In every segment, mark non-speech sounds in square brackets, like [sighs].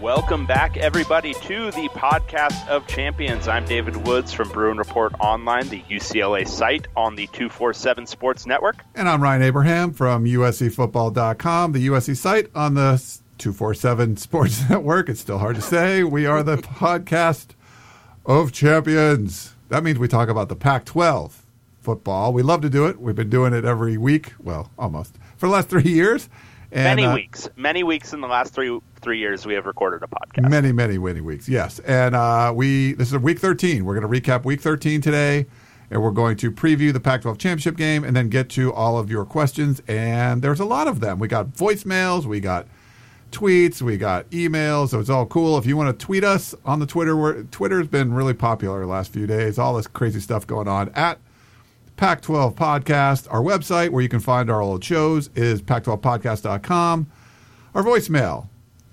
Welcome back, everybody, to the podcast of champions. I'm David Woods from Bruin Report Online, the UCLA site on the 247 Sports Network. And I'm Ryan Abraham from USCFootball.com, the USC site on the 247 Sports [laughs] Network. It's still hard to say. We are the [laughs] podcast of champions. That means we talk about the Pac 12 football. We love to do it. We've been doing it every week, well, almost, for the last three years. And, many uh, weeks, many weeks in the last three three years we have recorded a podcast. Many, many, many weeks. Yes, and uh, we this is week thirteen. We're going to recap week thirteen today, and we're going to preview the Pac-12 championship game, and then get to all of your questions. And there's a lot of them. We got voicemails, we got tweets, we got emails. So it's all cool. If you want to tweet us on the Twitter, Twitter's been really popular last few days. All this crazy stuff going on at Pac 12 Podcast. Our website, where you can find our old shows, is pac12podcast.com. Our voicemail,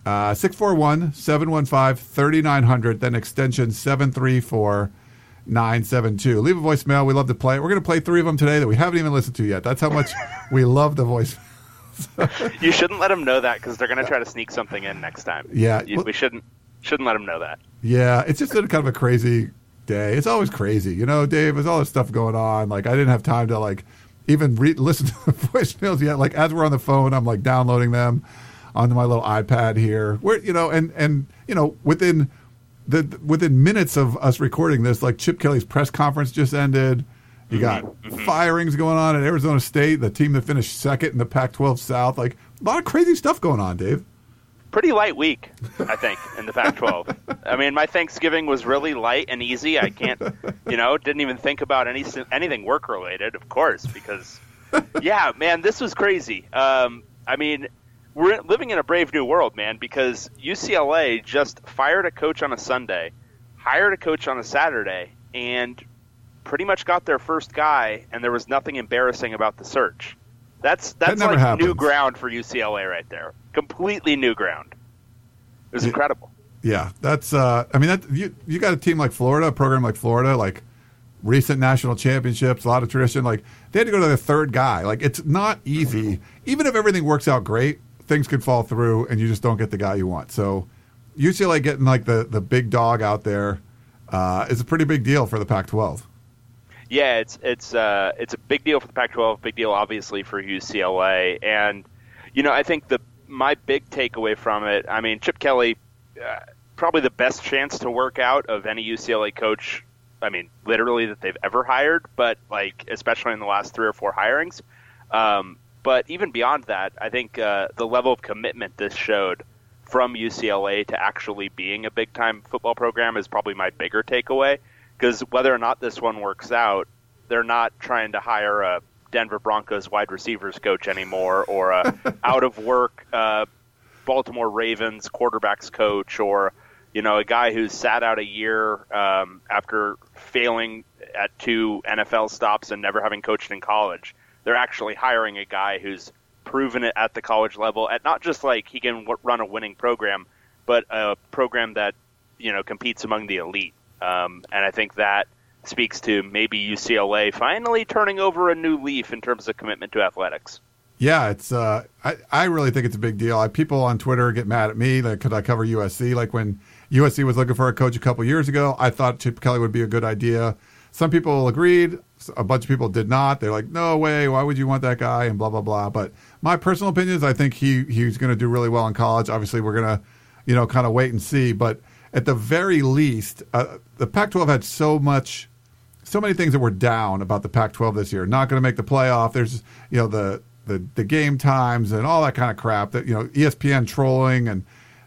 Uh, 641 715 3900, then extension 734 972. Leave a voicemail. We love to play. We're going to play three of them today that we haven't even listened to yet. That's how much [laughs] we love the voice. [laughs] you shouldn't let them know that because they're going to try to sneak something in next time. Yeah. You, we shouldn't shouldn't let them know that. Yeah. It's just been kind of a crazy day. It's always crazy, you know, Dave. There's all this stuff going on. Like I didn't have time to like even re- listen to the [laughs] voicemails yet. Like as we're on the phone, I'm like downloading them onto my little iPad here. Where you know, and and you know, within the within minutes of us recording this, like Chip Kelly's press conference just ended. You got mm-hmm. mm-hmm. firings going on at Arizona State, the team that finished second in the Pac-12 South. Like a lot of crazy stuff going on, Dave pretty light week, I think, in the Pac-12. [laughs] I mean, my Thanksgiving was really light and easy. I can't, you know, didn't even think about any anything work related, of course, because yeah, man, this was crazy. Um, I mean, we're living in a brave new world, man, because UCLA just fired a coach on a Sunday, hired a coach on a Saturday, and pretty much got their first guy, and there was nothing embarrassing about the search. That's that's that like happens. new ground for UCLA right there. Completely new ground. It was yeah, incredible. Yeah, that's. Uh, I mean, that you you got a team like Florida, a program like Florida, like recent national championships, a lot of tradition. Like they had to go to the third guy. Like it's not easy. Even if everything works out great, things could fall through, and you just don't get the guy you want. So UCLA getting like the the big dog out there uh, is a pretty big deal for the Pac-12 yeah, it's it's uh, it's a big deal for the Pac-12, big deal obviously for UCLA, and you know I think the my big takeaway from it, I mean Chip Kelly, uh, probably the best chance to work out of any UCLA coach. I mean, literally that they've ever hired, but like especially in the last three or four hirings. Um, but even beyond that, I think uh, the level of commitment this showed from UCLA to actually being a big time football program is probably my bigger takeaway because whether or not this one works out, they're not trying to hire a Denver Broncos wide receivers coach anymore or a [laughs] out of work uh, Baltimore Ravens quarterbacks coach or you know a guy who's sat out a year um, after failing at two NFL stops and never having coached in college. They're actually hiring a guy who's proven it at the college level at not just like he can w- run a winning program, but a program that you know competes among the elite. Um, and I think that speaks to maybe UCLA finally turning over a new leaf in terms of commitment to athletics. Yeah, it's. Uh, I I really think it's a big deal. I, people on Twitter get mad at me like could I cover USC. Like when USC was looking for a coach a couple years ago, I thought Chip Kelly would be a good idea. Some people agreed. A bunch of people did not. They're like, "No way! Why would you want that guy?" And blah blah blah. But my personal opinion is, I think he he's going to do really well in college. Obviously, we're going to, you know, kind of wait and see. But at the very least, uh, the Pac-12 had so much, so many things that were down about the Pac-12 this year. Not going to make the playoff. There's, you know, the, the the game times and all that kind of crap. That you know, ESPN trolling and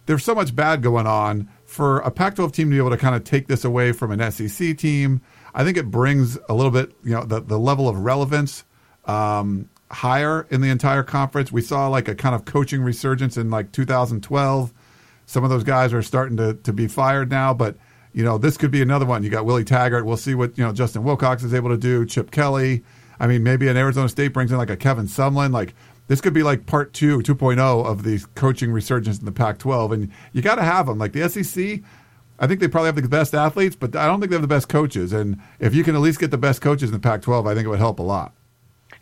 there's so much bad going on for a Pac-12 team to be able to kind of take this away from an SEC team. I think it brings a little bit, you know, the the level of relevance. Um, higher in the entire conference. We saw like a kind of coaching resurgence in like 2012. Some of those guys are starting to, to be fired now, but you know this could be another one. You got Willie Taggart. We'll see what you know Justin Wilcox is able to do. Chip Kelly. I mean, maybe an Arizona State brings in like a Kevin Sumlin. Like this could be like part two, 2.0 of the coaching resurgence in the Pac-12, and you got to have them. Like the SEC, I think they probably have the best athletes, but I don't think they have the best coaches. And if you can at least get the best coaches in the Pac-12, I think it would help a lot.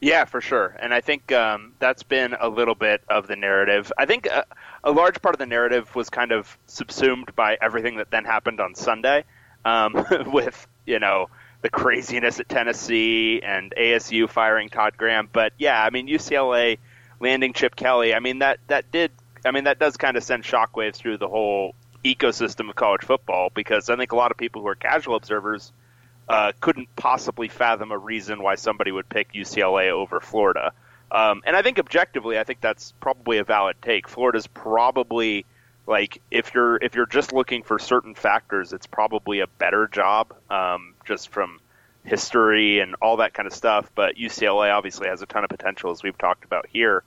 Yeah, for sure. And I think um, that's been a little bit of the narrative. I think a, a, large part of the narrative was kind of subsumed by everything that then happened on Sunday um, [laughs] with, you know, the craziness at Tennessee and ASU firing Todd Graham. But yeah, I mean, UCLA landing Chip Kelly, I mean, that, that did, I mean, that does kind of send shockwaves through the whole ecosystem of college football because I think a lot of people who are casual observers – uh, couldn't possibly fathom a reason why somebody would pick UCLA over Florida. Um, and I think objectively, I think that's probably a valid take. Florida's probably like if you're if you're just looking for certain factors, it's probably a better job um, just from history and all that kind of stuff. But UCLA obviously has a ton of potential, as we've talked about here.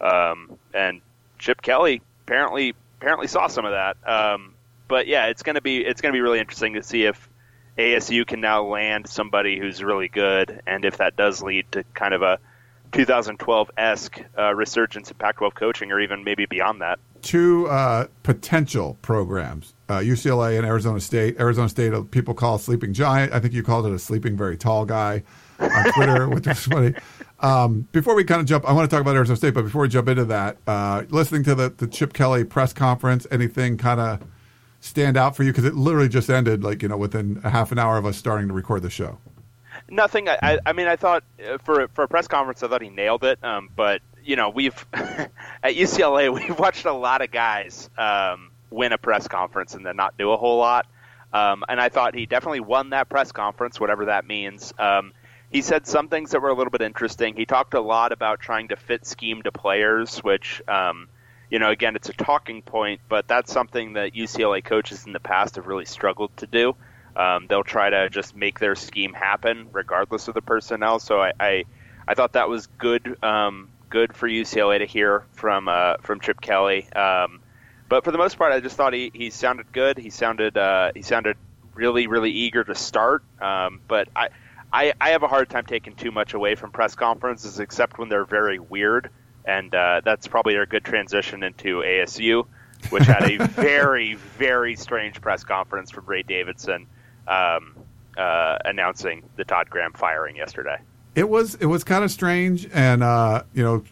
Um, and Chip Kelly apparently apparently saw some of that. Um, but yeah, it's gonna be it's gonna be really interesting to see if ASU can now land somebody who's really good, and if that does lead to kind of a 2012 esque uh, resurgence in Pac 12 coaching, or even maybe beyond that. Two uh, potential programs uh, UCLA and Arizona State. Arizona State, uh, people call sleeping giant. I think you called it a sleeping very tall guy on Twitter, [laughs] which was funny. Um, before we kind of jump, I want to talk about Arizona State, but before we jump into that, uh, listening to the, the Chip Kelly press conference, anything kind of stand out for you? Because it literally just ended, like you know, within a half an hour of us starting to record the show. Nothing. I, I mean, I thought uh, for for a press conference, I thought he nailed it. Um, but you know, we've [laughs] at UCLA, [laughs] we've watched a lot of guys um, win a press conference and then not do a whole lot. Um, and I thought he definitely won that press conference, whatever that means. Um, he said some things that were a little bit interesting. He talked a lot about trying to fit scheme to players, which um, you know, again, it's a talking point, but that's something that UCLA coaches in the past have really struggled to do. Um, they'll try to just make their scheme happen regardless of the personnel. So I, I, I thought that was good, um, good for UCLA to hear from uh, from Chip Kelly. Um, but for the most part, I just thought he, he sounded good. He sounded uh, he sounded really really eager to start. Um, but I, I I have a hard time taking too much away from press conferences, except when they're very weird and uh, that's probably a good transition into ASU, which had a [laughs] very, very strange press conference from Ray Davidson um, uh, announcing the Todd Graham firing yesterday. It was it was kind of strange, and uh, you know,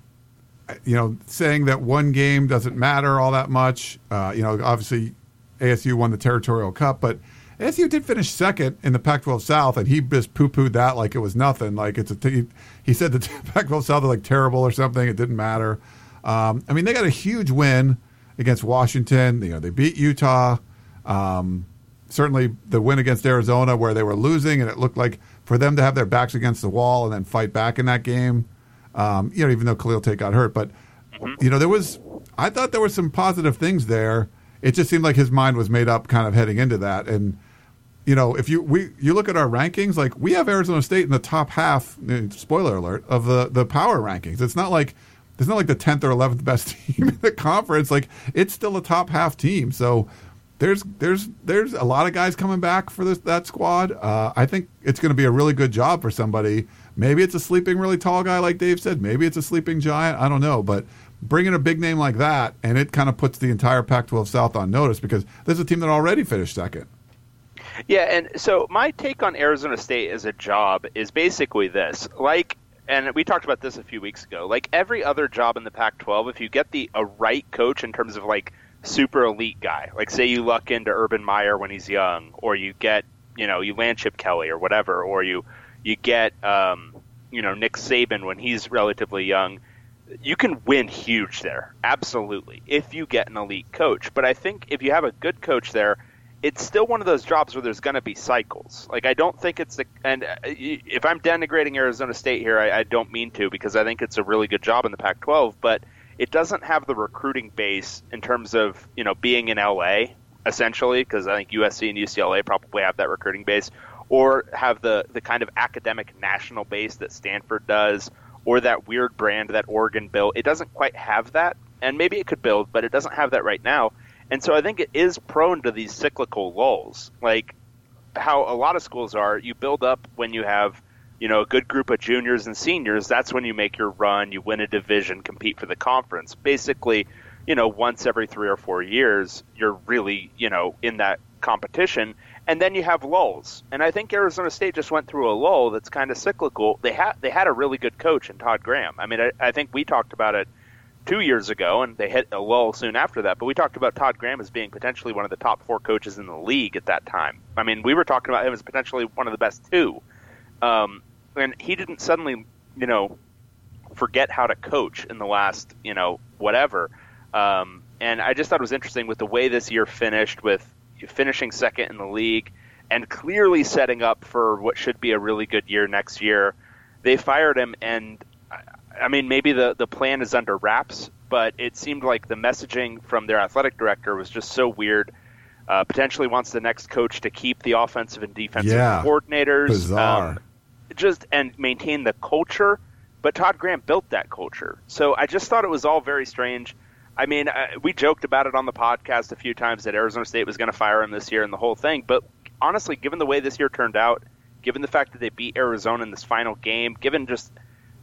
you know, saying that one game doesn't matter all that much. Uh, you know, obviously ASU won the territorial cup, but ASU did finish second in the Pac-12 South, and he just poo-pooed that like it was nothing. Like it's a t- he said the [laughs] Pac-12 South is like terrible or something. It didn't matter. Um, I mean, they got a huge win against Washington. You know, they beat Utah. Um, certainly, the win against Arizona, where they were losing, and it looked like for them to have their backs against the wall and then fight back in that game. Um, you know, even though Khalil Tate got hurt, but mm-hmm. you know, there was. I thought there were some positive things there. It just seemed like his mind was made up, kind of heading into that, and you know, if you we you look at our rankings, like we have Arizona State in the top half. Eh, spoiler alert of the the power rankings. It's not like it's not like the tenth or eleventh best [laughs] team in the conference. Like it's still a top half team. So there's there's there's a lot of guys coming back for this that squad. Uh, I think it's going to be a really good job for somebody. Maybe it's a sleeping really tall guy like Dave said. Maybe it's a sleeping giant. I don't know, but bringing a big name like that and it kind of puts the entire Pac-12 South on notice because there's a team that already finished second. Yeah, and so my take on Arizona State as a job is basically this: like, and we talked about this a few weeks ago. Like every other job in the Pac-12, if you get the a right coach in terms of like super elite guy, like say you luck into Urban Meyer when he's young, or you get you know you land Chip Kelly or whatever, or you you get um, you know Nick Saban when he's relatively young. You can win huge there, absolutely, if you get an elite coach. But I think if you have a good coach there, it's still one of those jobs where there's going to be cycles. Like I don't think it's the and uh, if I'm denigrating Arizona State here, I, I don't mean to because I think it's a really good job in the Pac-12, but it doesn't have the recruiting base in terms of you know being in LA essentially because I think USC and UCLA probably have that recruiting base, or have the the kind of academic national base that Stanford does, or that weird brand that Oregon built. It doesn't quite have that, and maybe it could build, but it doesn't have that right now. And so I think it is prone to these cyclical lulls, like how a lot of schools are. You build up when you have, you know, a good group of juniors and seniors. That's when you make your run. You win a division, compete for the conference. Basically, you know, once every three or four years, you're really, you know, in that competition. And then you have lulls. And I think Arizona State just went through a lull that's kind of cyclical. They had they had a really good coach in Todd Graham. I mean, I, I think we talked about it two years ago, and they hit a lull soon after that. But we talked about Todd Graham as being potentially one of the top four coaches in the league at that time. I mean, we were talking about him as potentially one of the best two. Um, and he didn't suddenly, you know, forget how to coach in the last, you know, whatever. Um, and I just thought it was interesting with the way this year finished, with finishing second in the league and clearly setting up for what should be a really good year next year. They fired him, and I mean, maybe the, the plan is under wraps, but it seemed like the messaging from their athletic director was just so weird. Uh, potentially wants the next coach to keep the offensive and defensive Yeah. coordinators. Bizarre. um, just and maintain the culture. But Todd Graham built that culture, so I just thought it was all very strange. I mean, uh, we joked about it on the podcast a few times that Arizona State was going to fire him this year and the whole thing. But honestly, given the way this year turned out, given the fact that they beat Arizona in this final game, given just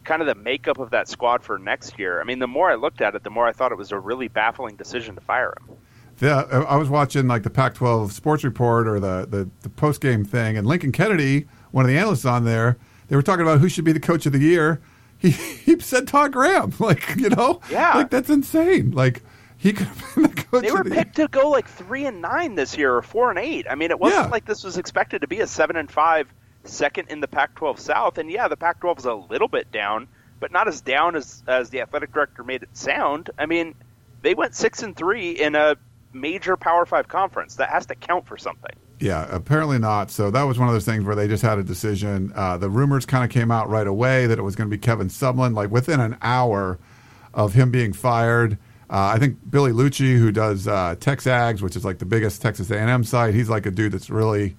kind of the makeup of that squad for next year, I mean, the more I looked at it, the more I thought it was a really baffling decision to fire him. Yeah, I was watching like the Pac-12 Sports Report or the the, the post game thing, and Lincoln Kennedy, one of the analysts on there, they were talking about who should be the coach of the year. He [laughs] he said Todd Graham, [laughs] like you know, Yeah. like that's insane. Like he could have been the coach. They were the picked to go like three and nine this year, or four and eight. I mean, it wasn't Yeah. like this was expected to be a seven and five second in the Pac-12 South. And yeah, the Pac-12 is a little bit down, but not as down as as the athletic director made it sound. I mean, they went six and three in a major Power Five conference. That has to count for something. Yeah, apparently not. So that was one of those things where they just had a decision. Uh, the rumors kind of came out right away that it was going to be Kevin Sumlin. Like within an hour of him being fired, uh, I think Billy Liucci, who does uh, Texags, which is like the biggest Texas A&M site, he's like a dude that's really,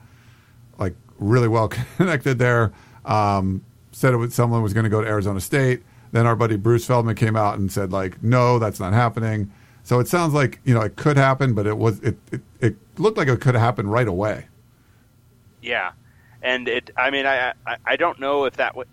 like, really well [laughs] connected there. Um, said it was someone was going to go to Arizona State. Then our buddy Bruce Feldman came out and said like, no, that's not happening. So it sounds like you know it could happen, but it was it it, it looked like it could have happened right away. Yeah, and it. I mean, I I, I don't know if that would.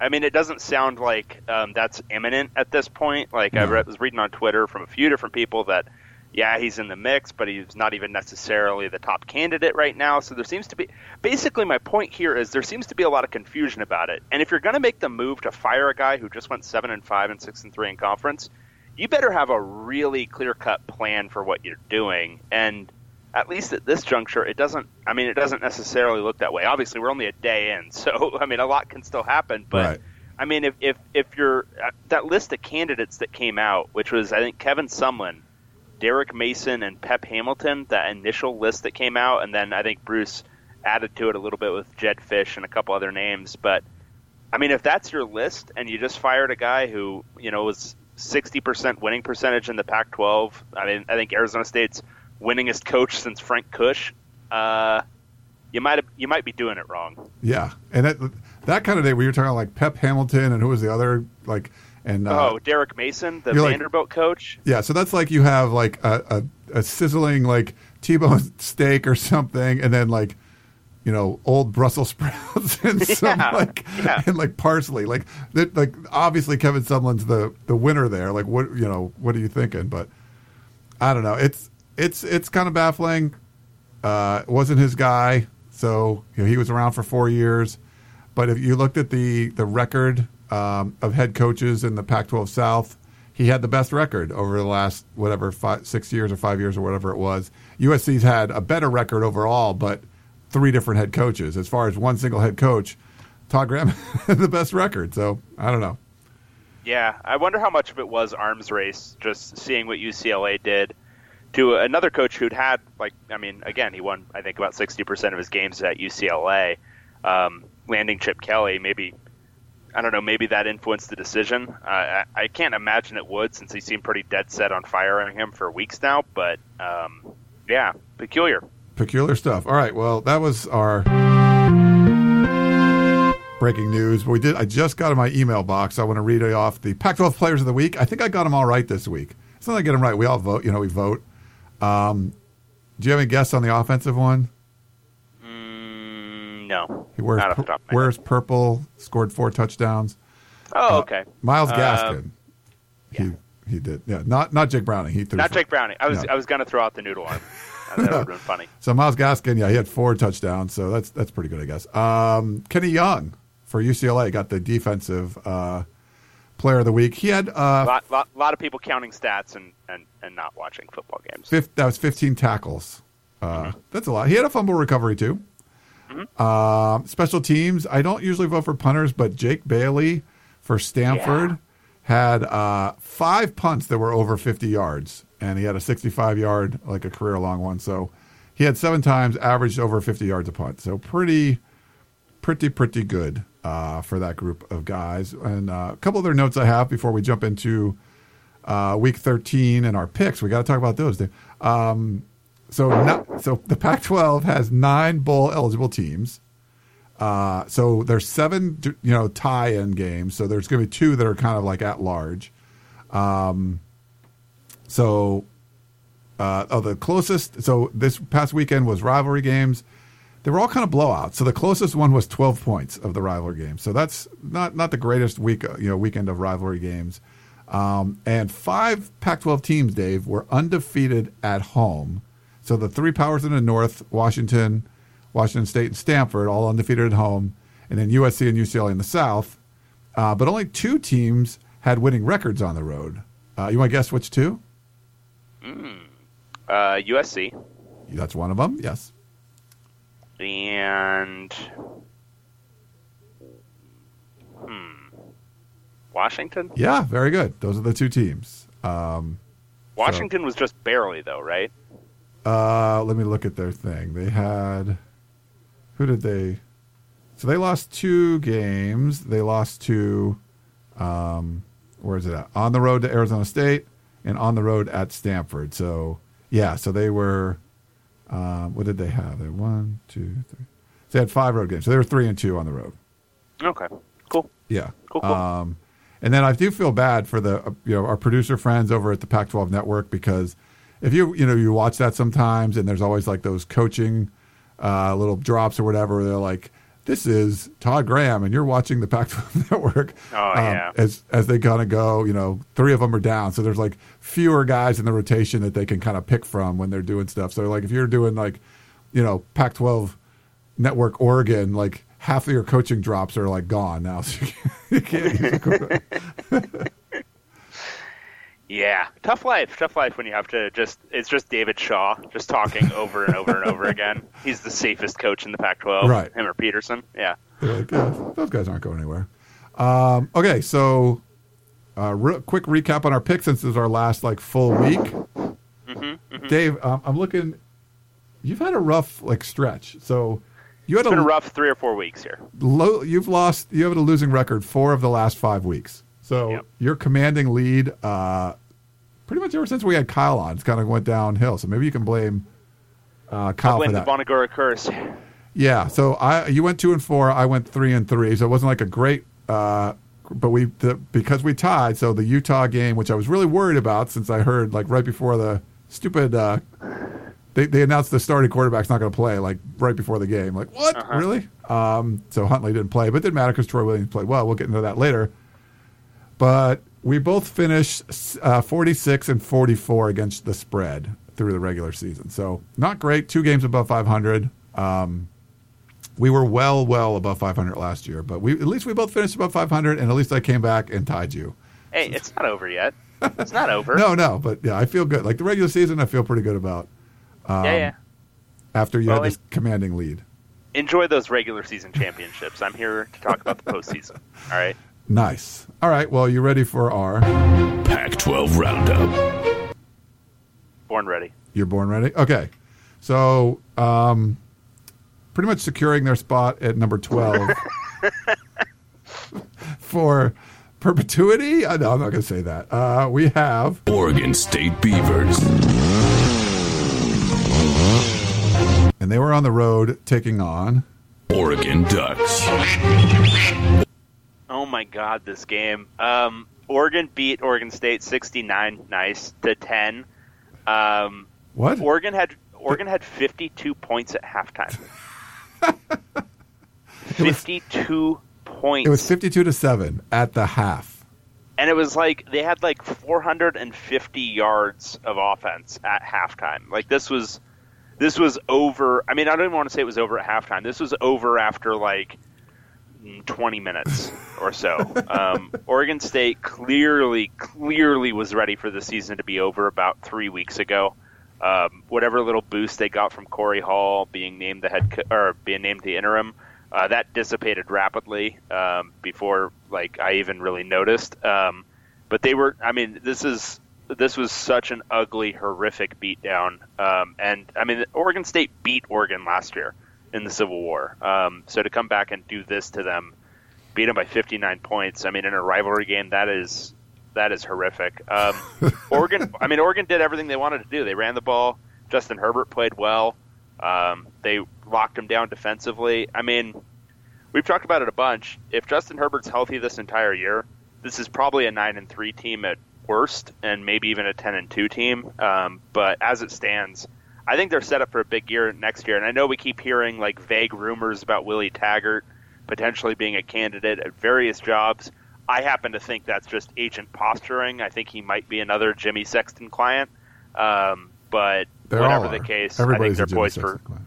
I mean, it doesn't sound like um, that's imminent at this point. Like I No. read, was reading on Twitter from a few different people that, yeah, he's in the mix, but he's not even necessarily the top candidate right now. So there seems to be. Basically, my point here is there seems to be a lot of confusion about it. And if you're going to make the move to fire a guy who just went seven and five and six and three in conference, you better have a really clear cut plan for what you're doing. And at least at this juncture, it doesn't. I mean, it doesn't necessarily look that way. Obviously, we're only a day in, [laughs] so I mean, a lot can still happen. But Right. I mean, if if if you're uh, that list of candidates that came out, which was I think Kevin Sumlin, Derek Mason, and Pep Hamilton, that initial list that came out, and then I think Bruce added to it a little bit with Jedd Fisch and a couple other names. But I mean, if that's your list and you just fired a guy who you know was 60% winning percentage in the Pac-12, I mean, I think Arizona State's winningest coach since Frank Kush. Uh, you might you might be doing it wrong. Yeah, and that that kind of day where you're talking like Pep Hamilton and who was the other like and uh, oh, Derek Mason, the you're like- Vanderbilt coach. yeah, so that's like you have like a, a, a sizzling like T-bone [laughs] steak or something, and then like you know old Brussels [laughs] sprouts and [laughs] some Yeah, like yeah. and like parsley. Like that, like obviously Kevin Sumlin's the the winner there. Like what you know what are you thinking? But I don't know. It's it's it's kind of baffling. Uh, wasn't his guy, so you know, he was around for four years. But if you looked at the the record um, of head coaches in the Pac-12 South, he had the best record over the last whatever five, six years or five years or whatever it was. USC's had a better record overall, but three different head coaches. As far as one single head coach, Todd Graham [laughs] had the best record. So I don't know. Yeah, I wonder how much of it was arms race, just seeing what UCLA did to another coach who'd had like, I mean, again, he won I think about sixty percent of his games at UCLA, um, landing Chip Kelly. Maybe I don't know, maybe that influenced the decision. Uh, I, I can't imagine it would, since he seemed pretty dead set on firing him for weeks now. But um, yeah, peculiar. Peculiar stuff. All right. Well, that was our breaking news. We did. I just got in my email box. I want to read off the Pac-12 Players of the Week. I think I got them all right this week. It's not like I get them right. We all vote. You know, we vote. Um, do you have any guess on the offensive one? No, He wears not off the pur- top of my wears purple. Scored four touchdowns. Oh, okay. Myles Uh, Gaskin. He he did. Yeah, not not Jake Browning. He threw Not for- Jake Browning. I was No. I was gonna throw out the noodle arm. Uh, [laughs] that would have been funny. So Myles Gaskin, yeah, he had four touchdowns, so that's that's pretty good, I guess. Um, Kenny Young for UCLA got the defensive uh, player of the week. He had A uh, lot, lot, lot of people counting stats and, and, and not watching football games. fif- that was 15 tackles. Uh, That's a lot. He had a fumble recovery too. Um, special teams. I don't usually vote for punters, but Jake Bailey for Stanford Yeah. had uh, five punts that were over 50 yards, and he had a 65 yard, like a career long one. So he had seven times, averaged over 50 yards a punt. So pretty, pretty, pretty good uh, for that group of guys. And uh, a couple other notes I have before we jump into uh, week 13 and our picks. We got to talk about those. Um, so, not, so the Pac-12 has nine bowl eligible teams. Uh, so there's seven, you know, tie-in games. So there's going to be two that are kind of like at large. Um, so, uh, oh, the closest. So this past weekend was rivalry games. They were all kind of blowouts. So the closest one was 12 points of the rivalry game. So that's not not the greatest week, you know, weekend of rivalry games. Um, and five Pac-12 teams, Dave, were undefeated at home. So the three powers in the North, Washington, Washington State, and Stanford, all undefeated at home, and then USC and UCLA in the South. Uh, but only two teams had winning records on the road. Uh, you want to guess which two? Uh, USC That's one of them. Yes. and hmm, Washington. Yeah. Very good. Those are the two teams. Um, Washington was just barely though, right? Uh, let me look at their thing. They had who did they? So they lost two games. They lost to um, where is it at? On the road to Arizona State and on the road at Stanford. So yeah, so they were. Um, what did they have? They had one, two, three. So they had five road games. So they were three and two on the road. Okay, cool. Yeah. Cool, cool. Um, and then I do feel bad for the uh, you know our producer friends over at the Pac-12 Network because if you you know you watch that sometimes and there's always like those coaching uh, little drops or whatever. They're like, "This is Todd Graham," and you're watching the Pac-12 [laughs] Network. Oh, yeah. As as they kind of go, you know, three of them are down, so there's like fewer guys in the rotation that they can kind of pick from when they're doing stuff. So like if you're doing like, you know, Pac-12 Network Oregon, like half of your coaching drops are like gone now. [laughs] So you can't use a quarterback. [laughs] Yeah, tough life. Tough life when you have to just. It's just David Shaw just talking over and over and over again. He's the safest coach in the Pac-12. Right. Him or Peterson. Yeah. Like, yeah, those guys aren't going anywhere. Um, okay, so uh, real quick recap on our picks since this is our last like full week. Mm-hmm, Dave, um, I'm looking. You've had a rough like stretch. So you had It's been a, a rough three or four weeks here. low. You've lost. You have a losing record four of the last five weeks. So Yep. your commanding lead, uh, pretty much ever since we had Kyle on, it's kind of went downhill. So maybe you can blame uh, Kyle Blame for the that. Bonagura curse. Yeah, so I you went two and four, I went three and three, so it wasn't like a great. Uh, but we the, because we tied, so the Utah game, which I was really worried about, since I heard like right before the stupid. Uh, they, they announced the starting quarterback's not going to play like right before the game. Like what? Uh-huh. Really? Um, so Huntley didn't play, but it didn't matter because Troy Williams played well. We'll get into that later. But we both finished uh, 46 and 44 against the spread through the regular season. So not great. Two games above 500. Um, we were well, well above 500 last year, but we at least we both finished above 500, and at least I came back and tied you. Hey, it's not over yet. It's not over. [laughs] No, no, but yeah, I feel good. Like the regular season, I feel pretty good about yeah, yeah. after you Well, had this commanding lead. Enjoy those regular season championships. I'm here to talk about the postseason. [laughs] All right. Nice. All right. Well, you ready for our? Pac 12 Roundup. Born ready. You're born ready. Okay. So, um, pretty much securing their spot at number 12 [laughs] for perpetuity. I know I'm not going to say that. Uh, we have Oregon State Beavers. and they were on the road taking on Oregon Ducks. Oh my God, this game. Um, Oregon beat Oregon State 69 nice to 10. Um, What? Oregon had Oregon had 52 points at halftime. [laughs] 52 points. It was 52 to 7 at the half. and it was like they had like 450 yards of offense at halftime. Like this was this was over. I mean, I don't even want to say it was over at halftime. This was over after like 20 minutes or so. Um, Oregon State clearly, clearly was ready for the season to be over about three weeks ago. Um, whatever little boost they got from Corey Hall being named the head co- or being named the interim, uh, that dissipated rapidly um, before like I even really noticed. Um, but they were, I mean, this is this was such an ugly, horrific beatdown. Um, and I mean, Oregon State beat Oregon last year in the Civil War. Um, so to come back and do this to them, beat them by 59 points. I mean, in a rivalry game, that is that is horrific. Um, [laughs] Oregon, I mean, Oregon did everything they wanted to do. They ran the ball. Justin Herbert played well. Um, they locked him down defensively. I mean, we've talked about it a bunch. If Justin Herbert's healthy this entire year, this is probably a nine and three team at worst, and maybe even a ten and two team. Um, but as it stands, I think they're set up for a big year next year. And I know we keep hearing like vague rumors about Willie Taggart potentially being a candidate at various jobs. I happen to think that's just agent posturing. I think he might be another Jimmy Sexton client. Um, but They whatever the case, Everybody's I think they're poised Sexton for client.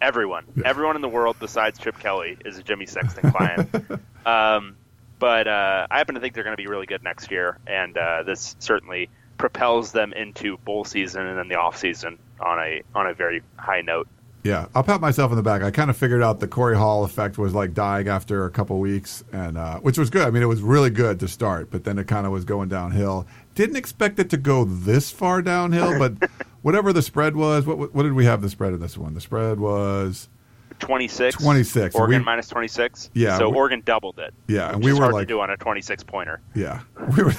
everyone. Yeah. Everyone in the world besides Chip Kelly is a Jimmy Sexton client. [laughs] um, but uh, I happen to think they're going to be really good next year, and uh, this certainly propels them into bowl season and then the off season on a on a very high note. Yeah, I'll pat myself in the back. I kind of figured out the Corey Hall effect was like dying after a couple weeks, and uh, which was good. I mean, it was really good to start, but then it kind of was going downhill. Didn't expect it to go this far downhill, but [laughs] whatever the spread was, what what did we have the spread in this one? The spread was Twenty six. 26. Oregon We- minus twenty six. Yeah, So we- Oregon doubled it. Yeah, and we were like- to do on a twenty six pointer. Yeah, [laughs] we were,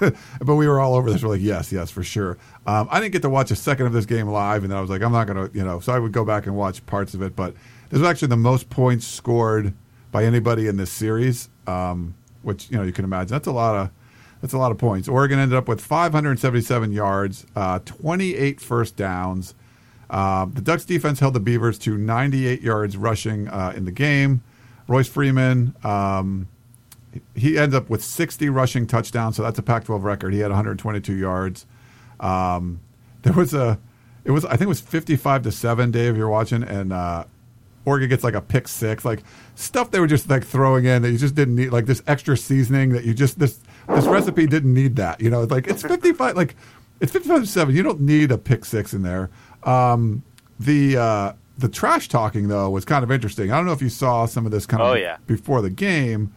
[laughs] but we were all over this. We're like, yes, yes, for sure. Um, I didn't get to watch a second of this game live, and then I was like, I'm not going to, you know. So I would go back and watch parts of it. But this was actually the most points scored by anybody in this series, um, which you know you can imagine. That's a lot of that's a lot of points. Oregon ended up with 577 yards, uh, 28 first downs. Um, the Ducks defense held the Beavers to 98 yards rushing uh, in the game. Royce Freeman. Um, he ends up with 60 rushing touchdowns, so that's a Pac-12 record. He had 122 yards. Um, there was a, it was I think it was 55 to seven. Dave, you're watching, and uh, Oregon gets like a pick six, like stuff they were just like throwing in that you just didn't need, like this extra seasoning that you just this this recipe didn't need that. You know, it's like it's 55, like it's 55 to seven. You don't need a pick six in there. Um, the uh, the trash talking though was kind of interesting. I don't know if you saw some of this kind of Oh, yeah. before the game.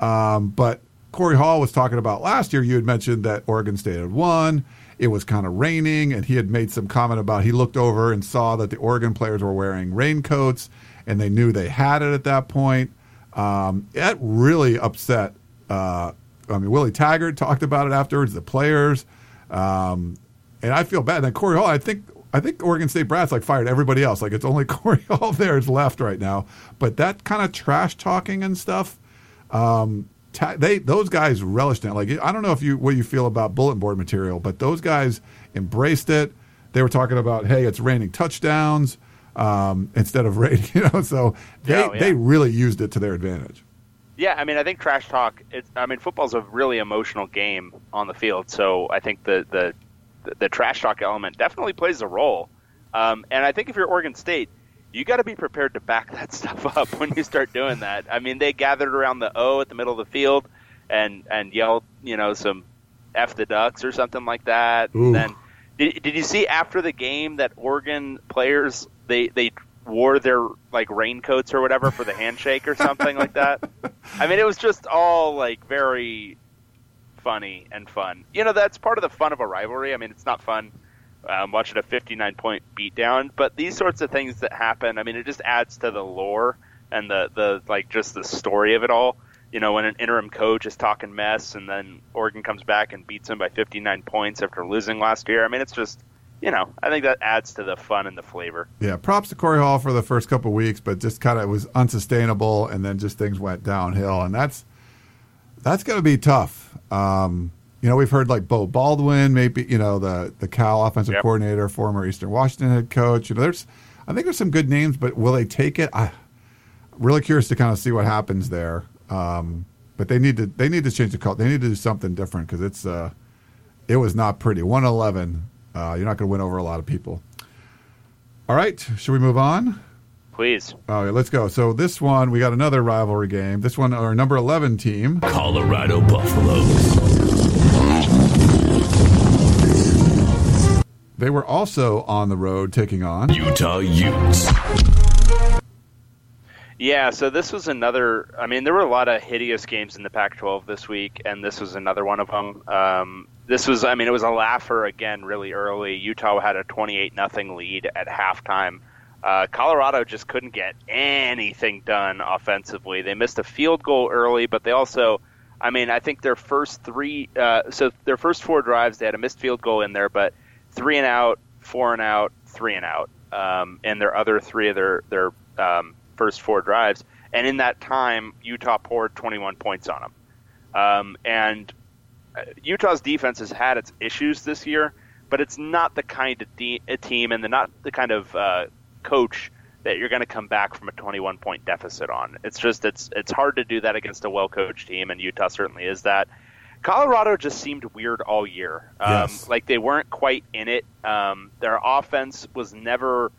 Um, but Corey Hall was talking about last year. You had mentioned that Oregon State had won. It was kind of raining, and he had made some comment about he looked over and saw that the Oregon players were wearing raincoats, and they knew they had it at that point. Um, that really upset. Uh, I mean, Willie Taggart talked about it afterwards. The players, um, and I feel bad. Then Corey Hall, I think. I think Oregon State Brass like fired everybody else. Like it's only [laughs] Corey Hall there is left right now. But that kind of trash talking and stuff, um, ta- they those guys relished it. Like I don't know if you what you feel about bulletin board material, but those guys embraced it. They were talking about, hey, it's raining touchdowns um, instead of raining, [laughs] you know. So they Yeah, oh, yeah. they really used it to their advantage. Yeah, I mean, I think trash talk. It's, I mean, football's a really emotional game on the field, so I think the the the, the trash talk element definitely plays a role. Um, and I think if you're Oregon State, you got to be prepared to back that [laughs] stuff up when you start doing that. I mean, they gathered around the O at the middle of the field and and yelled, you know, some "f the Ducks" or something like that. Ooh. And then, did, did you see after the game that Oregon players they they wore their like raincoats or whatever for the handshake or something like that? [laughs] I mean, it was just all like very funny and fun. You know, that's part of the fun of a rivalry. I mean, it's not fun um, watching a 59 point beatdown, but these sorts of things that happen, I mean, it just adds to the lore and the, the like just the story of it all. You know, when an interim coach is talking mess and then Oregon comes back and beats him by 59 points after losing last year. I mean, it's just you know, I think that adds to the fun and the flavor. Yeah, props to Corey Hall for the first couple weeks, but just kind of was unsustainable, and then just things went downhill, and that's that's going to be tough. Um, you know, we've heard like Beau Baldwin, maybe you know the the Cal offensive Yep. coordinator, former Eastern Washington head coach. You know, there's I think there's some good names, but will they take it? I really curious to kind of see what happens there. Um, but they need to they need to change the cult. They need to do something different because it's uh, it was not pretty. One eleven. Uh, you're not going to win over a lot of people. All right, should we move on? Please. All right, let's go. So this one, we got another rivalry game. This one, our number eleven team. Colorado Buffaloes. They were also on the road taking on. Utah Utes. Yeah, so this was another. I mean, there were a lot of hideous games in the Pac-12 this week, and this was another one of them. Um, this was, I mean, it was a laugher again, really early. Utah had a 28 nothing lead at halftime. Uh, Colorado just couldn't get anything done offensively. They missed a field goal early, but they also, I mean, I think their first three, uh, so their first four drives, they had a missed field goal in there, but three and out, four and out, three and out, um, and their other three of their their um, first four drives. And in that time, Utah poured 21 points on them. Um, and uh, Utah's defense has had its issues this year, but it's not the kind of de- team and the not the kind of uh, coach that you're going to come back from a 21 point deficit on. It's just it's it's hard to do that against a well coached team, and Utah certainly is that. Colorado just seemed weird all year. Um, Yes. Like they weren't quite in it. Um, their offense was never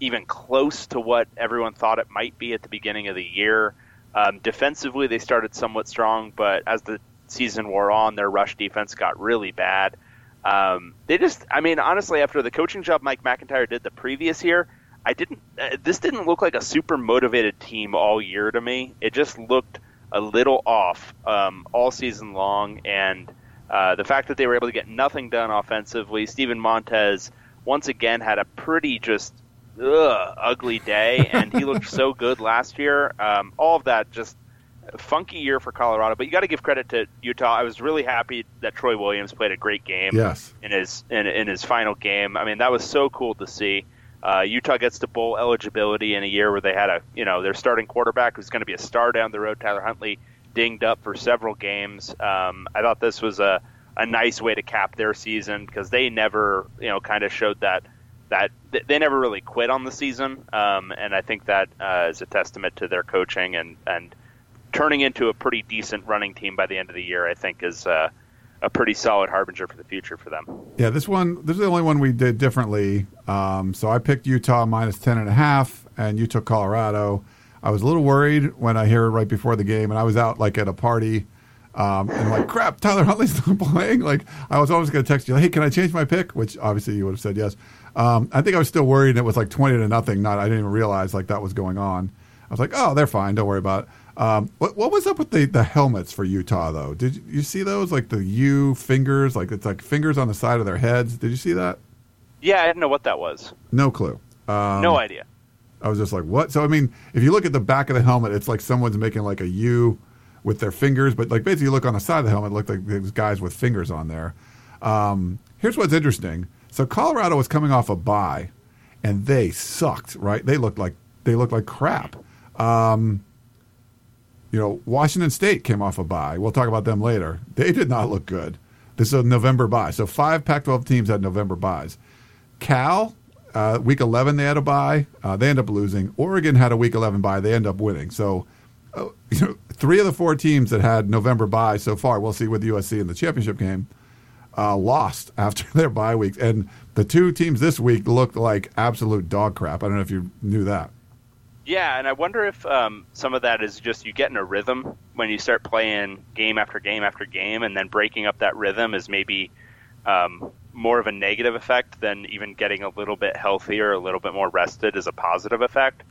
even close to what everyone thought it might be at the beginning of the year. Um, defensively, they started somewhat strong, but as the season wore on, their rush defense got really bad. Um, they just, I mean, honestly, after the coaching job Mike McIntyre did the previous year, I didn't. Uh, this didn't look like a super motivated team all year to me. It just looked a little off um, all season long, and uh, the fact that they were able to get nothing done offensively. Steven Montez once again had a pretty just ugh, ugly day, [laughs] and he looked so good last year. Um, all of that just funky year for Colorado, but you got to give credit to Utah. I was really happy that Troy Williams played a great game Yes. in his in, in his final game. I mean, that was so cool to see. Uh, Utah gets to bowl eligibility in a year where they had a you know their starting quarterback who's going to be a star down the road, Tyler Huntley, dinged up for several games. Um, I thought this was a a nice way to cap their season because they never you know kind of showed that that they never really quit on the season, um, and I think that uh, is a testament to their coaching and and turning into a pretty decent running team by the end of the year. I think is uh, a pretty solid harbinger for the future for them. Yeah, this one, this is the only one we did differently. Um, so I picked Utah minus 10 and a half, and you took Colorado. I was a little worried when I hear it right before the game, and I was out like at a party. Um, and like, crap, Tyler Huntley's [laughs] not playing. Like, I was always going to text you, hey, can I change my pick? Which obviously you would have said yes. Um, I think I was still worried, and it was like 20 to nothing. Not, I didn't even realize like that was going on. I was like, oh, they're fine. Don't worry about it. Um, what, what was up with the, the helmets for Utah, though? Did you, see those? Like the U fingers, like it's like fingers on the side of their heads. Did you see that? Yeah, I didn't know what that was. No clue. Um, no idea. I was just like, what? So, I mean, if you look at the back of the helmet, it's like someone's making like a U with their fingers, but like basically you look on the side of the helmet, it looked like these guys with fingers on there. Um, here's what's interesting. So Colorado was coming off a bye, and they sucked. Right? They looked like they looked like crap. Um, you know, Washington State came off a bye. We'll talk about them later. They did not look good. This is a November bye. So five Pac-12 teams had November buys. Cal, uh, week 11 they had a bye. Uh, they end up losing. Oregon had a week 11 bye. They end up winning. So, uh, you know, three of the four teams that had November bye so far, we'll see with USC in the championship game, uh, lost [laughs] after their bye weeks. And the two teams this week looked like absolute dog crap. I don't know if you knew that. Yeah, and I wonder if um, some of that is just you get in a rhythm when you start playing game after game after game, and then breaking up that rhythm is maybe um, more of a negative effect than even getting a little bit healthier, a little bit more rested is a positive effect.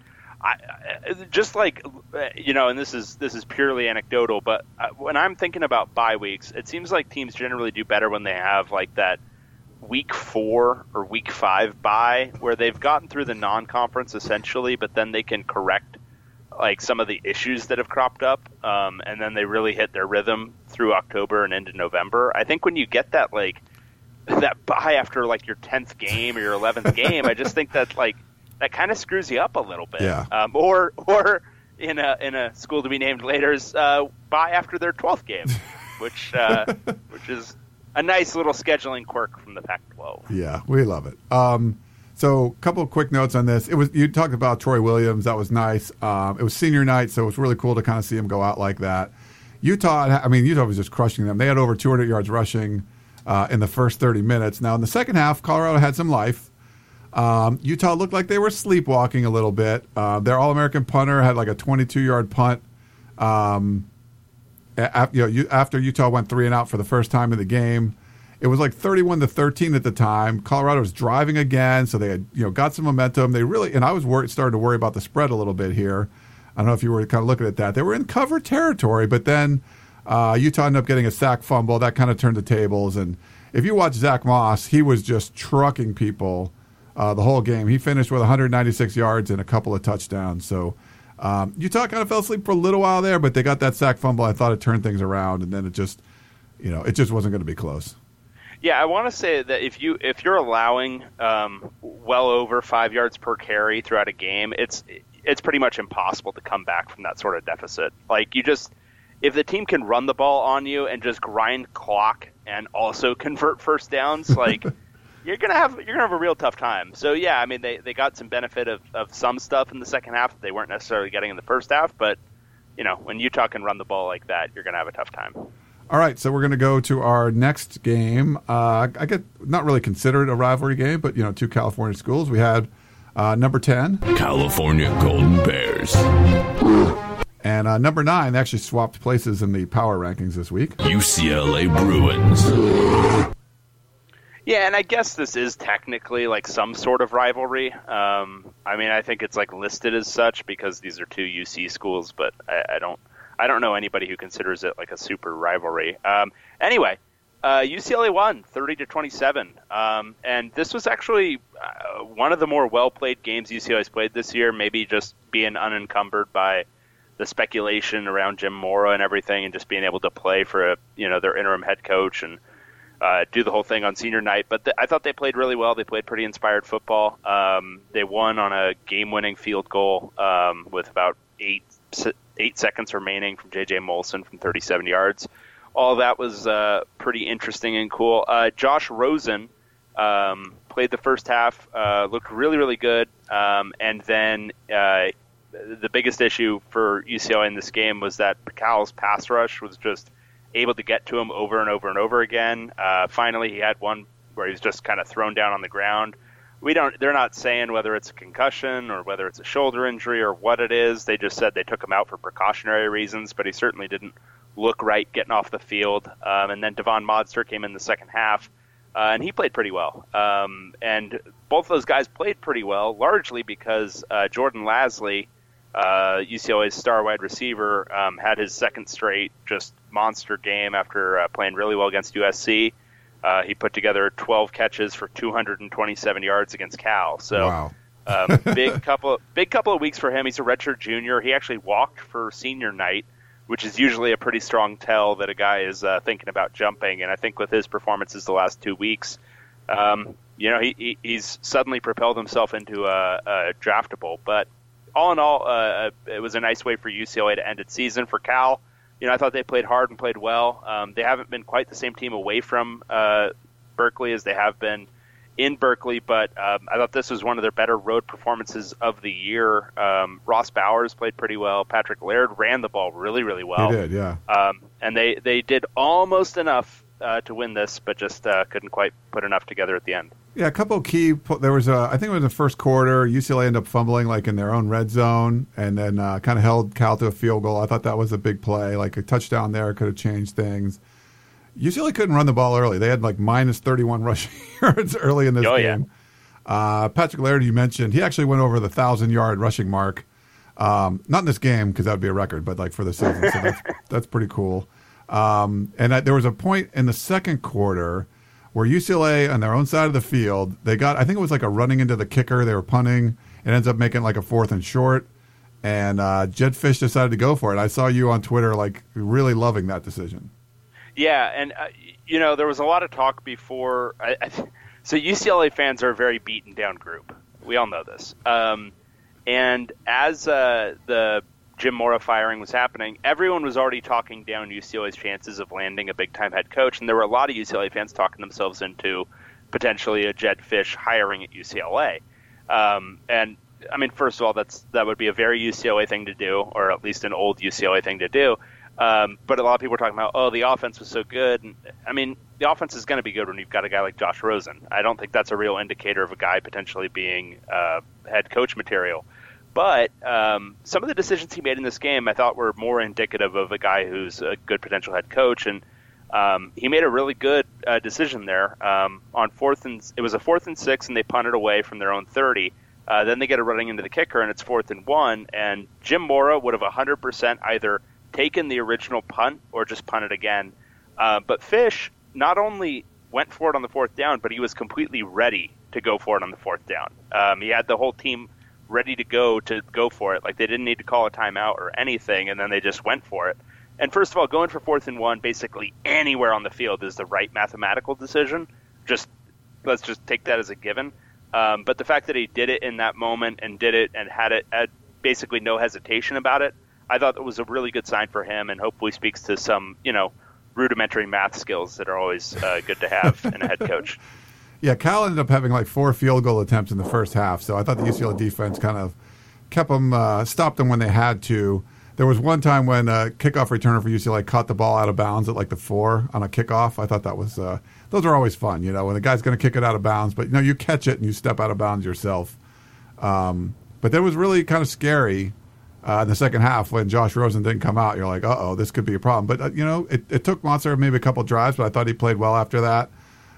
I, just like you know, and this is this is purely anecdotal, but uh, when I'm thinking about bye weeks, it seems like teams generally do better when they have like that week four or week five bye where they've gotten through the non-conference essentially, but then they can correct like some of the issues that have cropped up, um, and then they really hit their rhythm through October and into November. I think when you get that like that bye after like your tenth game or your eleventh [laughs] game. I just think that like that kind of screws you up a little bit. Yeah. Um, or or in a in a school to be named later's uh, bye after their twelfth game, [laughs] which uh, which is a nice little scheduling quirk from the Pac-12. Yeah, we love it. Um, so, a couple of quick notes on this. It was you talked about Troy Williams. That was nice. Um, it was senior night, so it was really cool to kind of see him go out like that. Utah, I mean, Utah was just crushing them. They had over 200 yards rushing uh, in the first 30 minutes. Now, in the second half, Colorado had some life. Um, Utah looked like they were sleepwalking a little bit. Uh, their All American punter had like a 22 yard punt. Um, a- you know, you, after Utah went three and out for the first time in the game, it was like 31 to 13 at the time. Colorado was driving again, so they had you know got some momentum. They really and I was worried, started to worry about the spread a little bit here. I don't know if you were kind of looking at that. They were in cover territory, but then uh, Utah ended up getting a sack fumble. That kind of turned the tables. And if you watch Zach Moss, he was just trucking people uh, the whole game. He finished with 196 yards and a couple of touchdowns. So um, Utah kind of fell asleep for a little while there, but they got that sack fumble. I thought it turned things around, and then it just, you know, it just wasn't going to be close. Yeah, I want to say that if you if you're allowing um, well over five yards per carry throughout a game, it's it's pretty much impossible to come back from that sort of deficit. Like you just if the team can run the ball on you and just grind clock and also [laughs] convert first downs, like [laughs] you're gonna have you're gonna have a real tough time. So yeah, I mean they, they got some benefit of, of some stuff in the second half that they weren't necessarily getting in the first half, but you know when Utah can run the ball like that, you're gonna have a tough time. All right, so we're going to go to our next game. Uh, I get not really considered a rivalry game, but you know, two California schools. We had uh, number ten California Golden Bears. and uh, number nine. They actually swapped places in the power rankings this week. UCLA Bruins. Yeah, and I guess this is technically like some sort of rivalry. Um, I mean, I think it's like listed as such because these are two UC schools, but I, I don't, I don't know anybody who considers it like a super rivalry. Um, anyway, uh, UCLA won 30 to 27, um, and this was actually uh, one of the more well played games UCLA's played this year. Maybe just being unencumbered by the speculation around Jim Mora and everything, and just being able to play for a, you know their interim head coach and uh, do the whole thing on senior night. But th- I thought they played really well. They played pretty inspired football. Um, they won on a game-winning field goal um, with about eight eight seconds remaining from J.J. Molson from 37 yards. All that was uh, pretty interesting and cool. Uh, Josh Rosen um, played the first half, uh, looked really really good, um, and then. Uh, the biggest issue for UCLA in this game was that Pacal's pass rush was just able to get to him over and over and over again. Uh, finally, he had one where he was just kind of thrown down on the ground. We don't. They're not saying whether it's a concussion or whether it's a shoulder injury or what it is. They just said they took him out for precautionary reasons, but he certainly didn't look right getting off the field. Um, and then Devon Modster came in the second half, uh, and he played pretty well. Um, and both those guys played pretty well, largely because uh, Jordan Lasley uh, UCLA's star wide receiver, um, had his second straight just monster game after uh, playing really well against USC. Uh, he put together 12 catches for 227 yards against Cal. So Wow. um, [laughs] big couple, big couple of weeks for him. He's a redshirt junior. He actually walked for senior night, which is usually a pretty strong tell that a guy is uh, thinking about jumping. And I think with his performances the last two weeks, um, you know, he, he, he's suddenly propelled himself into a, a draftable. But all in all, uh, it was a nice way for UCLA to end its season. For Cal, you know, I thought they played hard and played well. Um, they haven't been quite the same team away from uh, Berkeley as they have been in Berkeley, but um, I thought this was one of their better road performances of the year. Um, Ross Bowers played pretty well. Patrick Laird ran the ball really, really well. he did, yeah. Um, and they, they did almost enough uh, to win this, but just uh, couldn't quite put enough together at the end. Yeah, a couple key. There was a, I think it was the first quarter. UCLA ended up fumbling like in their own red zone, and then uh, kind of held Cal to a field goal. I thought that was a big play. Like a touchdown there could have changed things. UCLA couldn't run the ball early. They had like minus thirty-one [laughs] rushing yards early in this Oh, yeah. game. Uh, Patrick Laird, you mentioned, he actually went over the thousand-yard rushing mark. Um, not in this game because that would be a record, but like for the season, so that's [laughs] that's pretty cool. Um, and I, there was a point in the second quarter where UCLA on their own side of the field, they got I think it was like a running into the kicker. They were punting. It ends up making like a fourth and short, and uh, Jedd Fisch decided to go for it. I saw you on Twitter like really loving that decision. Yeah, and uh, you know, there was a lot of talk before. I, I, so UCLA fans are a very beaten down group. We all know this. Um, and as uh, the Jim Mora firing was happening, everyone was already talking down UCLA's chances of landing a big time head coach, and there were a lot of UCLA fans talking themselves into potentially a Jedd Fisch hiring at UCLA. Um, and I mean, first of all, that's that would be a very UCLA thing to do, or at least an old UCLA thing to do. Um, but a lot of people are talking about, oh, the offense was so good. And, I mean, the offense is going to be good when you've got a guy like Josh Rosen. I don't think that's a real indicator of a guy potentially being uh, head coach material. But um, some of the decisions he made in this game, I thought, were more indicative of a guy who's a good potential head coach. And um, he made a really good uh, decision there um, on fourth and it was a fourth and six, and they punted away from their own thirty. Uh, then they get a running into the kicker, and it's fourth and one. And Jim Mora would have 100% either taken the original punt or just punted again. Uh, but Fisch not only went for it on the fourth down, but he was completely ready to go for it on the fourth down. Um, he had the whole team ready to go to go for it. Like they didn't need to call a timeout or anything, and then they just went for it. And first of all, going for fourth and one, basically anywhere on the field is the right mathematical decision. Just let's just take that as a given. Um, but the fact that he did it in that moment and did it and had it had basically no hesitation about it, I thought it was a really good sign for him, and hopefully speaks to some you know rudimentary math skills that are always uh, good to have in a head coach. [laughs] Yeah, Cal ended up having like four field goal attempts in the first half, so I thought the UCLA defense kind of kept them, uh, stopped them when they had to. There was one time when a kickoff returner for UCLA caught the ball out of bounds at like the four on a kickoff. I thought that was uh, those are always fun, you know, when the guy's going to kick it out of bounds, but you know you catch it and you step out of bounds yourself. Um, but that was really kind of scary uh, in the second half when Josh Rosen didn't come out. You're like, uh oh, this could be a problem. But uh, you know, it, it took Modster maybe a couple drives, but I thought he played well after that.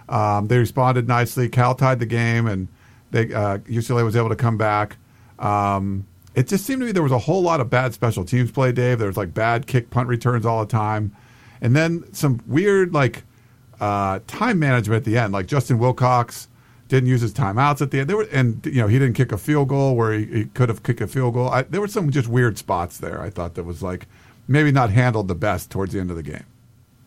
Um, they responded nicely. Cal tied the game, and they uh, UCLA was able to come back. Um, it just seemed to me there was a whole lot of bad special teams play, Dave. There was like bad kick punt returns all the time, and then some weird like uh, time management at the end. Like Justin Wilcox didn't use his timeouts at the end. There were, and you know he didn't kick a field goal where he, he could have kicked a field goal. I, there were some just weird spots there. I thought that was like maybe not handled the best towards the end of the game.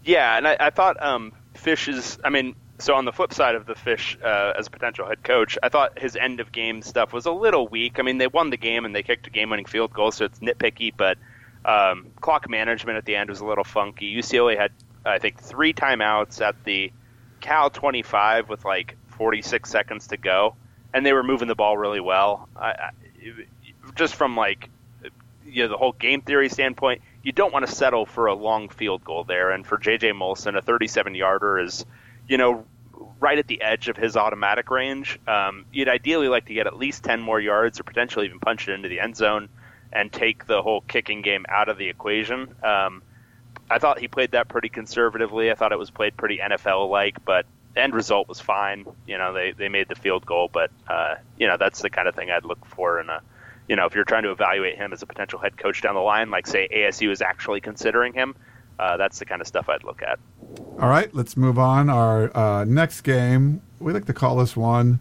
Yeah, and I, I thought um, Fisch is. I mean, so on the flip side of the Fisch uh, as a potential head coach, I thought his end of game stuff was a little weak. I mean, they won the game and they kicked a game-winning field goal, so it's nitpicky. But um, clock management at the end was a little funky. UCLA had, I think, three timeouts at the Cal 25 with like 46 seconds to go, and they were moving the ball really well. I, I, just from like you know the whole game theory standpoint, you don't want to settle for a long field goal there. And for JJ Molson, a 37 yarder is you know, right at the edge of his automatic range. Um, you'd ideally like to get at least 10 more yards or potentially even punch it into the end zone and take the whole kicking game out of the equation. Um, I thought he played that pretty conservatively. I thought it was played pretty NFL like, but the end result was fine. You know, they, they made the field goal, but, uh, you know, that's the kind of thing I'd look for in a, you know, if you're trying to evaluate him as a potential head coach down the line, like say ASU is actually considering him, uh, that's the kind of stuff I'd look at. All right, let's move on. Our uh, next game, we like to call this one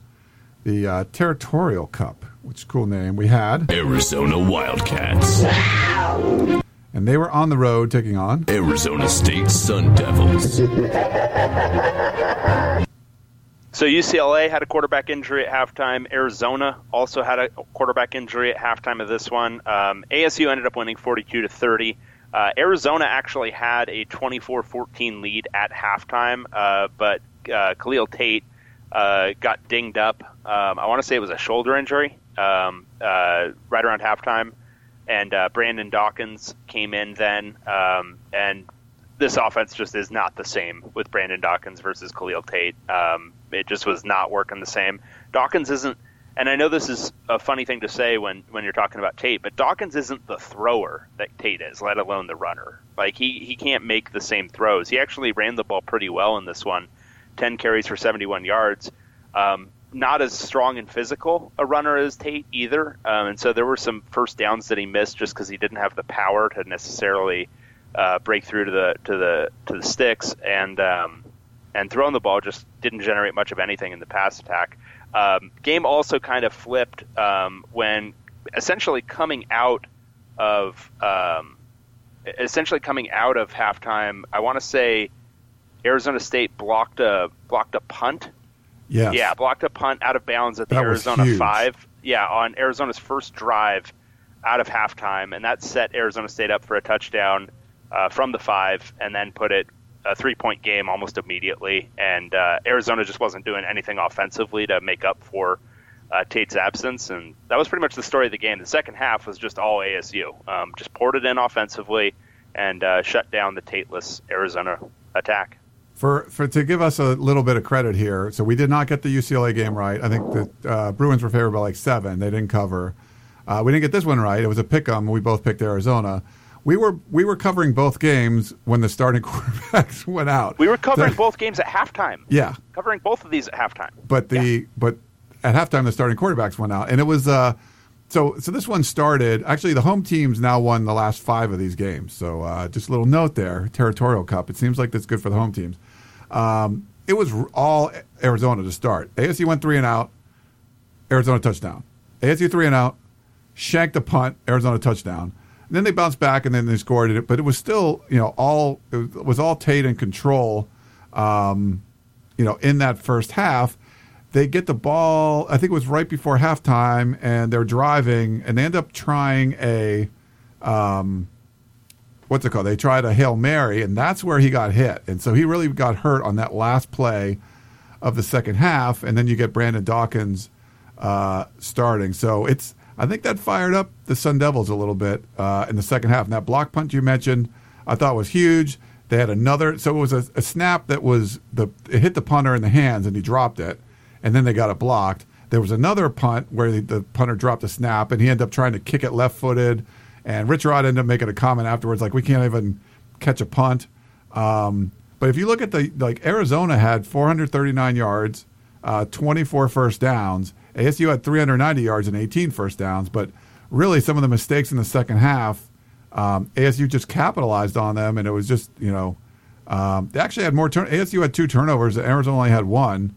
the uh, Territorial Cup, which is a cool name. We had Arizona Wildcats. And they were on the road taking on Arizona State Sun Devils. So UCLA had a quarterback injury at halftime. Arizona also had a quarterback injury at halftime of this one. Um, ASU ended up winning 42 to 30. Uh, Arizona actually had a 24-14 lead at halftime, uh, but uh, Khalil Tate uh, got dinged up. Um, I want to say it was a shoulder injury um, uh, right around halftime, and uh, Brandon Dawkins came in then. Um, and this offense just is not the same with Brandon Dawkins versus Khalil Tate. Um, it just was not working the same. Dawkins isn't and I know this is a funny thing to say when, when you're talking about Tate, but Dawkins isn't the thrower that Tate is, let alone the runner. Like he, he can't make the same throws. He actually ran the ball pretty well in this one, ten carries for 71 yards. Um, not as strong and physical a runner as Tate either, um, and so there were some first downs that he missed just because he didn't have the power to necessarily uh, break through to the to the to the sticks, and um, and throwing the ball just didn't generate much of anything in the pass attack. Um, game also kind of flipped um, when essentially coming out of um, essentially coming out of halftime. I want to say Arizona State blocked a blocked a punt. Yes. Yeah, blocked a punt out of bounds at the That Arizona five. Yeah, on Arizona's first drive out of halftime, and that set Arizona State up for a touchdown uh, from the five, and then put it a three point game almost immediately. And uh, Arizona just wasn't doing anything offensively to make up for uh, Tate's absence, and that was pretty much the story of the game. The second half was just all ASU, um, just poured it in offensively and uh, shut down the Tateless Arizona attack. For, for to give us a little bit of credit here, so we did not get the UCLA game right. I think the uh, Bruins were favored by like seven. They didn't cover. Uh, we didn't get this one right. It was a pick 'em. We both picked Arizona. We were we were covering both games when the starting [laughs] quarterbacks went out. We were covering The- both games at halftime. Yeah, Covering both of these at halftime. but the but at halftime the starting quarterbacks went out, and it was uh, so so this one started. Actually, the home teams now won the last five of these games. So uh, just a little note there, territorial cup. It seems like that's good for the home teams. Um, it was all Arizona to start. ASU went three and out. Arizona touchdown. ASU three and out. Shanked a punt. Arizona touchdown. Then they bounced back and then they scored it. But it was still you know all it was all Tate in control. Um, you know, in that first half, they get the ball. I think it was right before halftime, and they're driving, and they end up trying a, um, what's it called? They tried a hail mary, and that's where he got hit, and so he really got hurt on that last play of the second half, and then you get Brandon Dawkins uh, starting. So it's I think that fired up the Sun Devils a little bit uh, in the second half. And that block punt you mentioned, I thought was huge. They had another, so it was a, a snap that was the it hit the punter in the hands and he dropped it, and then they got it blocked. There was another punt where the, the punter dropped a snap and he ended up trying to kick it left footed, and Rich Rod ended up making a comment afterwards like we can't even catch a punt. Um, but if you look at the like Arizona had 439 yards, uh, 24 first downs. ASU had 390 yards and 18 first downs. But really, some of the mistakes in the second half, um, ASU just capitalized on them, and it was just you know um, they actually had more. Turn- ASU had two turnovers. Arizona only had one.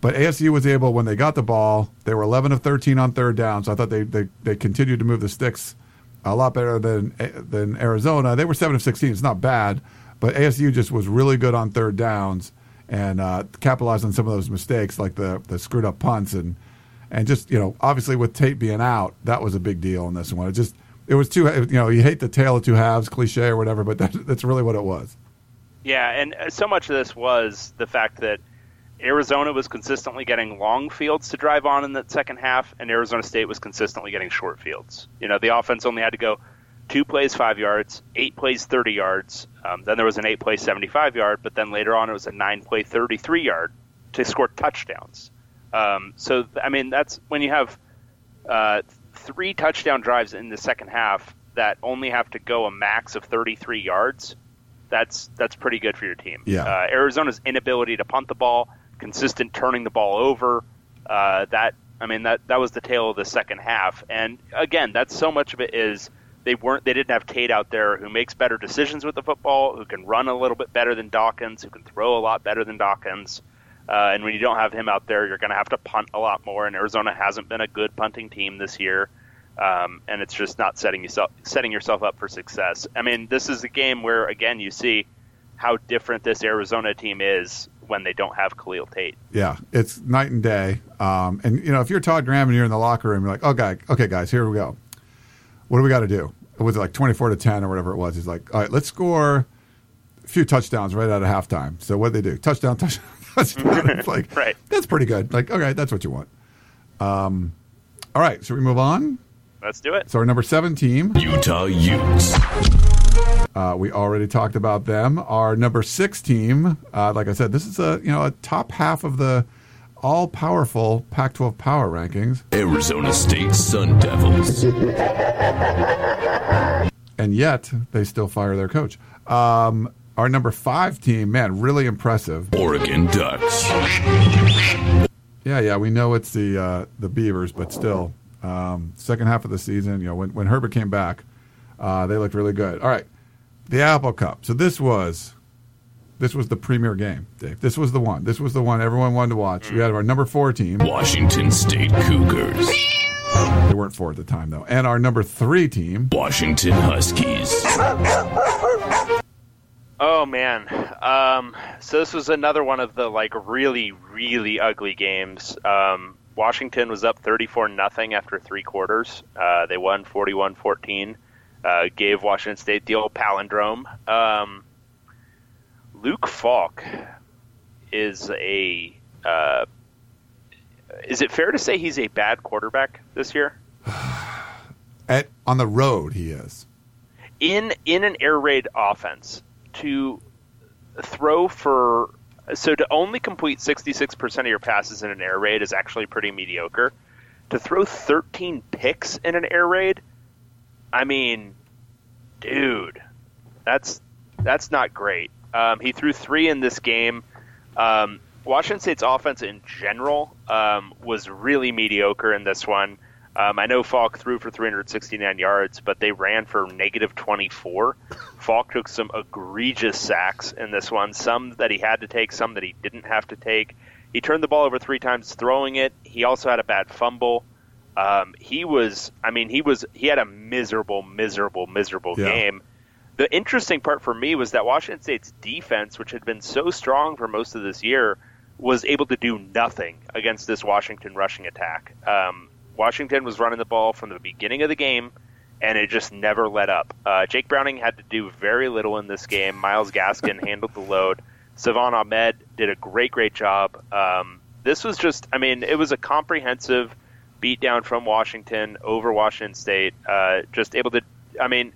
But ASU was able when they got the ball. They were 11 of 13 on third down. So I thought they they, they continued to move the sticks a lot better than than Arizona. They were seven of 16. It's not bad, but ASU just was really good on third downs and uh, capitalized on some of those mistakes, like the the screwed up punts and and just you know obviously with Tate being out, that was a big deal in this one. It just it was too you know you hate the tale of two halves cliche or whatever, but that, that's really what it was. Yeah, and uh, so much of this was the fact that Arizona was consistently getting long fields to drive on in the second half, and Arizona State was consistently getting short fields. You know, the offense only had to go two plays five yards, eight plays thirty yards. Um, then there was an eight play seventy five yard, but then later on it was a nine play thirty three yard to score touchdowns. Um, so I mean that's when you have uh, three touchdown drives in the second half that only have to go a max of thirty three yards. That's that's pretty good for your team. Yeah. Uh, Arizona's inability to punt the ball, consistent turning the ball over. Uh, that I mean that that was the tale of the second half. And again, that's so much of it is they weren't they didn't have Tate out there who makes better decisions with the football, who can run a little bit better than Dawkins, who can throw a lot better than Dawkins. Uh, and when you don't have him out there, you're going to have to punt a lot more. And Arizona hasn't been a good punting team this year, um, and it's just not setting yourself setting yourself up for success. I mean, this is a game where again you see how different this Arizona team is when they don't have Khalil Tate. Yeah, it's night and day. Um, and you know, if you're Todd Graham and you're in the locker room, you're like, "Oh, guy, okay, guys, here we go. What do we got to do?" It was like 24 to 10 or whatever it was. He's like, "All right, let's score a few touchdowns right out of halftime." So what they do? Touchdown, touchdown. [laughs] It's like, Right. That's pretty good. Like, okay, that's what you want. Um, all right, should we move on? Let's do it. So our number seven team, Utah Utes. uh, we already talked about them. Our number six team, uh, like I said, this is a you know a top half of the all powerful Pac-12 power rankings. Arizona State Sun Devils. [laughs] and yet they still fire their coach. Um, our number five team, man, really impressive. Oregon Ducks. Yeah, yeah, we know it's the uh, the Beavers, but still, um, second half of the season, you know, when when Herbert came back, uh, they looked really good. All right, the Apple Cup. So this was this was the premier game, Dave. This was the one. This was the one everyone wanted to watch. We had our number four team. Washington State Cougars. They weren't four at the time though, and our number three team. Washington Huskies. Oh man. Um, so this was another one of the like really really ugly games. Um, Washington was up 34 nothing after three quarters. Uh, they won 41-14. Uh, gave Washington State the old palindrome. Um, Luke Falk is a. Uh, is it fair to say he's a bad quarterback this year? [sighs] At on the road, he is. in in an air raid offense to throw for so to only complete 66% of your passes in an air raid is actually pretty mediocre. To throw 13 picks in an air raid, I mean, dude, that's that's not great. Um, he threw three in this game. Um, Washington State's offense in general um, was really mediocre in this one. Um, I know Falk threw for 369 yards, but they ran for negative 24. Falk took some egregious sacks in this one, some that he had to take, some that he didn't have to take. He turned the ball over three times throwing it. He also had a bad fumble. Um, he was, I mean, he was, he had a miserable, miserable, miserable Yeah. game. The interesting part for me was that Washington State's defense, which had been so strong for most of this year, was able to do nothing against this Washington rushing attack. Um, Washington was running the ball from the beginning of the game, and it just never let up. Uh, Jake Browning had to do very little in this game. Myles Gaskin [laughs] handled the load. Salvon Ahmed did a great, great job. Um, this was just, I mean, it was a comprehensive beatdown from Washington over Washington State. Uh, just able to, I mean,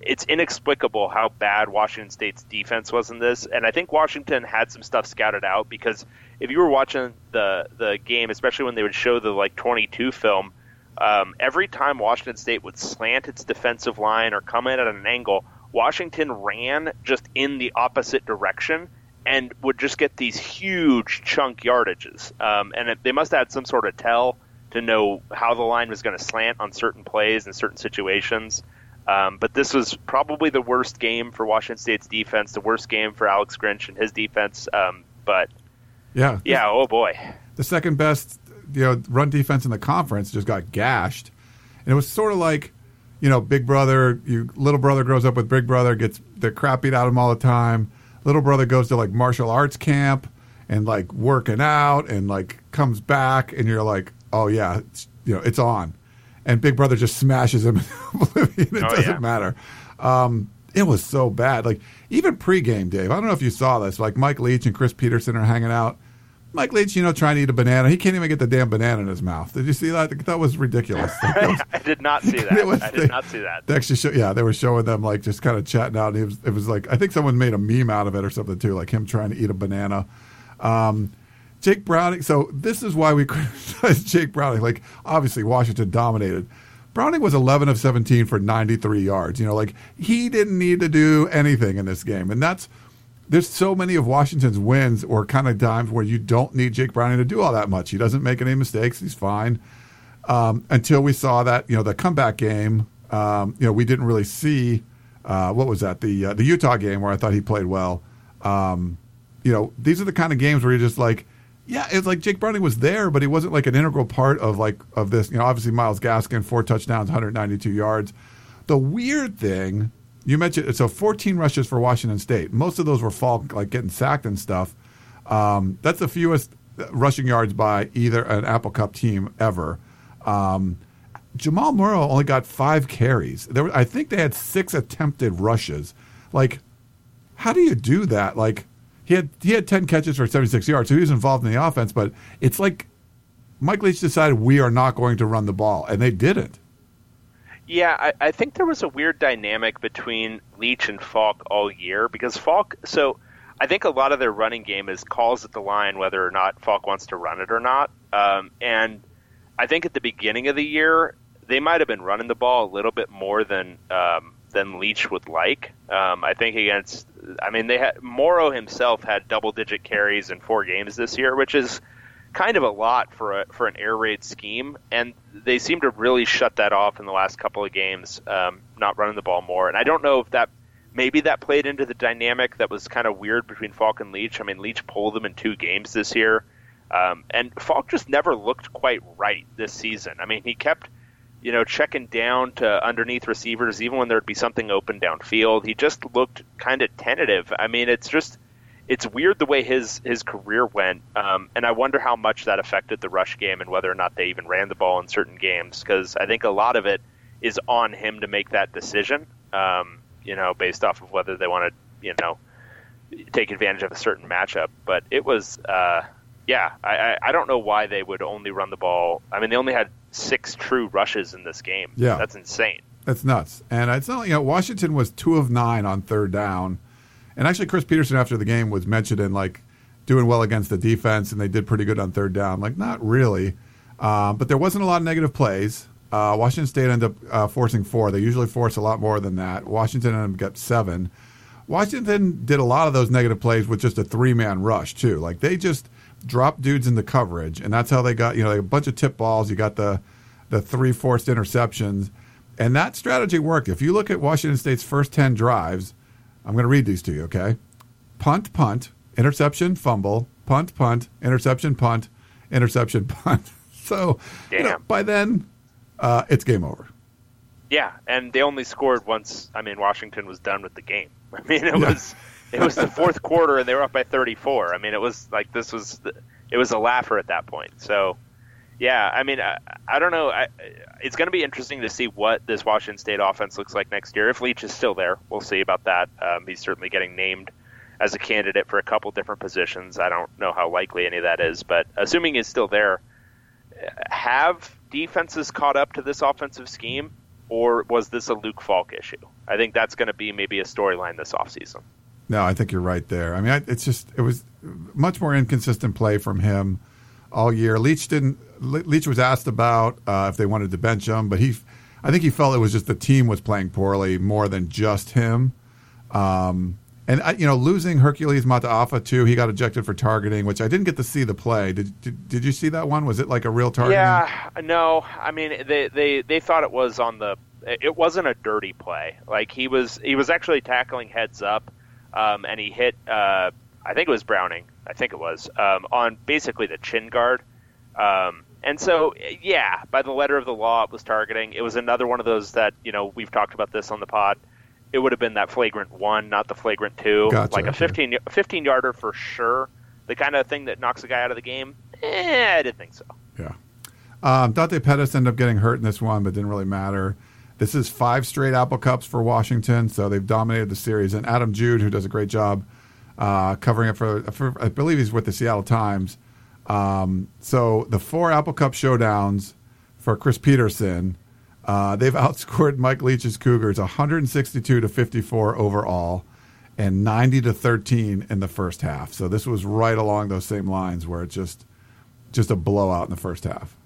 it's inexplicable how bad Washington State's defense was in this, and I think Washington had some stuff scouted out because if you were watching the the game, especially when they would show the like 22 film, um, every time Washington State would slant its defensive line or come in at an angle, Washington ran just in the opposite direction and would just get these huge chunk yardages. Um, and it, they must have had some sort of tell to know how the line was going to slant on certain plays and certain situations. Um, but this was probably the worst game for Washington State's defense, the worst game for Alex Grinch and his defense. Um, but Yeah, yeah, oh boy. the second best you know run defense in the conference just got gashed and it was sort of like you know big brother you little brother grows up with big brother gets the crap beat out of him all the time little brother goes to like martial arts camp and like working out and like comes back and you're like oh yeah it's, you know it's on and big brother just smashes him [laughs] it Oh, doesn't yeah. matter um, it was so bad like even pregame dave i don't know if you saw this like mike leach and chris petersen are hanging out Mike Leach, you know, trying to eat a banana. He can't even get the damn banana in his mouth. Did you see that? That was ridiculous. [laughs] That was- I did not see that. [laughs] was I did not see that. they actually show, yeah, they were showing them like just kind of chatting out. And it was, it was like I think someone made a meme out of it or something too, like him trying to eat a banana. Um, Jake Browning. So this is why we [laughs] criticize Jake Browning. Like obviously Washington dominated. Browning was 11 of 17 for 93 yards. You know, like he didn't need to do anything in this game, and that's there's so many of Washington's wins or kind of times where you don't need Jake Browning to do all that much. He doesn't make any mistakes. He's fine. Um, until we saw that, you know, the comeback game, um, you know, we didn't really see uh, what was that the uh, the Utah game where I thought he played well. Um, you know, these are the kind of games where you're just like, yeah, it's like Jake Browning was there, but he wasn't like an integral part of like of this. You know, obviously Myles Gaskin, four touchdowns, 192 yards. The weird thing you mentioned, so 14 rushes for Washington State. Most of those were Falk, like getting sacked and stuff. Um, that's the fewest rushing yards by either an Apple Cup team ever. Um, Jamal Morrow only got five carries. There, were, I think they had six attempted rushes. Like, how do you do that? Like, he had he had ten catches for seventy six yards, so he was involved in the offense. But it's like Mike Leach decided we are not going to run the ball, and they didn't. Yeah, I, I think there was a weird dynamic between Leach and Falk all year because Falk. So I think a lot of their running game is calls at the line whether or not Falk wants to run it or not. Um, and I think at the beginning of the year they might have been running the ball a little bit more than um, than Leach would like. Um, I think against, I mean, they had Morrow himself had double digit carries in four games this year, which is kind of a lot for a, for an air raid scheme, and they seem to really shut that off in the last couple of games, um, not running the ball more. And I don't know if that maybe that played into the dynamic that was kind of weird between Falk and Leach. I mean, Leach pulled them in two games this year, um, and Falk just never looked quite right this season. I mean, he kept you know, checking down to underneath receivers, even when there'd be something open downfield. He just looked kind of tentative. I mean, it's just it's weird the way his his career went, um, and I wonder how much that affected the rush game and whether or not they even ran the ball in certain games. Because I think a lot of it is on him to make that decision. Um, you know, based off of whether they want to, you know, take advantage of a certain matchup. But it was, uh, yeah, I, I, I don't know why they would only run the ball. I mean, they only had six true rushes in this game. Yeah. that's insane. That's nuts. And it's not, you know, Washington was two of nine on third down. And actually, Chris Petersen after the game was mentioned in like doing well against the defense, and they did pretty good on third down. Like, not really. Um, but there wasn't a lot of negative plays. Uh, Washington State ended up uh, forcing four. They usually force a lot more than that. Washington ended up seven. Washington did a lot of those negative plays with just a three man rush too. Like they just dropped dudes into coverage, and that's how they got you know like a bunch of tip balls. You got the the three forced interceptions, and that strategy worked. If you look at Washington State's first ten drives, I'm going to read these to you. Okay, punt, punt, interception, fumble, punt, punt, interception, punt, interception, [laughs] punt. So you know, by then, uh, it's game over. Yeah, and they only scored once. I mean, Washington was done with the game. [laughs] I mean, it Yeah. was it was the fourth quarter, and they were up by 34. I mean, it was like this was the, it was a laugher at that point. So, yeah, I mean, I, I don't know. I, it's going to be interesting to see what this Washington State offense looks like next year. If Leach is still there, we'll see about that. Um, he's certainly getting named as a candidate for a couple different positions. I don't know how likely any of that is, but assuming he's still there, have defenses caught up to this offensive scheme, or was this a Luke Falk issue? I think that's going to be maybe a storyline this offseason. No, I think you're right there. I mean, I, it's just it was much more inconsistent play from him all year. Leach didn't. Leach was asked about uh, if they wanted to bench him, but he, I think he felt it was just the team was playing poorly more than just him. Um, and I, you know, losing Hercules Mata'afa too, he got ejected for targeting, which I didn't get to see the play. Did did, did you see that one? Was it like a real targeting? Yeah, no. I mean, they, they they thought it was on the. It wasn't a dirty play. Like he was he was actually tackling heads up, um, and he hit. Uh, I think it was Browning. I think it was um, on basically the chin guard. Um, and so, yeah, by the letter of the law, it was targeting. It was another one of those that you know we've talked about this on the pod. It would have been that flagrant one, not the flagrant two. Gotcha, like a okay. 15, a 15 yarder for sure. The kind of thing that knocks a guy out of the game. Eh, I didn't think so. Yeah. Um, Dante Pettis ended up getting hurt in this one, but didn't really matter. This is five straight Apple Cups for Washington, so they've dominated the series. And Adam Jude, who does a great job uh, covering it for, for, I believe he's with the Seattle Times. Um, so the four Apple Cup showdowns for Chris Petersen, uh, they've [laughs] outscored Mike Leach's Cougars 162 to 54 overall and 90 to 13 in the first half. So this was right along those same lines where it just just a blowout in the first half.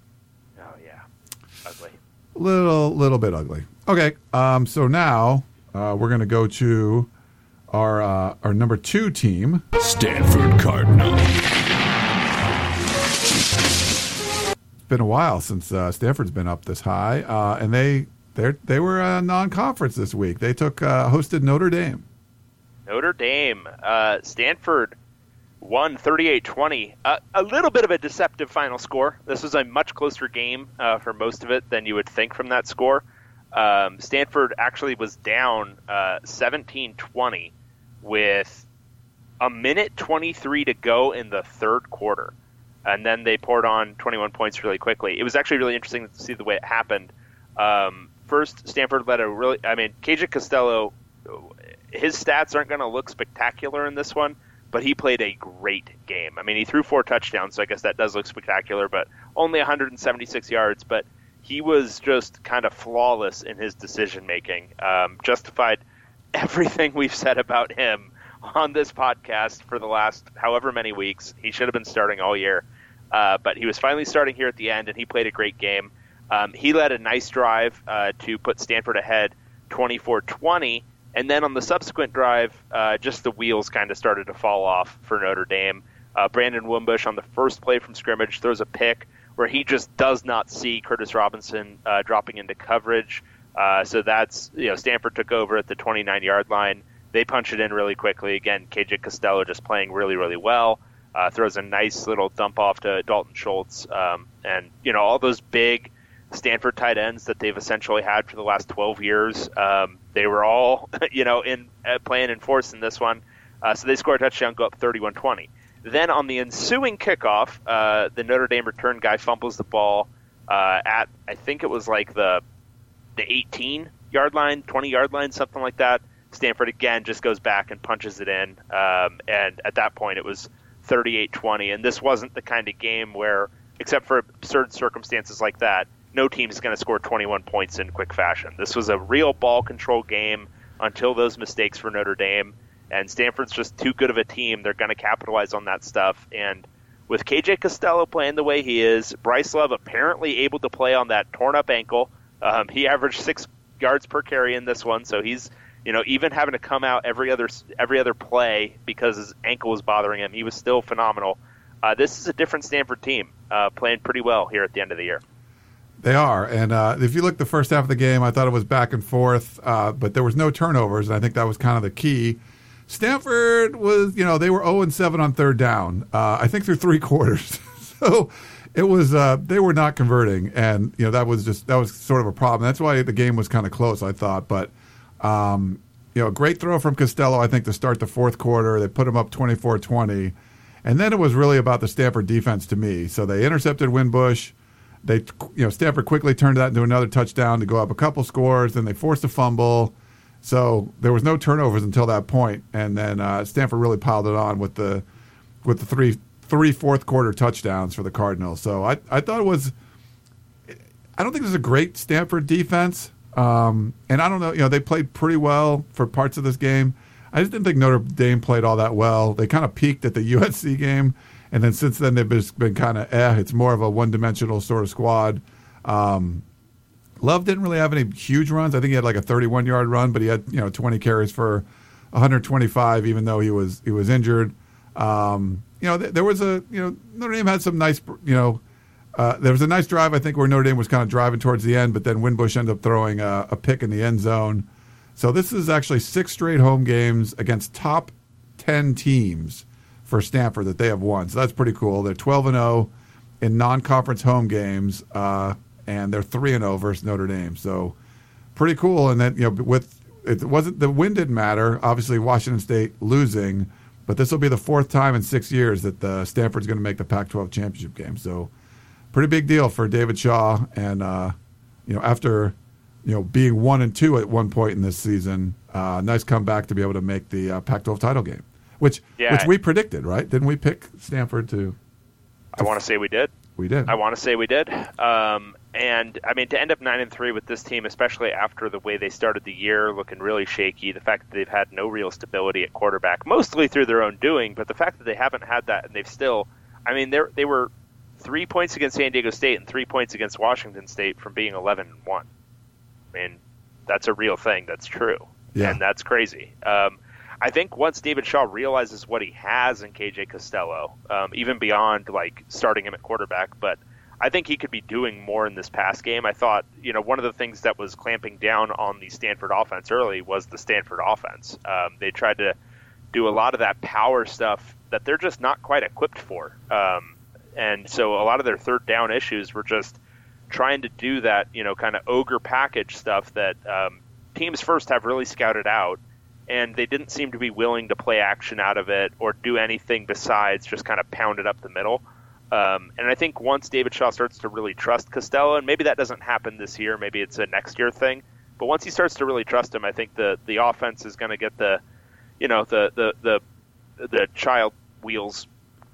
Yeah, ugly. Little little bit ugly. Okay, um, so now uh, we're going to go to our uh, our number two team. Stanford Cardinal. It's been a while since uh, Stanford's been up this high, uh, and they they they were a non-conference this week. They took uh, hosted Notre Dame. Notre Dame, uh, Stanford won 38-20. Uh, a little bit of a deceptive final score. This was a much closer game uh, for most of it than you would think from that score. Um, Stanford actually was down uh, 17-20 with a minute 23 to go in the third quarter. And then they poured on 21 points really quickly. It was actually really interesting to see the way it happened. Um, first, Stanford led a really, I mean, KJ Costello, his stats aren't going to look spectacular in this one, but he played a great game. I mean, he threw four touchdowns, so I guess that does look spectacular, but only 176 yards. But he was just kind of flawless in his decision making. Um, justified [laughs] everything we've said about him on this podcast for the last however many weeks. He should have been starting all year, uh, but he was finally starting here at the end, and he played a great game. Um, he led a nice drive uh, to put Stanford ahead 24 20. And then on the subsequent drive, uh, just the wheels kind of started to fall off for Notre Dame. Uh, Brandon Wimbush on the first play from scrimmage throws a pick where he just does not see Curtis Robinson uh, dropping into coverage. Uh, so that's, you know, Stanford took over at the 29 yard line. They punch it in really quickly. Again, KJ Costello just playing really, really well. Uh, throws a nice little dump off to Dalton Schultz. Um, and, you know, all those big Stanford tight ends that they've essentially had for the last 12 years. Um, they were all, [laughs] you know, in uh, playing in force in this one. Uh, so they scored a touchdown, go up 31-20. Then on the ensuing kickoff, uh, the Notre Dame return guy fumbles the ball uh, at I think it was like the the 18 yard line, 20 yard line, something like that. Stanford again just goes back and punches it in, um, and at that point it was 38-20. And this wasn't the kind of game where, except for absurd circumstances like that, no team is going to score 21 points in quick fashion. This was a real ball control game until those mistakes for Notre Dame, and Stanford's just too good of a team. They're going to capitalize on that stuff, and with KJ Costello playing the way he is, Bryce Love apparently able to play on that torn up ankle. Um, he averaged six yards per carry in this one, so he's you know even having to come out every other every other play because his ankle was bothering him. He was still phenomenal. Uh, this is a different Stanford team uh, playing pretty well here at the end of the year. They are, and uh, if you look the first half of the game, I thought it was back and forth, uh, but there was no turnovers, and I think that was kind of the key. Stanford was, you know, they were 0 and 7 on third down. Uh, I think through three [laughs] quarters. so it was uh, they were not converting, and you know that was just that was sort of a problem. That's why the game was kind of close, I thought. But um, you know, great throw from Costello, I think, to start the fourth quarter. They put him up 24-20. and then it was really about the Stanford defense to me. So they intercepted Wimbush. They, you know, Stanford quickly turned that into another touchdown to go up a couple scores. Then they forced a fumble. So there was no turnovers until that point, and then uh, Stanford really piled it on with the with the three three fourth quarter touchdowns for the Cardinals. So I I thought it was. I don't think there's a great Stanford defense, um, and I don't know. You know, they played pretty well for parts of this game. I just didn't think Notre Dame played all that well. They kind of peaked at the [laughs] USC game, and then since then they've just been kind of eh. It's more of a one dimensional sort of squad. Um, Love didn't really have any huge runs. I think he had like a 31 yard run, but he had you know 20 carries for 125, even though he was he was injured. Um, you know, th- there was a you know Notre Dame had some nice you know. Uh, there was a nice drive, I think, where Notre Dame was kind of driving towards the end, but then Wimbush ended up throwing a, a pick in the end zone. So this is actually six straight home games against top 10 teams for Stanford that they have won. So that's pretty cool. They're 12 and 0 in non-conference home games. Uh, and they're three and zero versus Notre Dame. So pretty cool. And then you know with it wasn't the win didn't matter. Obviously Washington State losing, but this will be the fourth time in six years that the Stanford's going to make the Pac-12 championship game. So pretty big deal for David Shaw. And uh, you know after you know being one and two at one point in this season, uh, nice comeback to be able to make the uh, Pac-12 title game, which Yeah. which we predicted, right? Didn't we pick Stanford to? I want to say we did. We did. I want to say we did. Um, and I mean, to end up nine and three with this team, especially after the way they started the year, looking really shaky. The fact that they've had no real stability at quarterback, mostly through their own doing, but the fact that they haven't had that and they've still, I mean, they they were three points against San Diego State and three points against Washington State from being eleven and one. I mean, that's a real thing. That's true, Yeah. and that's crazy. Um, I think once David Shaw realizes what he has in KJ Costello, um, even beyond like starting him at quarterback, but I think he could be doing more in this pass game. I thought, you know, one of the things that was clamping down on the Stanford offense early was the Stanford offense. Um, they tried to do a lot of that power stuff that they're just not quite equipped for. Um, and so a lot of their third down issues were just trying to do that, you know, kind of ogre package stuff that um, teams first have really scouted out. And they didn't seem to be willing to play action out of it or do anything besides just kind of pound it up the middle. Um, and I think once David Shaw starts to really trust Costello, and maybe that doesn't happen this year, maybe it's a next year thing. But once he starts to really trust him, I think the the offense is going to get the, you know, the the the the child wheels.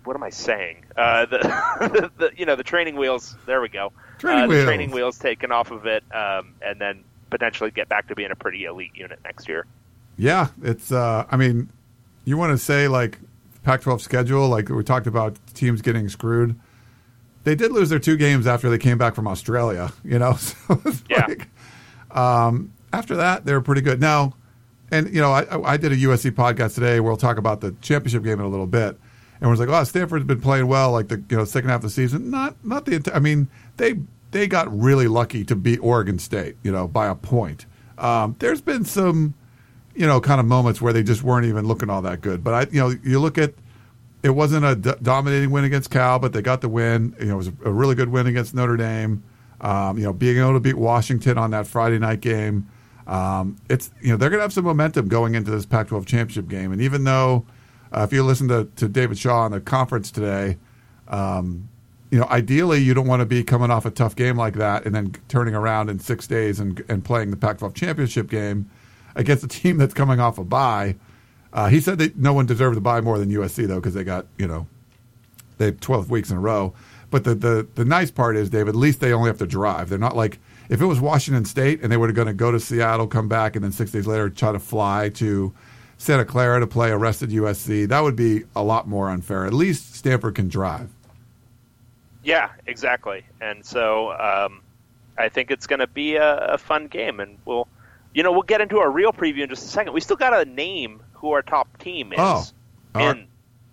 What am I saying? Uh, the, the, [laughs] the you know the training wheels. There we go. Training uh, wheels. Training wheels taken off of it, um, and then potentially get back to being a pretty elite unit next year. Yeah, it's. Uh, I mean, you want to say like Pac-12 schedule, like we talked about teams getting screwed. They did lose their two games after they came back from Australia. You know, [laughs] so Yeah. like, um, after that they were pretty good. Now, and you know, I, I did a USC podcast today where we'll talk about the championship game in a little bit, and was like, "Oh, Stanford's been playing well, like the you know second half of the season." Not not the. I mean, they they got really lucky to beat Oregon State, you know, by a point. Um, there's been some you know, kind of moments where they just weren't even looking all that good. But I, you know, you look at it wasn't a d- dominating win against Cal, but they got the win. You know, it was a, really good win against Notre Dame. Um, you know, being able to beat Washington on that Friday night game, um, it's you know they're going to have some momentum going into this Pac-12 championship game. And even though, uh, if you listen to, to David Shaw on the conference today, um, you know, ideally you don't want to be coming off a tough game like that and then turning around in six days and and playing the Pac-12 championship game against a team that's coming off a bye. Uh, he said that no one deserved to buy more than USC though because they got you know they have 12 weeks in a row. But the, the the nice part is, Dave, at least they only have to drive. They're not like if it was Washington State and they were going to go to Seattle, come back, and then six days later try to fly to Santa Clara to play arrested USC. That would be a lot more unfair. At least Stanford can drive. Yeah, exactly. And so um, I think it's going to be a, a fun game, and we'll, you know, we'll get into our real preview in just a second. We still got to name who our top team is Oh, all in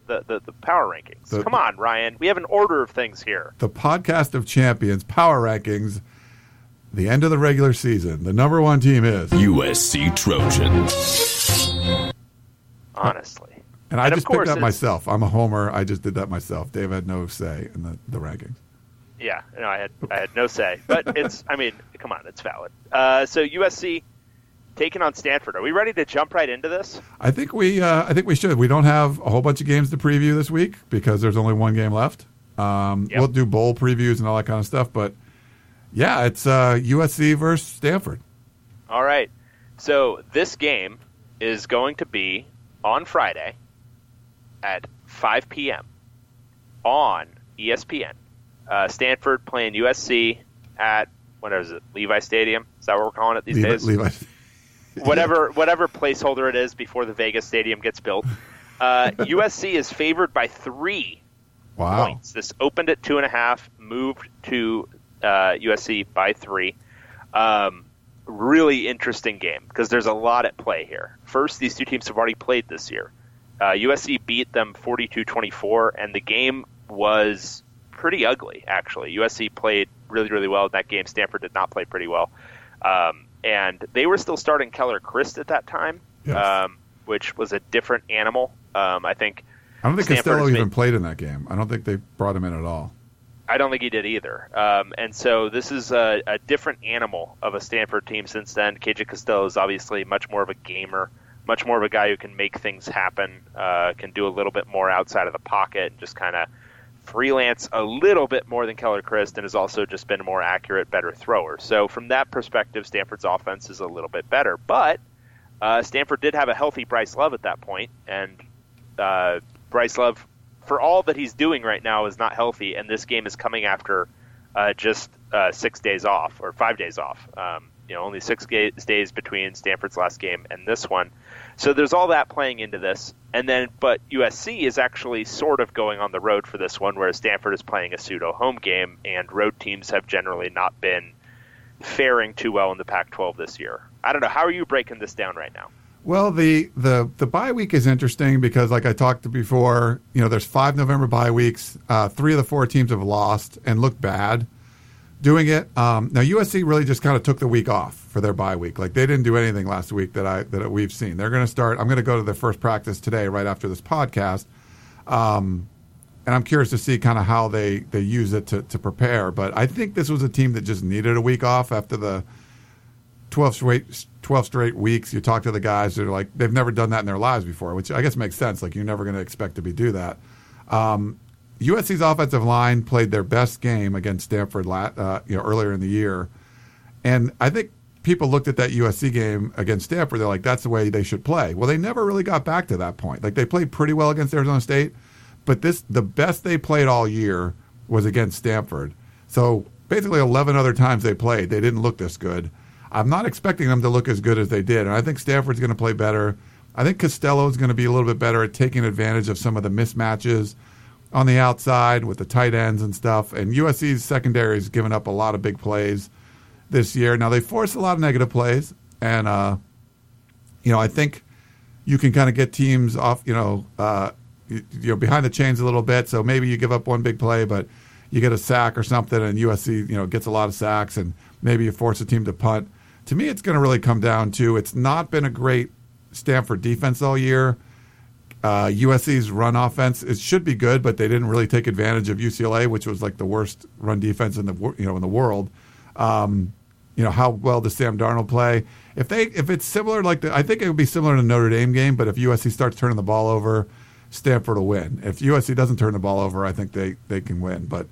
the, the, the power rankings. The- Come on, Ryan. We have an order of things here. The podcast of champions, power rankings, the end of the regular season. The number one team is, USC Trojans. Honestly, and I And of just picked that myself. I'm a homer. I just did that myself. Dave had no say in the, the rankings. yeah, no, I had I had no say, but it's I mean, come on, it's valid. Uh, so USC taking on Stanford. Are we ready to jump right into this? I think we uh, I think we should. We don't have a whole bunch of games to preview this week because there's only one game left. Um, Yep. We'll do bowl previews and all that kind of stuff, but yeah, it's uh, USC versus Stanford. All right. So this game is going to be on Friday at 5 p.m. on ESPN. Uh, Stanford playing USC at what is it? Levi Stadium. Is that what we're calling it these Levi, days? Levi. Whatever whatever placeholder it is before the Vegas Stadium gets built. Uh, USC is favored by three Wow. points. This opened at two and a half, moved to uh, USC by three. Um, really interesting game because there's a lot at play here. First, these two teams have already played this year. Uh, USC beat them 42-24, and the game was pretty ugly. Actually, USC played really, really well in that game. Stanford did not play pretty well, um, and they were still starting Keller Chryst at that time, Yes. um, which was a different animal. Um, I think I don't think Stanford Costello even made- played in that game. I don't think they brought him in at all. I don't think he did either. Um, and so this is a, a different animal of a Stanford team since then. KJ Costello is obviously much more of a gamer, much more of a guy who can make things happen, uh, can do a little bit more outside of the pocket, and just kind of freelance a little bit more than Keller Chryst, and has also just been a more accurate, better thrower. So from that perspective, Stanford's offense is a little bit better. But uh, Stanford did have a healthy Bryce Love at that point, and uh, Bryce Love, for all that he's doing right now, is not healthy, and this game is coming after uh, just uh, six days off or five days off. Um, you know, only six ga- days between Stanford's last game and this one. So there's all that playing into this, and then but USC is actually sort of going on the road for this one, whereas Stanford is playing a pseudo home game, and road teams have generally not been faring too well in the Pac-12 this year. I don't know. How are you breaking this down right now? Well, the the the bye week is interesting because, like I talked before, you know, there's five November bye weeks. Uh, three of the four teams have lost and look bad doing it. Um, now USC really just kind of took the week off for their bye week. Like they didn't do anything last week that I that we've seen. They're going to start. I'm going to go to their first practice today, right after this podcast. Um, and I'm curious to see kind of how they, they use it to, to prepare. But I think this was a team that just needed a week off after the 12 straight 12 straight weeks. You talk to the guys they're like they've never done that in their lives before, which I guess makes sense. Like you're never going to expect to be do that. Um, USC's offensive line played their best game against Stanford uh, you know, earlier in the year, and I think people looked at that USC game against Stanford. They're like, that's the way they should play. Well, they never really got back to that point. Like they played pretty well against Arizona State, but this the best they played all year was against Stanford. So basically, 11 other times they played, they didn't look this good. I'm not expecting them to look as good as they did, and I think Stanford's going to play better. I think Costello is going to be a little bit better at taking advantage of some of the mismatches on the outside with the tight ends and stuff. And USC's secondary has given up a lot of big plays this year. Now they force a lot of negative plays, and uh, you know I think you can kind of get teams off, you know, uh, you, know behind the chains a little bit. So maybe you give up one big play, but you get a sack or something, and USC you know gets a lot of sacks, and maybe you force a team to punt. To me, it's going to really come down to it's not been a great Stanford defense all year. Uh, USC's run offense it should be good, but they didn't really take advantage of UCLA, which was like the worst run defense in the you know in the world. Um, you know how well does Sam Darnold play? If they if it's similar like the, I think it would be similar to Notre Dame game, but if USC starts turning the ball over, Stanford will win. If USC doesn't turn the ball over, I think they they can win. But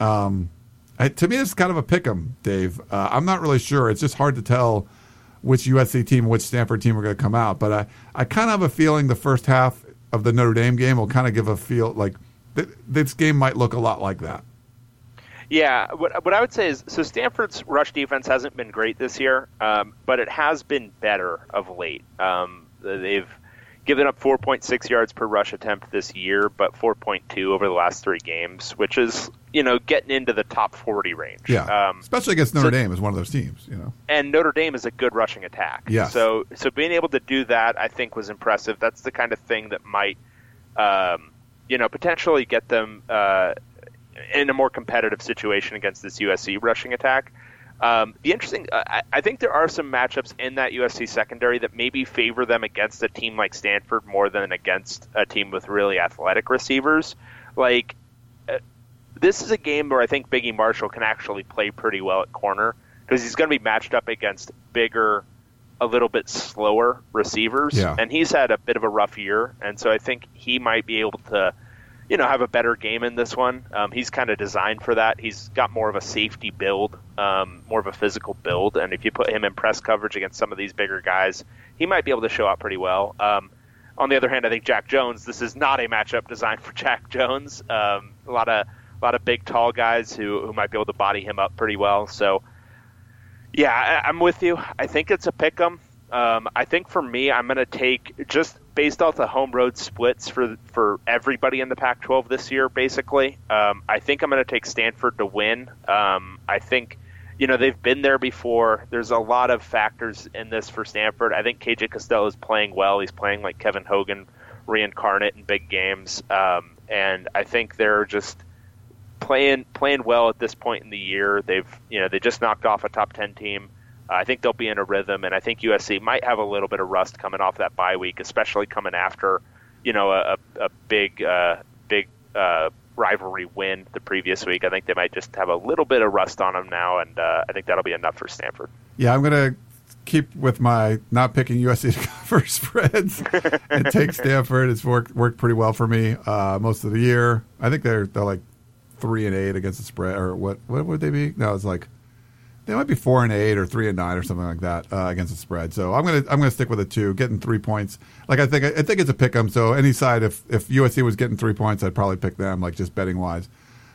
um, I, to me, it's kind of a pick 'em, Dave. Uh, I'm not really sure. It's just hard to tell which USC team, which Stanford team are going to come out. But I, I kind of have a feeling the first half of the Notre Dame game will kind of give a feel like th- this game might look a lot like that. Yeah, what, what I would say is so Stanford's rush defense hasn't been great this year, um, but it has been better of late. Um, they've given up 4.6 yards per rush attempt this year, but 4.2 over the last three games, which is you know getting into the top 40 range. Yeah, um, especially against Notre so- Dame is one of those teams. You know, and Notre Dame is a good rushing attack. Yes. So so being able to do that, I think, was impressive. That's the kind of thing that might, um, you know, potentially get them uh, in a more competitive situation against this USC rushing attack. Um, the interesting, I, I think there are some matchups in that USC secondary that maybe favor them against a team like Stanford more than against a team with really athletic receivers. Like uh, this is a game where I think Biggie Marshall can actually play pretty well at corner because he's going to be matched up against bigger, a little bit slower receivers, Yeah. and he's had a bit of a rough year, and so I think he might be able to, you know, have a better game in this one. Um, he's kind of designed for that. He's got more of a safety build, um, more of a physical build, and if you put him in press coverage against some of these bigger guys, he might be able to show up pretty well. Um, on the other hand, I think Jack Jones. This is not a matchup designed [laughs] for Jack Jones. Um, a lot of lot of big, tall guys who who might be able to body him up pretty well. So, yeah, I, I'm with you. I think it's a pick 'em. Um, I think for me, I'm going to take just based off the home road splits for for everybody in the Pac-12 this year. Basically, um, I think I'm going to take Stanford to win. Um, I think you know they've been there before. There's a lot of factors in this for Stanford. I think KJ Costello is playing well. He's playing like Kevin Hogan reincarnate in big games, um, and I think they're just playing playing well at this point in the year. They've you know they just knocked off a top ten team. Uh, I think they'll be in a rhythm, and I think USC might have a little bit of rust coming off that bye week, especially coming after you know a, a big uh, big uh, rivalry win the previous week. I think they might just have a little bit of rust on them now, and uh, I think that'll be enough for Stanford. Yeah, I'm going to keep with my not picking USC to [laughs] cover spreads [laughs] and take Stanford. It's worked worked pretty well for me uh, most of the year. I think they're they're like three and eight against the spread, or what? What would they be? No, it's like they might be four and eight or three and nine or something like that uh, against the spread. So I'm gonna I'm gonna stick with a two, getting three points. Like I think I think it's a pick 'em. So any side, if if USC was getting three points, I'd probably pick them, like just betting wise.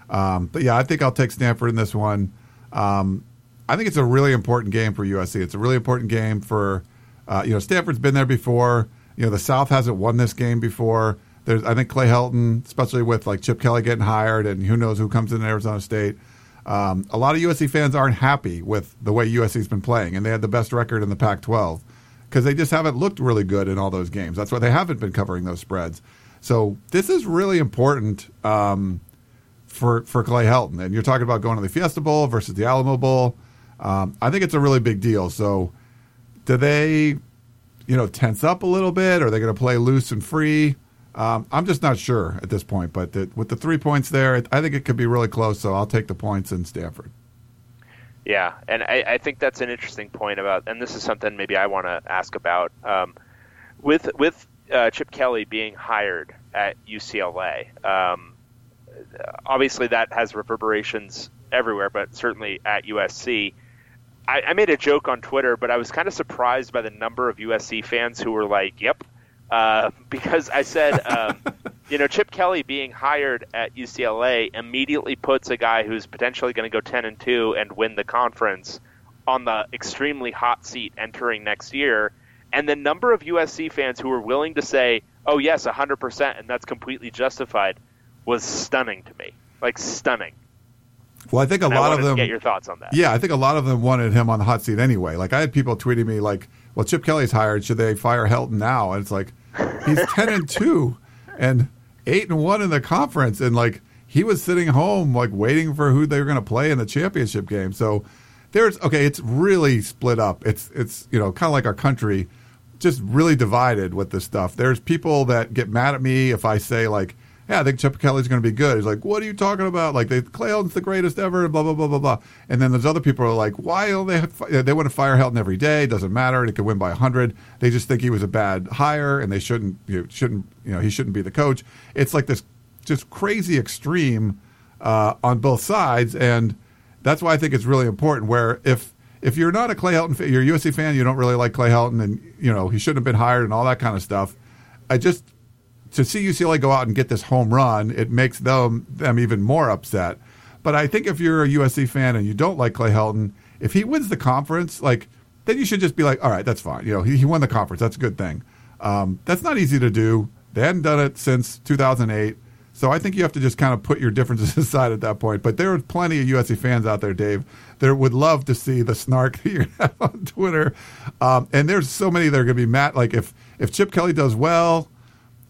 Um, but yeah, I think I'll take Stanford in this one. Um, I think it's a really important game for USC. It's a really important game for uh, you know Stanford's been there before. You know the South hasn't won this game before. There's I think Clay Helton, especially with like Chip Kelly getting hired, and who knows who comes in Arizona State. Um, a lot of USC fans aren't happy with the way USC's been playing, and they had the best record in the Pac-12 because they just haven't looked really good in all those games. That's why they haven't been covering those spreads. So this is really important um, for for Clay Helton. And you're talking about going to the Fiesta Bowl versus the Alamo Bowl. Um, I think it's a really big deal. So do they, you know, tense up a little bit? Are they going to play loose and free? Um, I'm just not sure at this point. But the, with the three points there, I think it could be really close. So I'll take the points in Stanford. Yeah, and I, I think that's an interesting point about, and this is something maybe I want to ask about. Um, with with uh, Chip Kelly being hired at UCLA, um, obviously that has reverberations everywhere, but certainly at USC. I, I made a joke on Twitter, but I was kind of surprised by the number of USC fans who were like, "Yep," uh, because I said, um, [laughs] you know, Chip Kelly being hired at UCLA immediately puts a guy who's potentially going to go ten and two and win the conference on the extremely hot seat entering next year. And the number of USC fans who were willing to say, "Oh yes, hundred percent," and that's completely justified, was stunning to me. Like stunning. Well, I think a And lot of them. to get your thoughts on that. Yeah, I think a lot of them wanted him on the hot seat anyway. Like I had people tweeting me like, "Well, Chip Kelly's hired. Should they fire Helton now?" And it's like, he's ten and two, and eight and one in the conference, and like he was sitting home like waiting for who they were going to play in the championship game. So there's okay, it's really split up. It's it's you know kind of like our country, just really divided with this stuff. There's people that get mad at me if I say like, yeah, I think Chip Kelly's going to be good. He's like, what are you talking about? Like, they, Clay Helton's the greatest ever, blah blah blah blah blah. And then there's other people are like, why don't they they want to fire Helton every day? Doesn't matter. He could win by hundred. They just think he was a bad hire, and they shouldn't you know, shouldn't you know he shouldn't be the coach. It's like this just crazy extreme uh, on both sides, and that's why I think it's really important. Where if if you're not a Clay Helton, fan, you're a USC fan, you don't really like Clay Helton, and you know he shouldn't have been hired and all that kind of stuff. I just to see UCLA go out and get this home run, it makes them them even more upset. But I think if you're a USC fan and you don't like Clay Helton, if he wins the conference, like then you should just be like, all right, that's fine. You know, he, he won the conference. That's a good thing. Um, that's not easy to do. They hadn't done it since 2008. So I think you have to just kind of put your differences [laughs] aside at that point. But there are plenty of USC fans out there, Dave, that would love to see the snark [laughs] that you have on Twitter. Um, and there's so many that are going to be mad. Like if if Chip Kelly does well,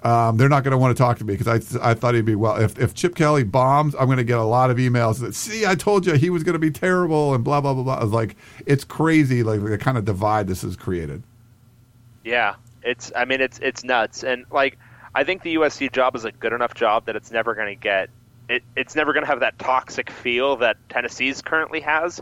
um, they're not going to want to talk to me because I, I thought he'd be well. If, if Chip Kelly bombs, I'm going to get a lot of emails that, see, I told you he was going to be terrible and blah, blah, blah, blah. I was like, it's crazy, like the kind of divide this has created. Yeah, it's. I mean, it's it's nuts, and like I think the USC job is a good enough job that it's never going to get. It, it's never going to have that toxic feel that Tennessee's currently has.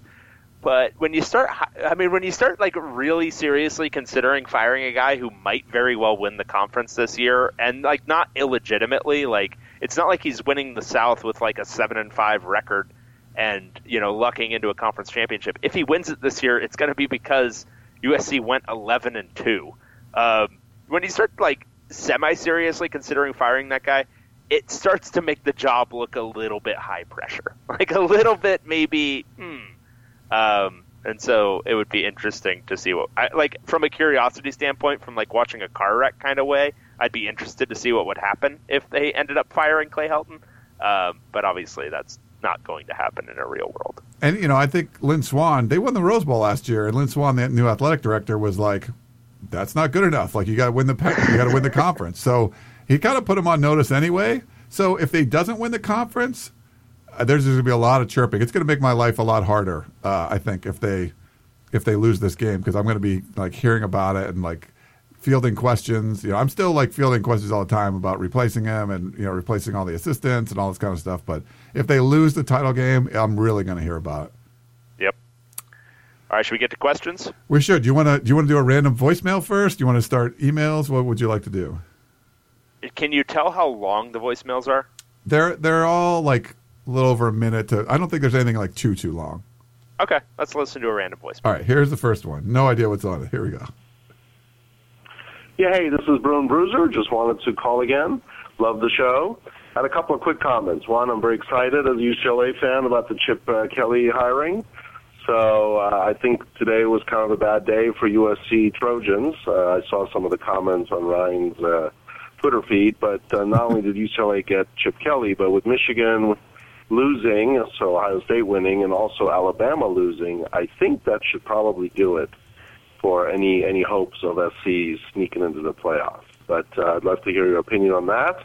But when you start, I mean, when you start like really seriously considering firing a guy who might very well win the conference this year, and like not illegitimately, like it's not like he's winning the South with like a seven and five record, and you know lucking into a conference championship. If he wins it this year, it's going to be because USC went eleven and two. Um, when you start like semi seriously considering firing that guy, it starts to make the job look a little bit high pressure, [laughs] like a little bit maybe. Hmm, um, and so it would be interesting to see what, I, like, from a curiosity standpoint, from like watching a car wreck kind of way, I'd be interested to see what would happen if they ended up firing Clay Helton. Um, but obviously, that's not going to happen in a real world. And you know, I think Lynn Swann they won the Rose Bowl last year, and Lynn Swann, the new athletic director, was like, "That's not good enough. Like you got to win the you got to win the conference." So he kind of put him on notice anyway. So if they doesn't win the conference, there's going to be a lot of chirping. It's going to make my life a lot harder. Uh, I think if they if they lose this game because I'm going to be like hearing about it and like fielding questions. You know, I'm still like fielding questions all the time about replacing him and you know replacing all the assistants and all this kind of stuff. But if they lose the title game, I'm really going to hear about it. Yep. All right, should we get to questions? We should. Do you want to do you want to do a random voicemail first? Do you want to start emails? What would you like to do? Can you tell how long the voicemails are? They're they're all like a little over a minute to. I don't think there's anything like too too long. Okay, let's listen to a random voice. All right, here's the first one. No idea what's on it. Here we go. Yeah, hey, this is Bruin Bruiser. Just wanted to call again. Love the show. Had a couple of quick comments. One, I'm very excited as a UCLA fan about the Chip uh, Kelly hiring. So uh, I think today was kind of a bad day for USC Trojans. Uh, I saw some of the comments on Ryan's uh, Twitter feed, but uh, not only did UCLA get Chip Kelly, but with Michigan losing, so Ohio State winning, and also Alabama losing, I think that should probably do it for any any hopes of SC sneaking into the playoffs. But uh, I'd love to hear your opinion on that.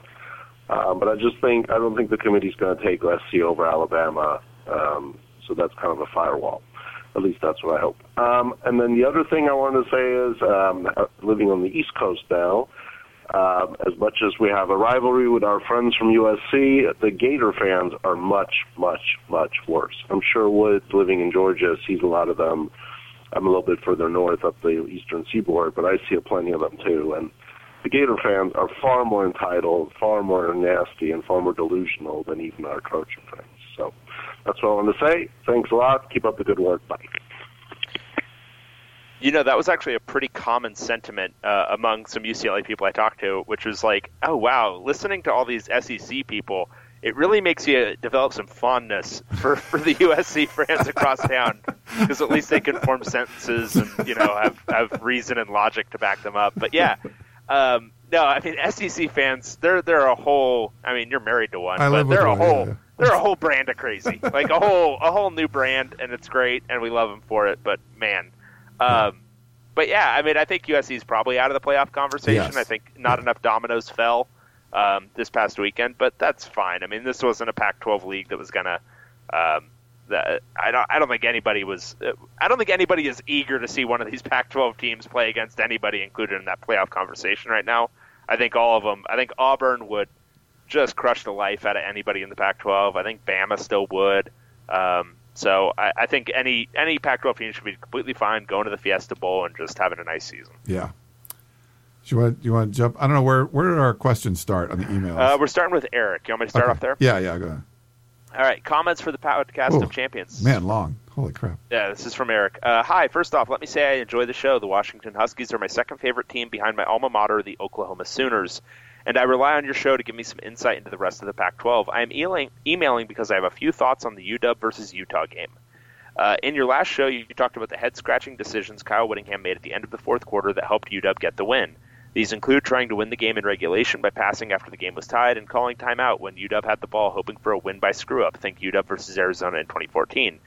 Um, but I just think I don't think the committee's going to take SC over Alabama, um, so that's kind of a firewall. At least that's what I hope. Um, and then the other thing I wanted to say is, um, living on the East Coast now, um, as much as we have a rivalry with our friends from USC, the Gator fans are much, much, much worse. I'm sure Woods, living in Georgia, sees a lot of them. I'm a little bit further north up the eastern seaboard, but I see plenty of them too. And the Gator fans are far more entitled, far more nasty, and far more delusional than even our Trojan fans. So that's what I wanted to say. Thanks a lot. Keep up the good work. Bye. You know, that was actually a pretty common sentiment uh, among some UCLA people I talked to, which was like, oh, wow, listening to all these SEC people, it really makes you develop some fondness for, for the [laughs] USC fans across town because at least they can form sentences and, you know, have, have reason and logic to back them up. But yeah, um, no, I mean, SEC fans, they're, they're a whole, I mean, you're married to one, I but they're a one, whole. yeah. They're a whole brand of crazy, like a whole a whole new brand, and it's great, and we love them for it. But man, um, but yeah, I mean, I think USC is probably out of the playoff conversation. Yes. I think not enough dominoes fell um, this past weekend, but that's fine. I mean, this wasn't a Pac-12 league that was gonna. Um, that I don't. I don't think anybody was. I don't think anybody is eager to see one of these Pac-12 teams play against anybody included in that playoff conversation right now. I think all of them. I think Auburn would just crush the life out of anybody in the Pac-12. I think Bama still would. Um, so I, I think any any Pac-12 team should be completely fine going to the Fiesta Bowl and just having a nice season. Yeah. Do you want you want to jump? I don't know where where did our questions start on the emails? Uh, we're starting with Eric. You want me to start Okay. off there? Yeah, yeah, go ahead. All right. Comments for the podcast Ooh, of champions. Man, long. Holy crap. Yeah, this is from Eric. Uh, hi, first off, let me say I enjoy the show. The Washington Huskies are my second favorite team behind my alma mater, the Oklahoma Sooners. And I rely on your show to give me some insight into the rest of the Pac 12. I am emailing, emailing because I have a few thoughts on the UW versus Utah game. Uh, in your last show, you talked about the head scratching decisions Kyle Whittingham made at the end of the fourth quarter that helped UW get the win. These include trying to win the game in regulation by passing after the game was tied and calling timeout when UW had the ball, hoping for a win by screw up. Think UW versus Arizona in 2014.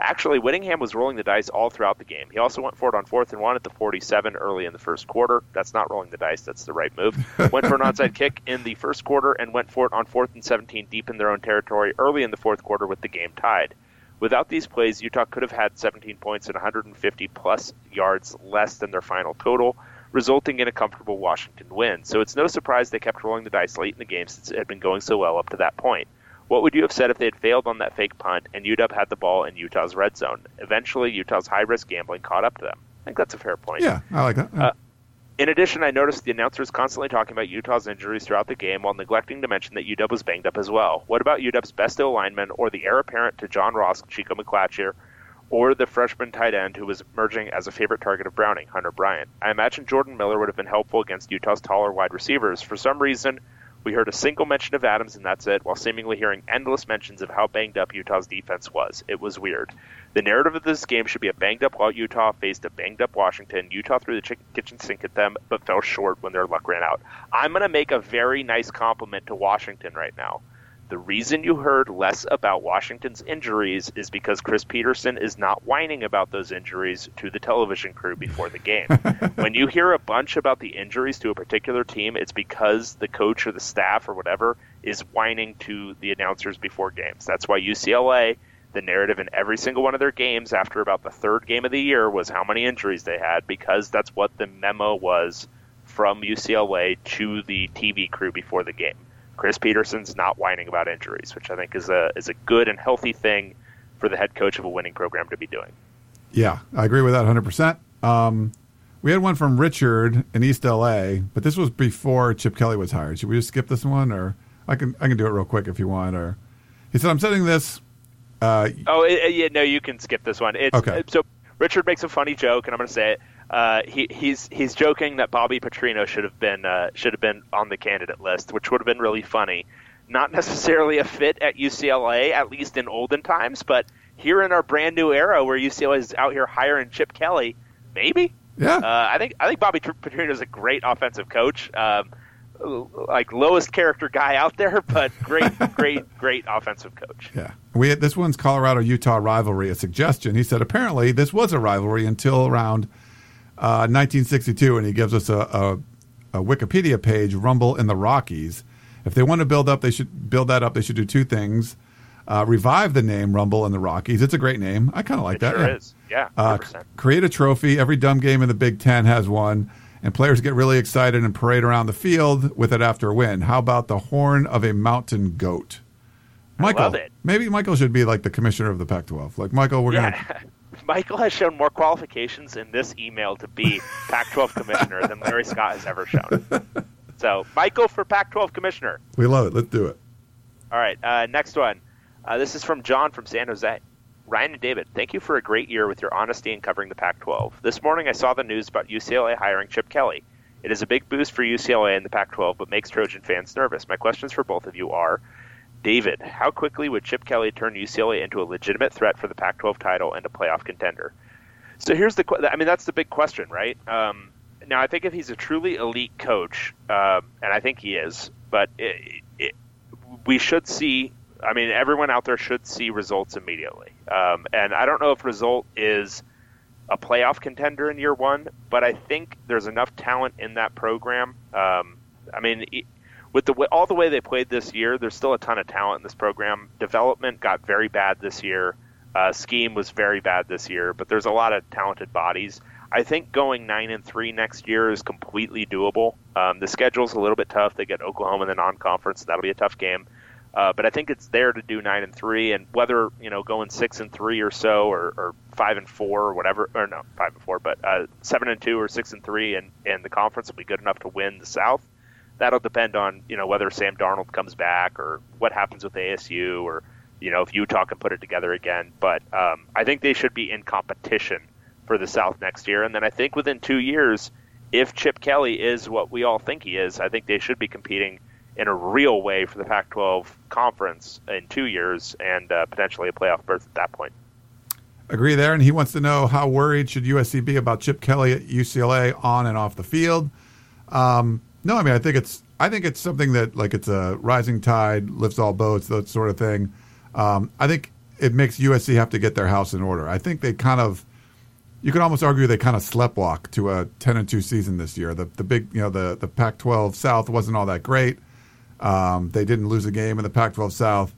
Actually, Whittingham was rolling the dice all throughout the game. He also went for it on fourth and one at the 47 early in the first quarter. That's not rolling the dice, that's the right move. [laughs] went for an onside kick in the first quarter and went for it on fourth and 17 deep in their own territory early in the fourth quarter with the game tied. Without these plays, Utah could have had 17 points and 150 plus yards less than their final total, resulting in a comfortable Washington win. So it's no surprise they kept rolling the dice late in the game since it had been going so well up to that point. What would you have said if they had failed on that fake punt and UW had the ball in Utah's red zone? Eventually, Utah's high risk gambling caught up to them. I think that's a fair point. Yeah, I like that. Yeah. Uh, In addition, I noticed the announcers constantly talking about Utah's injuries throughout the game while neglecting to mention that UW was banged up as well. What about UW's best O lineman or the heir apparent to John Ross, Chico McClatcher, or the freshman tight end who was emerging as a favorite target of Browning, Hunter Bryant? I imagine Jordan Miller would have been helpful against Utah's taller wide receivers. For some reason, we heard a single mention of Adams and that's it, while seemingly hearing endless mentions of how banged up Utah's defense was. It was weird. The narrative of this game should be a banged up Utah faced a banged up Washington. Utah threw the chicken kitchen sink at them, but fell short when their luck ran out. I'm going to make a very nice compliment to Washington right now. The reason you heard less about Washington's injuries is because Chris Petersen is not whining about those injuries to the television crew before the game. [laughs] when you hear a bunch about the injuries to a particular team, it's because the coach or the staff or whatever is whining to the announcers before games. That's why UCLA, the narrative in every single one of their games after about the third game of the year was how many injuries they had, because that's what the memo was from UCLA to the TV crew before the game. Chris Petersen's not whining about injuries, which I think is a is a good and healthy thing for the head coach of a winning program to be doing. Yeah, I agree with that 100%. Um, we had one from Richard in East LA, but this was before Chip Kelly was hired. Should we just skip this one, or I can I can do it real quick if you want? Or he said, "I'm sending this." Uh, Oh, it, it- yeah, no, you can skip this one. It's, Okay. So Richard makes a funny joke, and I'm going to say it. Uh, he, he's he's joking that Bobby Petrino should have been uh, should have been on the candidate list, which would have been really funny. Not [laughs] necessarily a fit at UCLA, at least in olden times, but here in our brand new era where UCLA is out here hiring Chip Kelly, maybe. yeah, Uh, I think I think Bobby Petrino is a great offensive coach. Um, like lowest character guy out there, [laughs] but great, great, great offensive coach. yeah. We had, this one's Colorado Utah rivalry. A suggestion. He said apparently this was a rivalry until around uh, 1962, and he gives us a, a, a Wikipedia page, Rumble in the Rockies. If they want to build up, they should build that up. They should do two things: uh, revive the name Rumble in the Rockies. It's a great name. I kind of like It that. sure yeah. is. Yeah, Uh, 100%. create a trophy. Every dumb game in the Big Ten has one, and players get really excited and parade around the field with it after a win. How about the horn of a mountain goat? Michael, maybe Michael should be like the commissioner of the Pac-12. Like Michael, we're gonna. [laughs] Michael has shown more qualifications in this email to be [laughs] Pac-12 commissioner than Larry Scott has ever shown. [laughs] So, Michael for Pac-12 commissioner. We love it. Let's do it. All right, uh, next one. Uh, this is from John from San Jose. Ryan and David, thank you for a great year with your honesty in covering the Pac 12. This morning I saw the news about UCLA hiring Chip Kelly. It is a big boost for UCLA and the Pac 12, but makes Trojan fans nervous. My questions for both of you are David, how quickly would Chip Kelly turn UCLA into a legitimate threat for the Pac 12 title and a playoff contender? So here's the I mean, that's the big question, right? Um, now, I think if he's a truly elite coach, um, and I think he is, but it, it, we should see. I mean, everyone out there should see results immediately. Um, and I don't know if result is a playoff contender in year one, but I think there's enough talent in that program. Um, I mean, with the way, all the way they played this year, there's still a ton of talent in this program. Development got very bad this year. Uh, scheme was very bad this year, but there's a lot of talented bodies. I think going nine and three next year is completely doable. Um, the schedule's a little bit tough. They get Oklahoma in the non-conference. That'll be a tough game. Uh, but I think it's there to do nine and three, and whether you know going six and three or so, or, or five and four, or whatever, or no, five and four, but uh, seven and two or six and three, and and the conference will be good enough to win the South. That'll depend on you know whether Sam Darnold comes back or what happens with ASU, or you know if Utah can put it together again. But um, I think they should be in competition for the South next year, and then I think within two years, if Chip Kelly is what we all think he is, I think they should be competing in a real way for the Pac-12 conference in two years and uh, potentially a playoff berth at that point. Agree there, and he wants to know how worried should USC be about Chip Kelly at UCLA on and off the field. Um, no, I mean I think it's I think it's something that like it's a rising tide lifts all boats, that sort of thing. Um, I think it makes USC have to get their house in order. I think they kind of you could almost argue they kind of sleptwalk to a ten and two season this year. The the big you know the the Pac-12 South wasn't all that great. Um, they didn't lose a game in the Pac-12 South,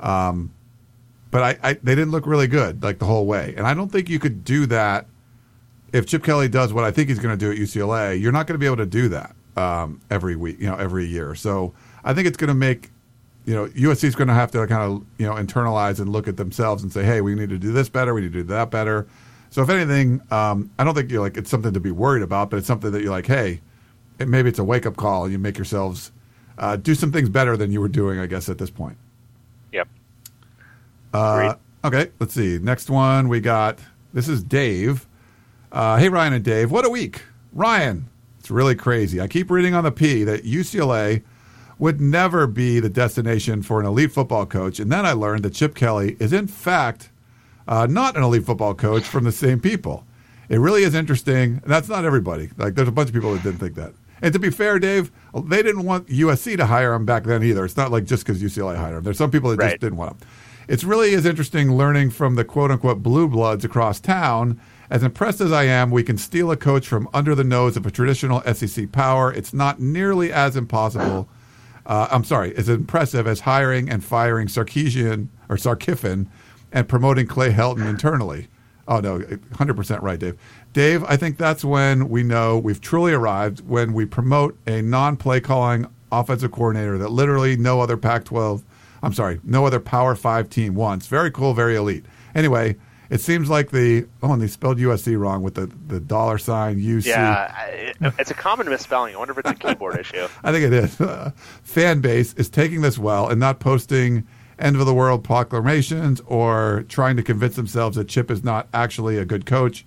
um, but I, I, they didn't look really good like the whole way. And I don't think you could do that if Chip Kelly does what I think he's going to do at UCLA. You're not going to be able to do that um, every week, you know, every year. So I think it's going to make you know USC is going to have to kind of you know internalize and look at themselves and say, hey, we need to do this better, we need to do that better. So if anything, um, I don't think you're like it's something to be worried about, but it's something that you're like, hey, it, maybe it's a wake up call, you make yourselves uh, do some things better than you were doing, I guess, at this point. Yep. Uh, okay, let's see. Next one we got. This is Dave. Uh, hey, Ryan and Dave. What a week. Ryan, it's really crazy. I keep reading on the P that UCLA would never be the destination for an elite football coach. And then I learned that Chip Kelly is, in fact, uh, not an elite football coach from the same people. It really is interesting. And that's not everybody. Like, there's a bunch of people that didn't think that. And to be fair, Dave, they didn't want USC to hire him back then either. It's not like just because UCLA hired him. There's some people that Right. just didn't want him. It's really is interesting learning from the quote unquote blue bloods across town. As impressed as I am, we can steal a coach from under the nose of a traditional SEC power. It's not nearly as impossible. Uh, I'm sorry, as impressive as hiring and firing Sarkisian or Sarkiffin and promoting Clay Helton internally. Oh no, 100% right, Dave. Dave, I think that's when we know we've truly arrived when we promote a non-play calling offensive coordinator that literally no other Pac-12, I'm sorry, no other Power 5 team wants. Very cool, very elite. Anyway, it seems like the oh, and they spelled USC wrong with the the dollar sign UC. Yeah, it's a common misspelling. I wonder if it's a keyboard issue. [laughs] I think it is. Uh, [laughs] fan base is taking this well and not posting end of the world proclamations or trying to convince themselves that Chip is not actually a good coach.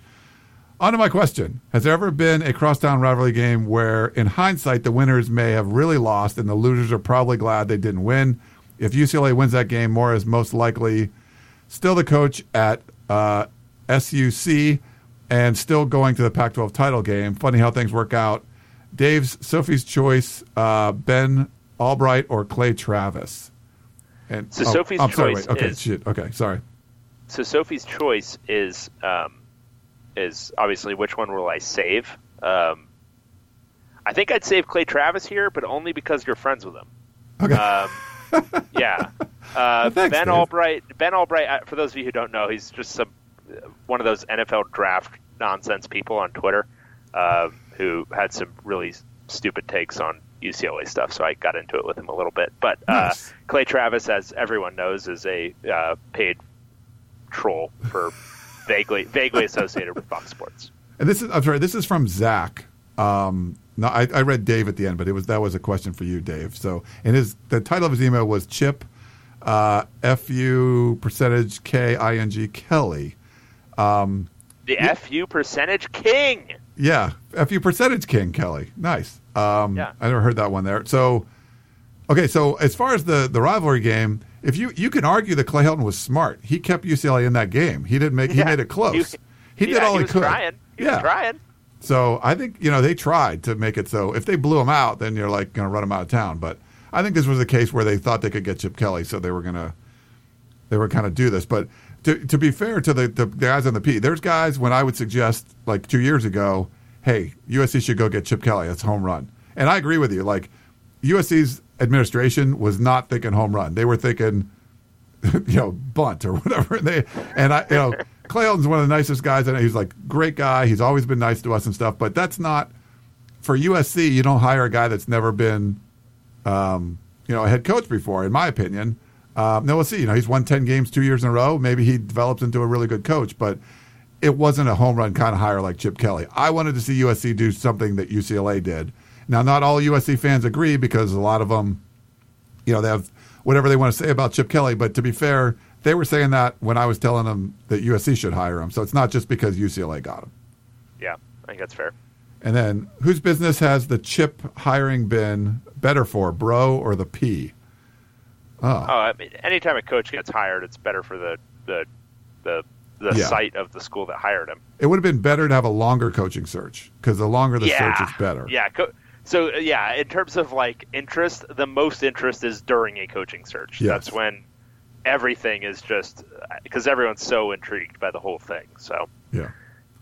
On to my question. Has there ever been a crosstown rivalry game where, in hindsight, the winners may have really lost and the losers are probably glad they didn't win? If UCLA wins that game, Mora is most likely still the coach at uh, SUC and still going to the Pac 12 title game. Funny how things work out. Dave's Sophie's Choice, uh, Ben Albright or Clay Travis? And So Sophie's I'm Choice wait, okay, is- shit. Okay, sorry. So Sophie's choice is um, is obviously which one will I save? Um, I think I'd save Clay Travis here, but only because you're friends with him. Okay. Um, yeah. [laughs] Uh, Thanks, ben Dave. Albright. Ben Albright. uh, For those of you who don't know, he's just some one of those NFL draft nonsense people on Twitter um, who had some really stupid takes on UCLA stuff. So I got into it with him a little bit. But uh, Nice. Clay Travis, as everyone knows, is a uh, paid troll for vaguely vaguely associated with Fox Sports. And this is I'm sorry, this is from Zach. Um, no, I, I read Dave at the end, but it was that was a question for you, Dave. So, and his the title of his email was Chip, uh, F U percentage K I N G Kelly. The FU percentage king. Yeah, F U percentage King Kelly. Nice. Um, Yeah. I never heard that one there. So, okay, so as far as the the rivalry game, if you you can argue that Clay Helton was smart, he kept UCLA in that game. He didn't make he Yeah. made it close. He, did yeah, all he, could. Trying. He yeah. was trying. So I think you know they tried to make it so if they blew him out, then you're like going to run him out of town. But I think this was a case where they thought they could get Chip Kelly, so they were to they were kind of do this. But to to be fair to the, the guys on the P, there's guys when I would suggest like two years ago, hey, USC should go get Chip Kelly. That's home run. And I agree with you. Like USC's administration was not thinking home run. They were thinking [laughs] you know, bunt or whatever. And [laughs] they and I, you know, Clay Helton's one of the nicest guys. And he's like great guy. He's always been nice to us and stuff. But that's not for USC. You don't hire a guy that's never been, um, you know, a head coach before. In my opinion. Um, now we'll see. You know, he's won ten games two years in a row. Maybe he develops into a really good coach, but it wasn't a home run kind of hire like Chip Kelly. I wanted to see USC do something that UCLA did. Now, not all USC fans agree because a lot of them, you know, they have whatever they want to say about Chip Kelly. But to be fair, they were saying that when I was telling them that USC should hire him. So it's not just because UCLA got him. Yeah, I think that's fair. And then, whose business has the Chip hiring been better for, Bro or the P? Oh, I mean, anytime a coach gets hired, it's better for the the the, the Yeah. site of the school that hired him. It would have been better to have a longer coaching search because the longer the yeah, search is better. Yeah. Co- so yeah, in terms of like interest, the most interest is during a coaching search. Yes. That's when everything is just because everyone's so intrigued by the whole thing. So, Yeah.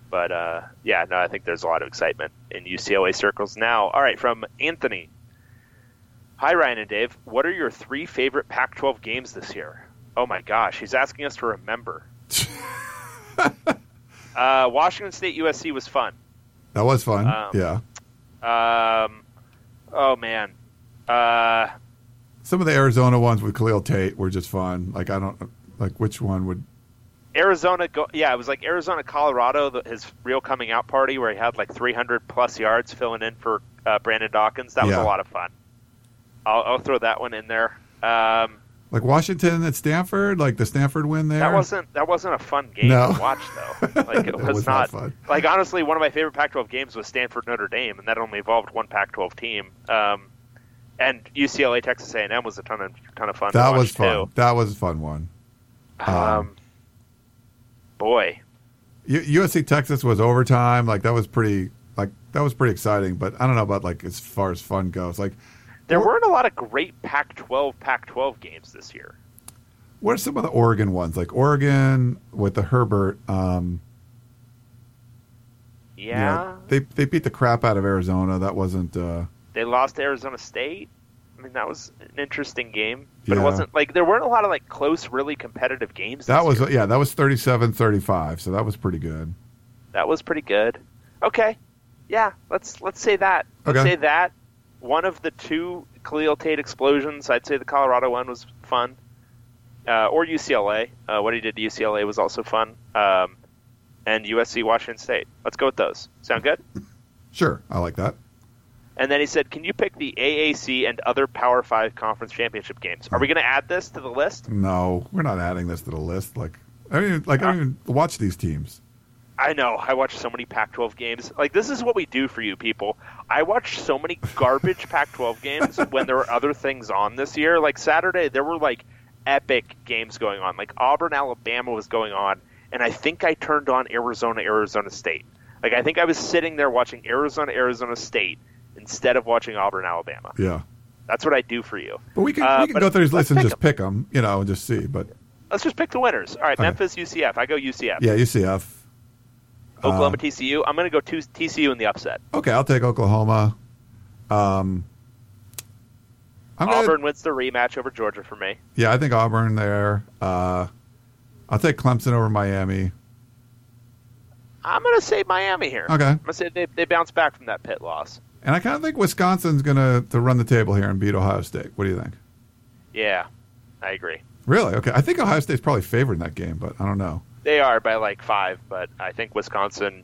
but uh, yeah, no, I think there's a lot of excitement in UCLA circles now. All right, from Anthony. Hi, Ryan and Dave. What are your three favorite Pac-12 games this year? Oh my gosh, he's asking us to remember. [laughs] uh, Washington State USC was fun. That was fun. Um, yeah. Um, oh man, uh, Some of the Arizona ones with Khalil Tate were just fun. Like I don't like which one would. Arizona. Go- yeah, it was like Arizona, Colorado. The, his real coming out party where he had like 300 plus yards filling in for uh, Brandon Dawkins. That was Yeah. a lot of fun. I'll, I'll throw that one in there. Um, Like Washington at Stanford, like the Stanford win there. that wasn't that wasn't a fun game No. to watch though. [laughs] Like it That was, was not not, fun. Like honestly, one of my favorite Pac-12 games was Stanford Notre Dame, and that only involved one Pac-12 team. Um, and UCLA Texas A&M was a ton of ton of fun. to That was fun. Too. That was a fun one. Um, boy, USC Texas was overtime. Like that was pretty. Like that was pretty exciting. But I don't know about like as far as fun goes. Like there weren't a lot of great Pac-12 Pac-12 games this year. what are some of the Oregon ones? Like Oregon with the Herbert. Um, you know, Yeah, they they beat the crap out of Arizona. That wasn't. Uh, they lost to Arizona State. I mean, that was an interesting game, but Yeah. it wasn't like there weren't a lot of like close, really competitive games. that this was year. yeah. That was 37-35, So that was pretty good. that was pretty good. Okay, yeah, let's let's say that. Let's Okay. say that one of the two Khalil Tate explosions. I'd say the Colorado one was fun, uh, or UCLA. Uh, what he did to UCLA was also fun. Um, and USC Washington State. Let's go with those. Sound good? Sure, I like that. And then he said, "Can you pick the AAC and other Power Five conference championship games? Are we going to add this to the list?" No, we're not adding this to the list. Like I mean, like I don't even watch these teams. I know. I watch so many Pac-12 games. Like this is what we do for you people. I watch so many garbage [laughs] Pac-12 games when there were other things on this year. Like Saturday, there were like epic games going on. Like Auburn, Alabama was going on, and I think I turned on Arizona, Arizona State. Like I think I was sitting there watching Arizona, Arizona State instead of watching Auburn, Alabama. Yeah, That's what I do for you. but we can Uh, we can go through these lists and just pick them, you know, and just see. But Let's just pick the winners. All right. Memphis, UCF. I go UCF. yeah, UCF. Oklahoma, Uh, TCU. I'm going to go to TCU in the upset. Okay, I'll take Oklahoma. Um, I'm gonna- Auburn wins the rematch over Georgia for me. yeah, I think Auburn there. Uh, I'll take Clemson over Miami. I'm going to say Miami here. Okay, I'm going to say they, they bounce back from that Pitt loss. and I kind of think Wisconsin's going to to run the table here and beat Ohio State. What do you think? Yeah, I agree. Really? Okay, I think Ohio State's probably favored in that game, but I don't know. They are by like five, but I think Wisconsin.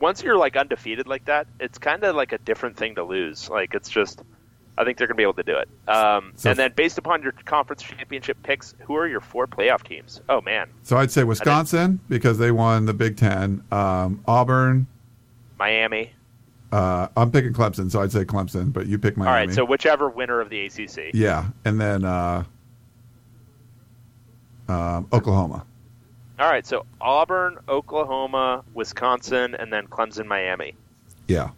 Once you're like undefeated like that, it's kind of like a different thing to lose. Like it's just, I think they're going to be able to do it. Um, So- and then based upon your conference championship picks, who are your four playoff teams? Oh man, So I'd say Wisconsin because they won the Big Ten. Um, Auburn. Miami. Uh, I'm picking Clemson, so I'd say Clemson, but you pick Miami. All right, so whichever winner of the ACC. yeah, and then uh, um, Oklahoma. All right, so Auburn, Oklahoma, Wisconsin, and then Clemson, Miami. Yeah,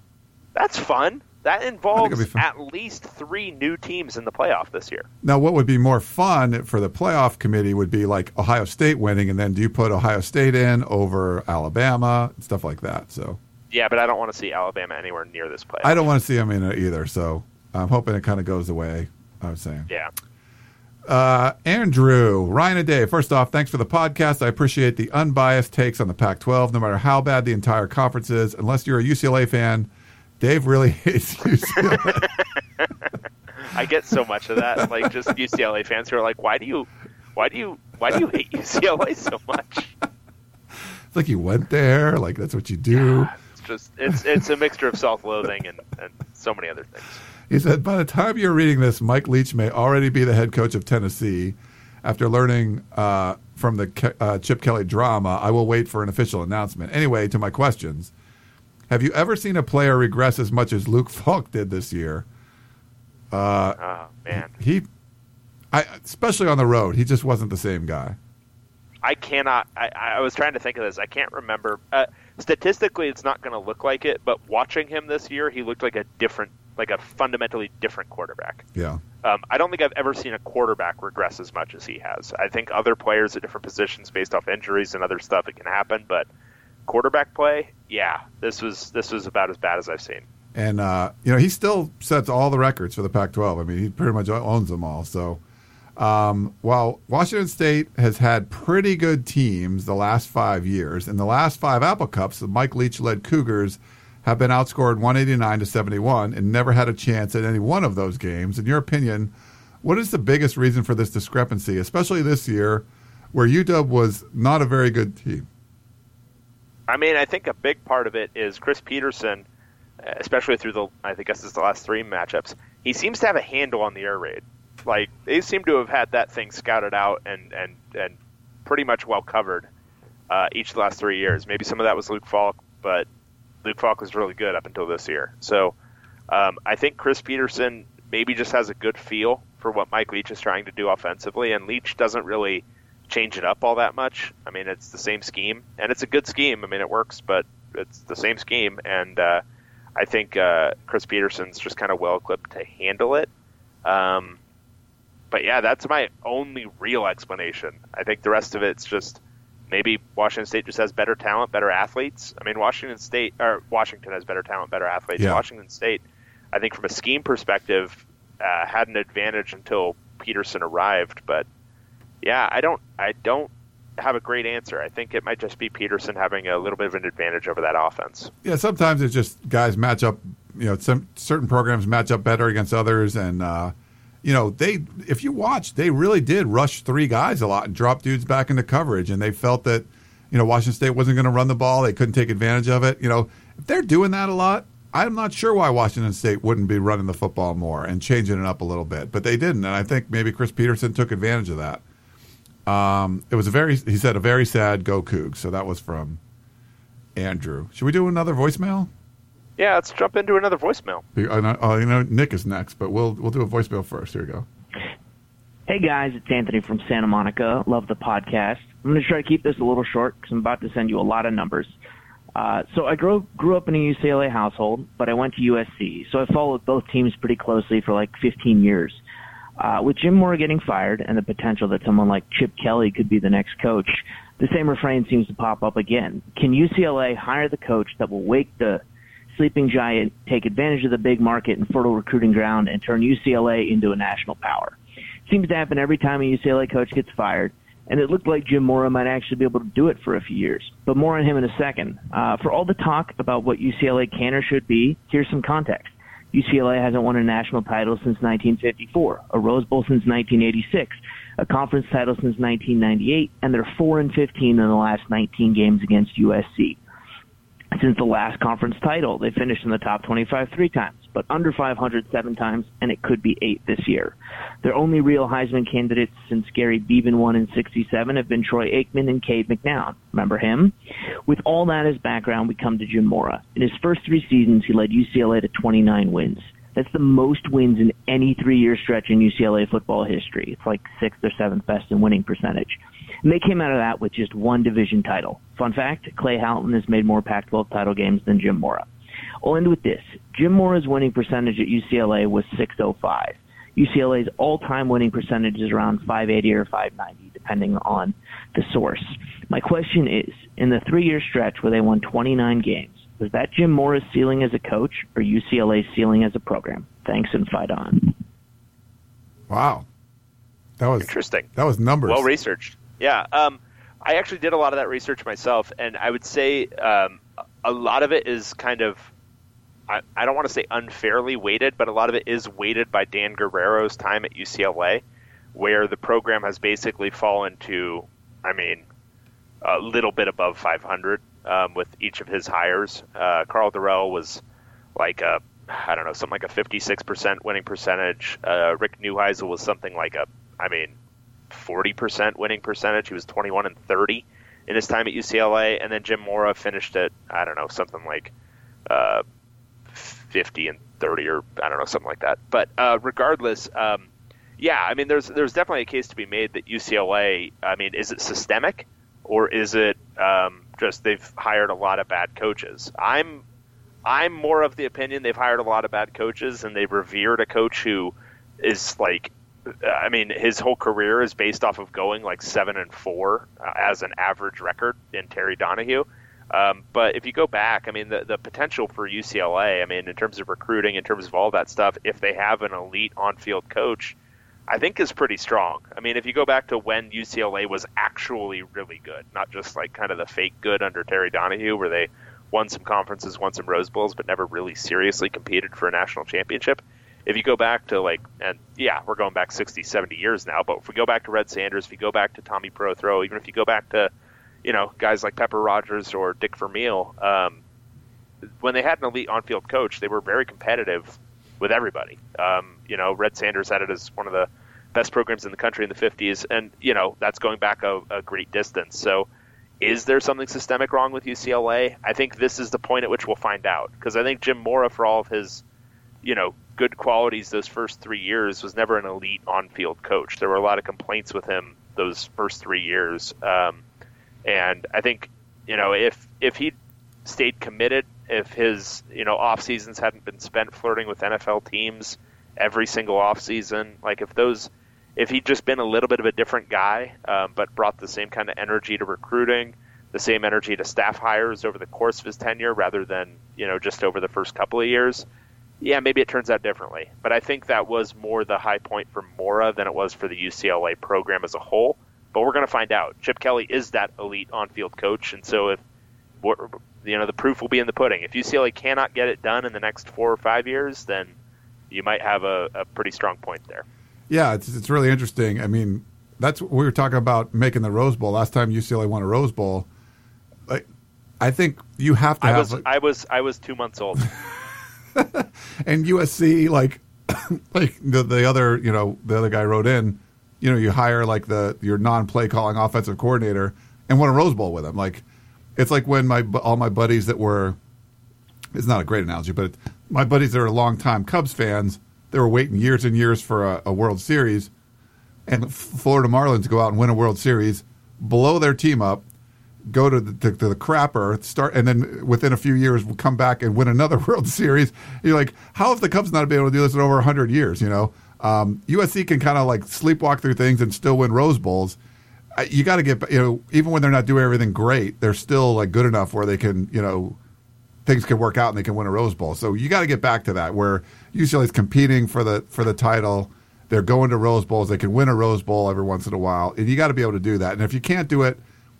That's fun. That involves fun. at least three new teams in the playoff this year. Now, what would be more fun for the playoff committee would be like Ohio State winning, and then do you put Ohio State in over Alabama, stuff like that. So Yeah, but I don't want to see Alabama anywhere near this playoff. I don't want to see them in it either. So I'm hoping it kind of goes the way I was saying. Yeah. Uh, Andrew, Ryan and Dave, first off, thanks for the podcast. I appreciate the unbiased takes on the Pac 12, no matter how bad the entire conference is. Unless you're a UCLA fan, Dave really [laughs] hates UCLA. I get so much of that, like just UCLA fans who are like, "Why do you, why do you, why do you hate UCLA so much?" it's like you went there, like that's what you do. It's just it's it's a mixture of self-loathing and, and so many other things. He said, by the time you're reading this, Mike Leach may already be the head coach of Tennessee. After learning uh, from the Ke- uh, Chip Kelly drama, I will wait for an official announcement. Anyway, to my questions. Have you ever seen a player regress as much as Luke Falk did this year? Oh man, He, I, especially on the road, he just wasn't the same guy. I cannot. I, I was trying to think of this. I can't remember. Uh, statistically, it's not going to look like it, but watching him this year, he looked like a different, like a fundamentally different quarterback. Yeah. Um, I don't think I've ever seen a quarterback regress as much as he has. I think other players at different positions, based off injuries and other stuff, it can happen. But quarterback play, yeah, this was this was about as bad as I've seen. And uh, you know, he still sets all the records for the Pac-12. I mean, he pretty much owns them all. So, um, while Washington State has had pretty good teams the last five years, in the last five Apple Cups, the Mike Leach-led Cougars have been outscored 189 to 71 and never had a chance at any one of those games. In your opinion, what is the biggest reason for this discrepancy, especially this year, where UW was not a very good team? I mean, I think a big part of it is Chris Petersen, especially through the I think this is the last three matchups. He seems to have a handle on the air raid. Like they seem to have had that thing scouted out and and and pretty much well covered uh, each of the last three years. Maybe some of that was Luke Falk, but Luke Falk was really good up until this year. So um, I think Chris Petersen maybe just has a good feel for what Mike Leach is trying to do offensively, and Leach doesn't really change it up all that much. I mean, it's the same scheme, and it's a good scheme. I mean, it works, but it's the same scheme, and uh, I think uh, Chris Petersen's just kind of well equipped to handle it. Um, but yeah, that's my only real explanation. I think the rest of it's just maybe Washington State just has better talent, better athletes. I mean, Washington State or Washington has better talent, better athletes. Yeah. Washington State, I think, from a scheme perspective, uh, had an advantage until Petersen arrived. But yeah, I don't, I don't have a great answer. I think it might just be Petersen having a little bit of an advantage over that offense. Yeah, sometimes it's just guys match up. You know, some certain programs match up better against others, and uh, you know they. If you watch, they really did rush three guys a lot and drop dudes back into coverage, and they felt that you know Washington State wasn't going to run the ball. They couldn't take advantage of it. You know, if they're doing that a lot, I'm not sure why Washington State wouldn't be running the football more and changing it up a little bit, but they didn't, and I think maybe Chris Petersen took advantage of that. Um, it was a very, he said, a very sad go Cougs. So that was from Andrew. Should we do another voicemail? Yeah, let's jump into another voicemail. No, oh, you know, Nick is next, but we'll we'll do a voicemail first. Here we go. Hey guys, it's Anthony from Santa Monica. Love the podcast. I'm going to try to keep this a little short because I'm about to send you a lot of numbers. Uh, so I grew grew up in a UCLA household, but I went to USC. So I followed both teams pretty closely for like 15 years. Uh, with Jim Mora getting fired and the potential that someone like Chip Kelly could be the next coach, the same refrain seems to pop up again. Can UCLA hire the coach that will wake the sleeping giant, take advantage of the big market and fertile recruiting ground, and turn UCLA into a national power? seems to happen every time a UCLA coach gets fired, and it looked like Jim Mora might actually be able to do it for a few years. But more on him in a second. Uh, for all the talk about what UCLA can or should be, here's some context. UCLA hasn't won a national title since 1954, a Rose Bowl since 1986, a conference title since 1998, and they're 4 and 15 in the last 19 games against USC. Since the last conference title, they finished in the top 25 three times, but under 500 seven times, and it could be eight this year. Their only real Heisman candidates since Gary Beban won in 67 have been Troy Aikman and Cade McNown. Remember him? With all that as background, we come to Jim Mora. In his first three seasons, he led UCLA to 29 wins. That's the most wins in any three-year stretch in UCLA football history. It's like sixth or seventh best in winning percentage. And they came out of that with just one division title. Fun fact, Clay Helton has made more Pac-12 title games than Jim Mora. I'll end with this. Jim Mora's winning percentage at UCLA was 605. UCLA's all-time winning percentage is around 580 or 590, depending on the source. My question is, in the three-year stretch where they won 29 games, was that Jim Mora's ceiling as a coach or UCLA's ceiling as a program? Thanks and fight on. Wow, That was Interesting. That was numbers. Well researched. Yeah. Um, I actually did a lot of that research myself, and I would say um, a lot of it is kind of, I, I don't want to say unfairly weighted, but a lot of it is weighted by Dan Guerrero's time at UCLA, where the program has basically fallen to, I mean, a little bit above 500 um, with each of his hires. Uh, Karl Dorrell was like a, I don't know, something like a 56% winning percentage. Uh, Rick Neuheisel was something like a, I mean, 40% winning percentage. He was 21 and 30 in his time at UCLA, and then Jim Mora finished at I don't know something like uh, 50 and 30 or I don't know something like that. But uh, regardless, um, yeah, I mean there's there's definitely a case to be made that UCLA. I mean, is it systemic or is it um, just they've hired a lot of bad coaches? I'm I'm more of the opinion they've hired a lot of bad coaches and they've revered a coach who is like I mean, his whole career is based off of going like seven and four uh, as an average record in Terry Donahue. Um, but if you go back, I mean, the, the potential for UCLA, I mean, in terms of recruiting, in terms of all that stuff, if they have an elite on field coach, I think is pretty strong. I mean, if you go back to when UCLA was actually really good, not just like kind of the fake good under Terry Donahue, where they won some conferences, won some Rose Bowls, but never really seriously competed for a national championship if you go back to like and yeah we're going back 60 70 years now but if we go back to red sanders if you go back to tommy prothro even if you go back to you know guys like pepper rogers or dick vermeil um, when they had an elite on-field coach they were very competitive with everybody. Um, you know red sanders had it as one of the best programs in the country in the 50s and you know that's going back a, a great distance. So is there something systemic wrong with ucla i think this is the point at which we'll find out because i think jim mora for all of his you know good qualities those first three years was never an elite on-field coach. There were a lot of complaints with him those first three years, um, and I think you know if if he stayed committed, if his you know off seasons hadn't been spent flirting with NFL teams every single off season, like if those if he'd just been a little bit of a different guy, um, but brought the same kind of energy to recruiting, the same energy to staff hires over the course of his tenure, rather than you know just over the first couple of years yeah, maybe it turns out differently. But I think that was more the high point for Mora than it was for the UCLA program as a whole. But we're going to find out. Chip Kelly is that elite on-field coach, and so if you know the proof will be in the pudding. If UCLA cannot get it done in the next four or five years, then you might have a, a pretty strong point there. Yeah, it's it's really interesting. I mean, that's we were talking about making the Rose Bowl last time UCLA won a Rose Bowl. Like, I think you have to. I have, was I was I was two months old. [laughs] and USC, like, [coughs] like the the other, you know, the other guy wrote in, you know, you hire like the your non-play calling offensive coordinator and won a Rose Bowl with him. Like, it's like when my all my buddies that were, it's not a great analogy, but my buddies that are longtime Cubs fans, they were waiting years and years for a, a World Series, and Florida Marlins go out and win a World Series, blow their team up, go to the, to, the crapper, start, and then within a few years we'll come back and win another [laughs] World Series. You're like, how have the Cubs not been able to do this in over hundred years? You know, um, USC can kind of like sleepwalk through things and still win Rose Bowls. You got to get, you know, even when they're not doing everything great, they're still like good enough where they can, you know, things can work out and they can win a Rose Bowl. So you got to get back to that where UCLA is competing for the for the title. They're going to Rose Bowls. They can win a Rose Bowl every once in a while, and you got to be able to do that. And if you can't do it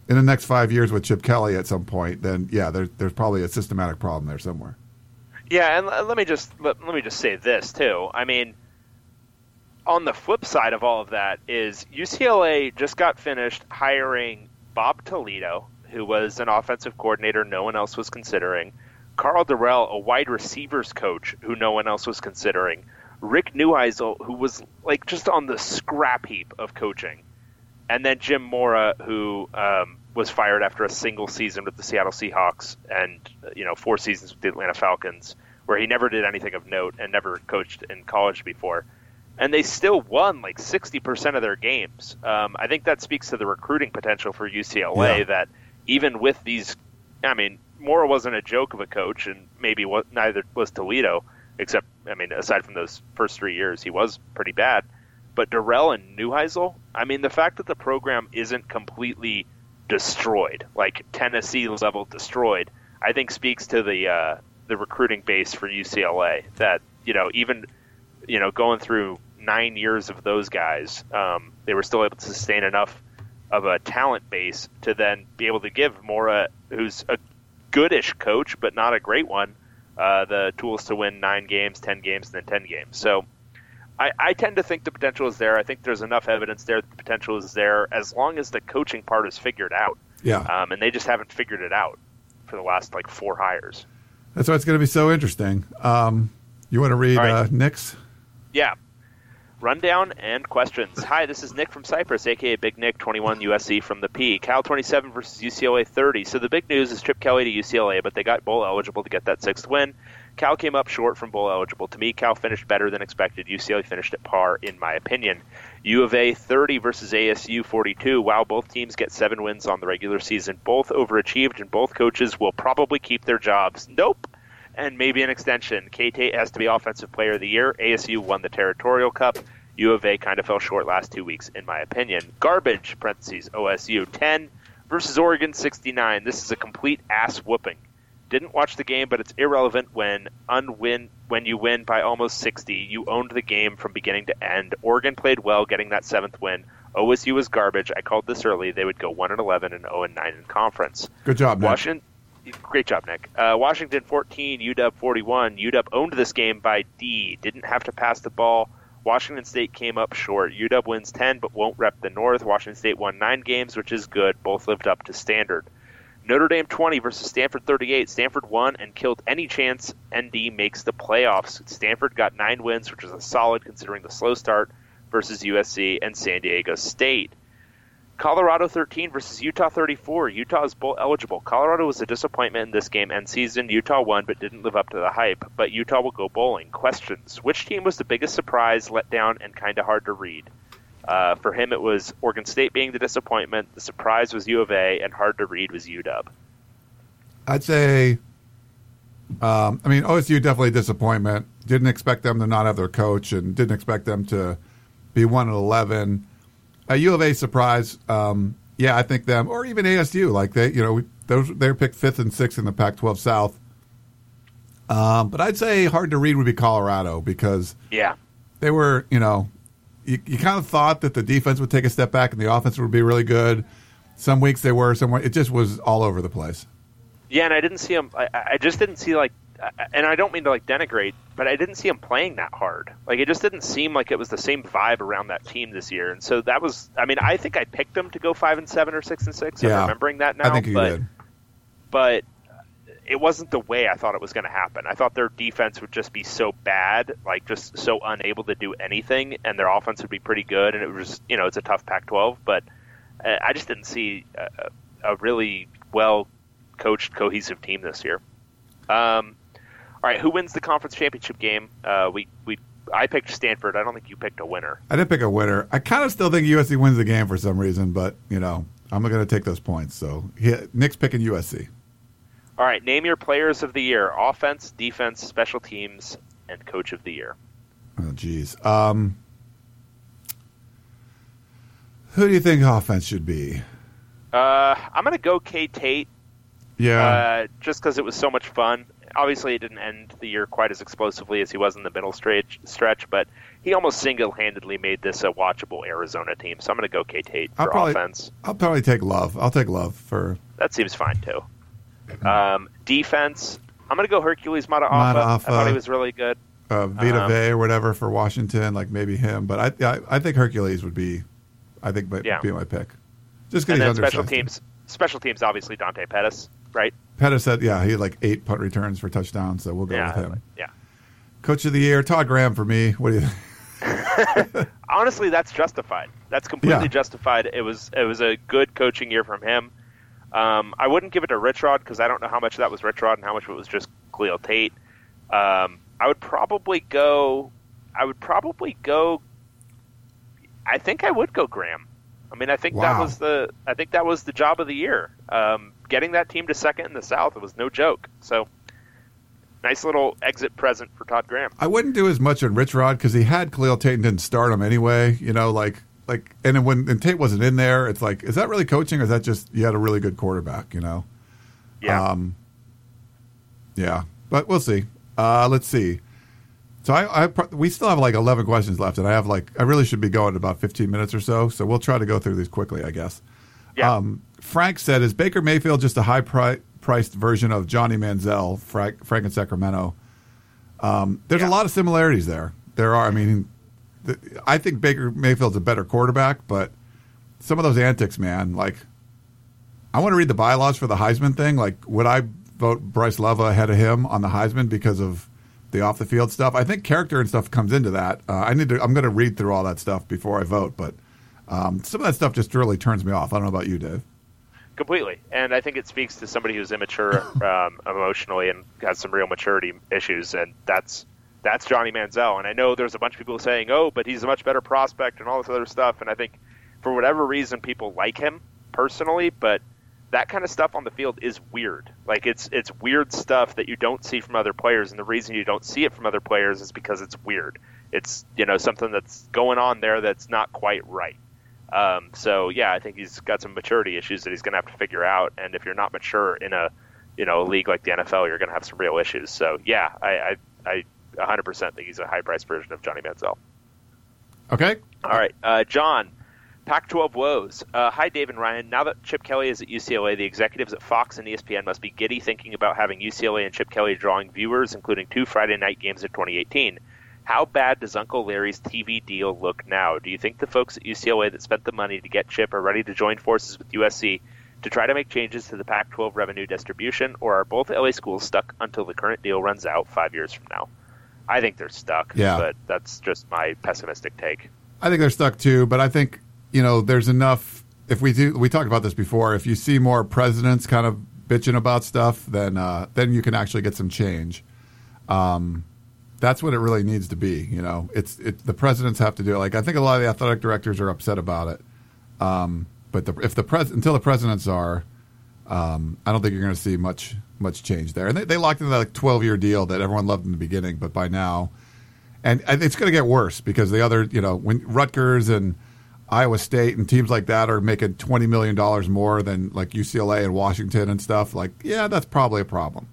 in the next five years with Chip Kelly at some point, then yeah, there's there's probably a systematic problem there somewhere. Yeah, and let me just let, let me just say this too. I mean, on the flip side of all of that is UCLA just got finished hiring Bob Toledo, who was an offensive coordinator no one else was considering. Karl Dorrell, a wide receivers coach who no one else was considering. Rick Neuheisel, who was like just on the scrap heap of coaching and then Jim Mora, who um, was fired after a single season with the Seattle Seahawks and you know four seasons with the Atlanta Falcons, where he never did anything of note and never coached in college before, and they still won like sixty percent of their games. Um, I think that speaks to the recruiting potential for UCLA. Yeah. That even with these, I mean, Mora wasn't a joke of a coach, and maybe what, neither was Toledo. Except, I mean, aside from those first three years, he was pretty bad. But Dorrell and Neuheisel, I mean, the fact that the program isn't completely destroyed, like Tennessee level destroyed, I think speaks to the uh, the recruiting base for UCLA. That you know, even you know, going through nine years of those guys, um, they were still able to sustain enough of a talent base to then be able to give Mora, who's a goodish coach but not a great one, uh, the tools to win nine games, ten games, and then ten games. So I, I tend to think the potential is there. I think there's enough evidence there that the potential is there as long as the coaching part is figured out. Yeah. Um, and they just haven't figured it out for the last like four hires. That's why it's going to be so interesting. Um, you want to read right. uh, Nick's? Yeah. Rundown and questions. Hi, this is Nick from Cyprus, aka Big Nick, 21 USC from the P. Cal 27 versus UCLA 30. So the big news is Chip Kelly to UCLA, but they got bowl eligible to get that sixth win. Cal came up short from bowl eligible. To me, Cal finished better than expected. UCLA finished at par, in my opinion. U of A 30 versus ASU 42. Wow, both teams get seven wins on the regular season. Both overachieved, and both coaches will probably keep their jobs. Nope. And maybe an extension. K Tate has to be Offensive Player of the Year. ASU won the Territorial Cup. U of A kind of fell short last two weeks, in my opinion. Garbage, parentheses, OSU 10 versus Oregon 69. This is a complete ass whooping. Didn't watch the game, but it's irrelevant when unwin when you win by almost 60. You owned the game from beginning to end. Oregon played well, getting that seventh win. OSU was garbage. I called this early. They would go 1 and 11 and 0 and 9 in conference. Good job, Nick. Washington, great job, Nick. Uh, Washington 14, UW 41. UW owned this game by D. Didn't have to pass the ball. Washington State came up short. UW wins 10, but won't rep the North. Washington State won nine games, which is good. Both lived up to standard. Notre Dame 20 versus Stanford 38. Stanford won and killed any chance ND makes the playoffs. Stanford got nine wins, which is a solid considering the slow start versus USC and San Diego State. Colorado 13 versus Utah 34. Utah is bowl eligible. Colorado was a disappointment in this game and season. Utah won but didn't live up to the hype. But Utah will go bowling. Questions: Which team was the biggest surprise, letdown, and kind of hard to read? Uh, for him, it was Oregon State being the disappointment. The surprise was U of A, and hard to read was UW. I'd say, um, I mean, OSU definitely disappointment. Didn't expect them to not have their coach, and didn't expect them to be one and eleven. A U of A surprise, um, yeah, I think them, or even ASU, like they, you know, those they're picked fifth and sixth in the Pac-12 South. Um, but I'd say hard to read would be Colorado because Yeah, they were, you know, you, you kind of thought that the defense would take a step back and the offense would be really good. Some weeks they were, some it just was all over the place. yeah, and I didn't see them. I, I just didn't see like, and I don't mean to like denigrate, but I didn't see him playing that hard. Like it just didn't seem like it was the same vibe around that team this year. And so that was, I mean, I think I picked them to go five and seven or six and six. Yeah. I'm remembering that now. I think you but, did. but it wasn't the way I thought it was going to happen. I thought their defense would just be so bad, like just so unable to do anything, and their offense would be pretty good. And it was, you know, it's a tough Pac-12, but uh, I just didn't see a, a really well coached, cohesive team this year. Um, all right, who wins the conference championship game? Uh, we we I picked Stanford. I don't think you picked a winner. I didn't pick a winner. I kind of still think USC wins the game for some reason, but you know, I'm going to take those points. So he, Nick's picking USC. All right, name your players of the year: offense, defense, special teams, and coach of the year. Oh, geez. Um, who do you think offense should be? Uh, I'm going to go K Tate Yeah, uh, just because it was so much fun. Obviously, it didn't end the year quite as explosively as he was in the middle stretch, stretch but he almost single-handedly made this a watchable Arizona team. So I'm going to go K Tate I'll for probably- offense. I'll probably take Love. I'll take Love for That seems fine too. Um, defense, I'm going to go Hercules Mata'afa. Mata'afa. I thought he was really good. uh, Vita Um, Vey or whatever for Washington, like maybe him. But I, I, I think Hercules would be, I think, might Yeah. be my pick. Just because he's special teams, special teams, obviously Dante Pettis, right? Pettis said, yeah, he had like eight punt returns for touchdowns, so we'll go yeah, with him. yeah. Coach of the year, Todd Graham for me. What do you think? [laughs] honestly, that's justified. That's completely Yeah. justified. It was it was a good coaching year from him. Um, I wouldn't give it to Rich Rod because I don't know how much that was Rich Rod and how much of it was just Khalil Tate. Um, I would probably go. I would probably go. I think I would go Graham. I mean, I think that was the. I think that was the job of the year. Um, getting that team to second in the South it was no joke. So, nice little exit present for Todd Graham. I wouldn't do as much on Rich Rod because he had Khalil Tate and didn't start him anyway. You know, like like, and when and Tate wasn't in there, it's like, is that really coaching or is that just you had a really good quarterback? You know. Yeah. Um, yeah, but we'll see. Uh, let's see. So I, I we still have like eleven questions left, and I have like I really should be going in about fifteen minutes or so. So we'll try to go through these quickly, I guess. Yeah. Um, Frank said, "Is Baker Mayfield just a high pri- priced version of Johnny Manziel, Frank, Frank in Sacramento?" Um, there's Yeah. a lot of similarities there. There are. I mean, the, I think Baker Mayfield's a better quarterback, but some of those antics, man, like I want to read the bylaws for the Heisman thing. Like, would I vote Bryce Love ahead of him on the Heisman because of the off the field stuff? I think character and stuff comes into that. Uh, I need to. I'm going to read through all that stuff before I vote, but um, some of that stuff just really turns me off. I don't know about you, Dave. Completely, and I think it speaks to somebody who's immature [laughs] um, emotionally and has some real maturity issues, and that's that's Johnny Manziel. And I know there's a bunch of people saying, "Oh, but he's a much better prospect" and all this other stuff. And I think for whatever reason, people like him personally, but that kind of stuff on the field is weird. Like it's it's weird stuff that you don't see from other players, and the reason you don't see it from other players is because it's weird. It's you know something that's going on there that's not quite right. Um, so yeah, I think he's got some maturity issues that he's going to have to figure out. And if you're not mature in a you know a league like the NFL, you're going to have some real issues. So yeah, I I, I 100% think he's a high priced version of Johnny Manziel. Okay. All right, uh, John, Pac-12 woes. Uh, hi, Dave and Ryan. Now that Chip Kelly is at UCLA, the executives at Fox and ESPN must be giddy thinking about having UCLA and Chip Kelly drawing viewers, including two Friday night games in 2018. How bad does Uncle Larry's TV deal look now? Do you think the folks at UCLA that spent the money to get Chip are ready to join forces with USC to try to make changes to the Pac-12 revenue distribution, or are both LA schools stuck until the current deal runs out five years from now? I think they're stuck, Yeah. but that's just my pessimistic take. I think they're stuck too, but I think you know there's enough. If we do, we talked about this before. If you see more presidents kind of bitching about stuff, then uh, then you can actually get some change. Um, that's what it really needs to be. You know, it's it, the presidents have to do it. Like I think a lot of the athletic directors are upset about it. Um, but the, if the pres until the presidents are, um, I don't think you're going to see much much change there. And they, they locked in that like 12 year deal that everyone loved in the beginning, but by now, and, and it's going to get worse because the other, you know, when Rutgers and Iowa State and teams like that are making 20 million dollars more than like UCLA and Washington and stuff. Like, yeah, that's probably a problem.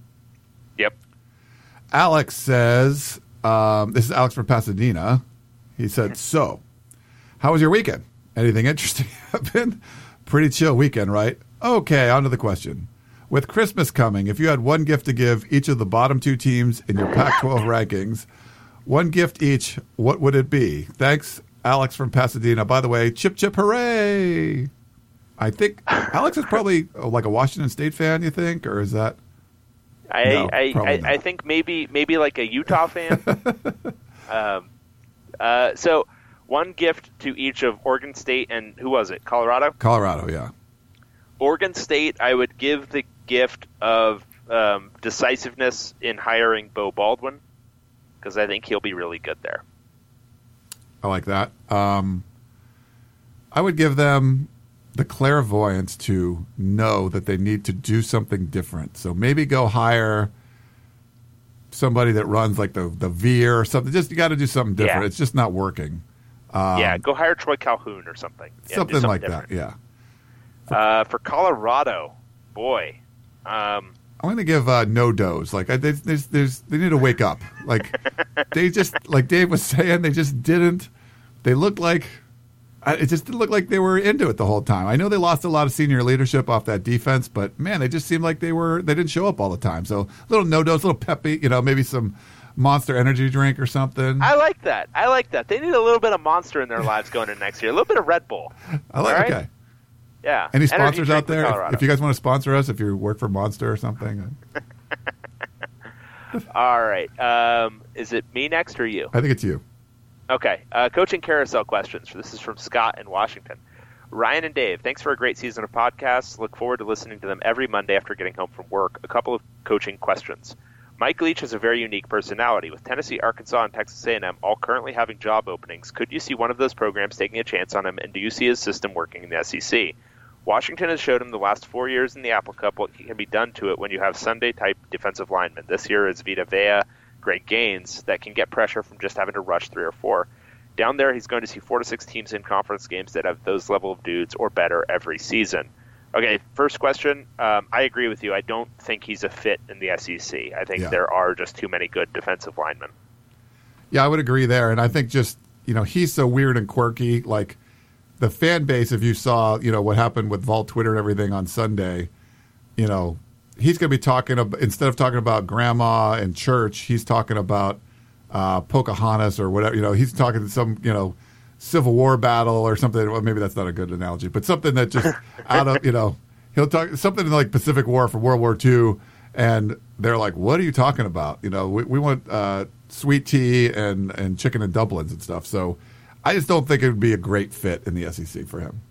Alex says, um, this is Alex from Pasadena. He said, So, how was your weekend? Anything [laughs] interesting happen? Pretty chill weekend, right? Okay, on to the question. With Christmas coming, if you had one gift to give each of the bottom two teams in your Pac 12 [laughs] rankings, one gift each, what would it be? Thanks, Alex from Pasadena. By the way, chip chip hooray! I think Alex is probably uh, like a Washington State fan, you think? Or is that. I No, I, I. I think maybe maybe like a Utah fan. [laughs] um, uh, so one gift to each of Oregon State and who was it? Colorado. Colorado, yeah. Oregon State, I would give the gift of um, decisiveness in hiring Beau Baldwin because I think he'll be really good there. I like that. Um, I would give them the clairvoyance to know that they need to do something different. So maybe go hire somebody that runs like the the Veer or something. Just you got to do something different. Yeah. It's just not working. yeah, go hire Troy Calhoun or something. Yeah, Um, something, like different. that. Yeah. Uh, for Colorado, boy, um, I'm going to give uh, NoDoz. Like I, there's, there's, there's, they need to wake up. Like [laughs] they just, like Dave was saying, they just didn't. They looked like it just didn't look like they were into it the whole time. I know they lost a lot of senior leadership off that defense, but man, they just seemed like they were they didn't show up all the time. So a little NoDoz, a little peppy, you know, maybe some Monster Energy drink or something. I like that. I like that. They need a little bit of monster in their lives going into next year. A little bit of Red Bull. I like right. okay. Yeah. Any sponsors out there? If, if you guys want to sponsor us, if you work for Monster or something, [laughs] All right. Um, is it me next or you? I think it's you. Okay. Uh, coaching carousel questions. This is from Scott in Washington. Ryan and Dave, thanks for a great season of podcasts. Look forward to listening to them every Monday after getting home from work. A couple of coaching questions. Mike Leach has a very unique personality. With Tennessee, Arkansas, and Texas A&M all currently having job openings, could you see one of those programs taking a chance on him, and do you see his system working in the SEC? Washington has showed him the last four years in the Apple Cup what can be done to it when you have Sunday-type defensive linemen. This year is Vita Vea, Greg Gaines that can get pressure from just having to rush three or four. Down there, he's going to see four to six teams in conference games that have those level of dudes or better every season. Okay, first question. Um, I agree with you. I don't think he's a fit in the SEC. I think Yeah. there are just too many good defensive linemen. Yeah, I would agree there, and I think just you know he's so weird and quirky. Like the fan base, if you saw you know what happened with Vol Twitter and everything on Sunday, you know he's going to be talking about instead of talking about grandma and church, he's talking about uh, Pocahontas or whatever. You know, he's talking some you know Civil War battle or something. Well, maybe that's not a good analogy, but something that just [laughs] out of you know he'll talk something like Pacific War from World War II, and they're like, "What are you talking about?" You know, we, we want uh, sweet tea and and chicken and dumplings and stuff. So I just don't think it would be a great fit in the SEC for him.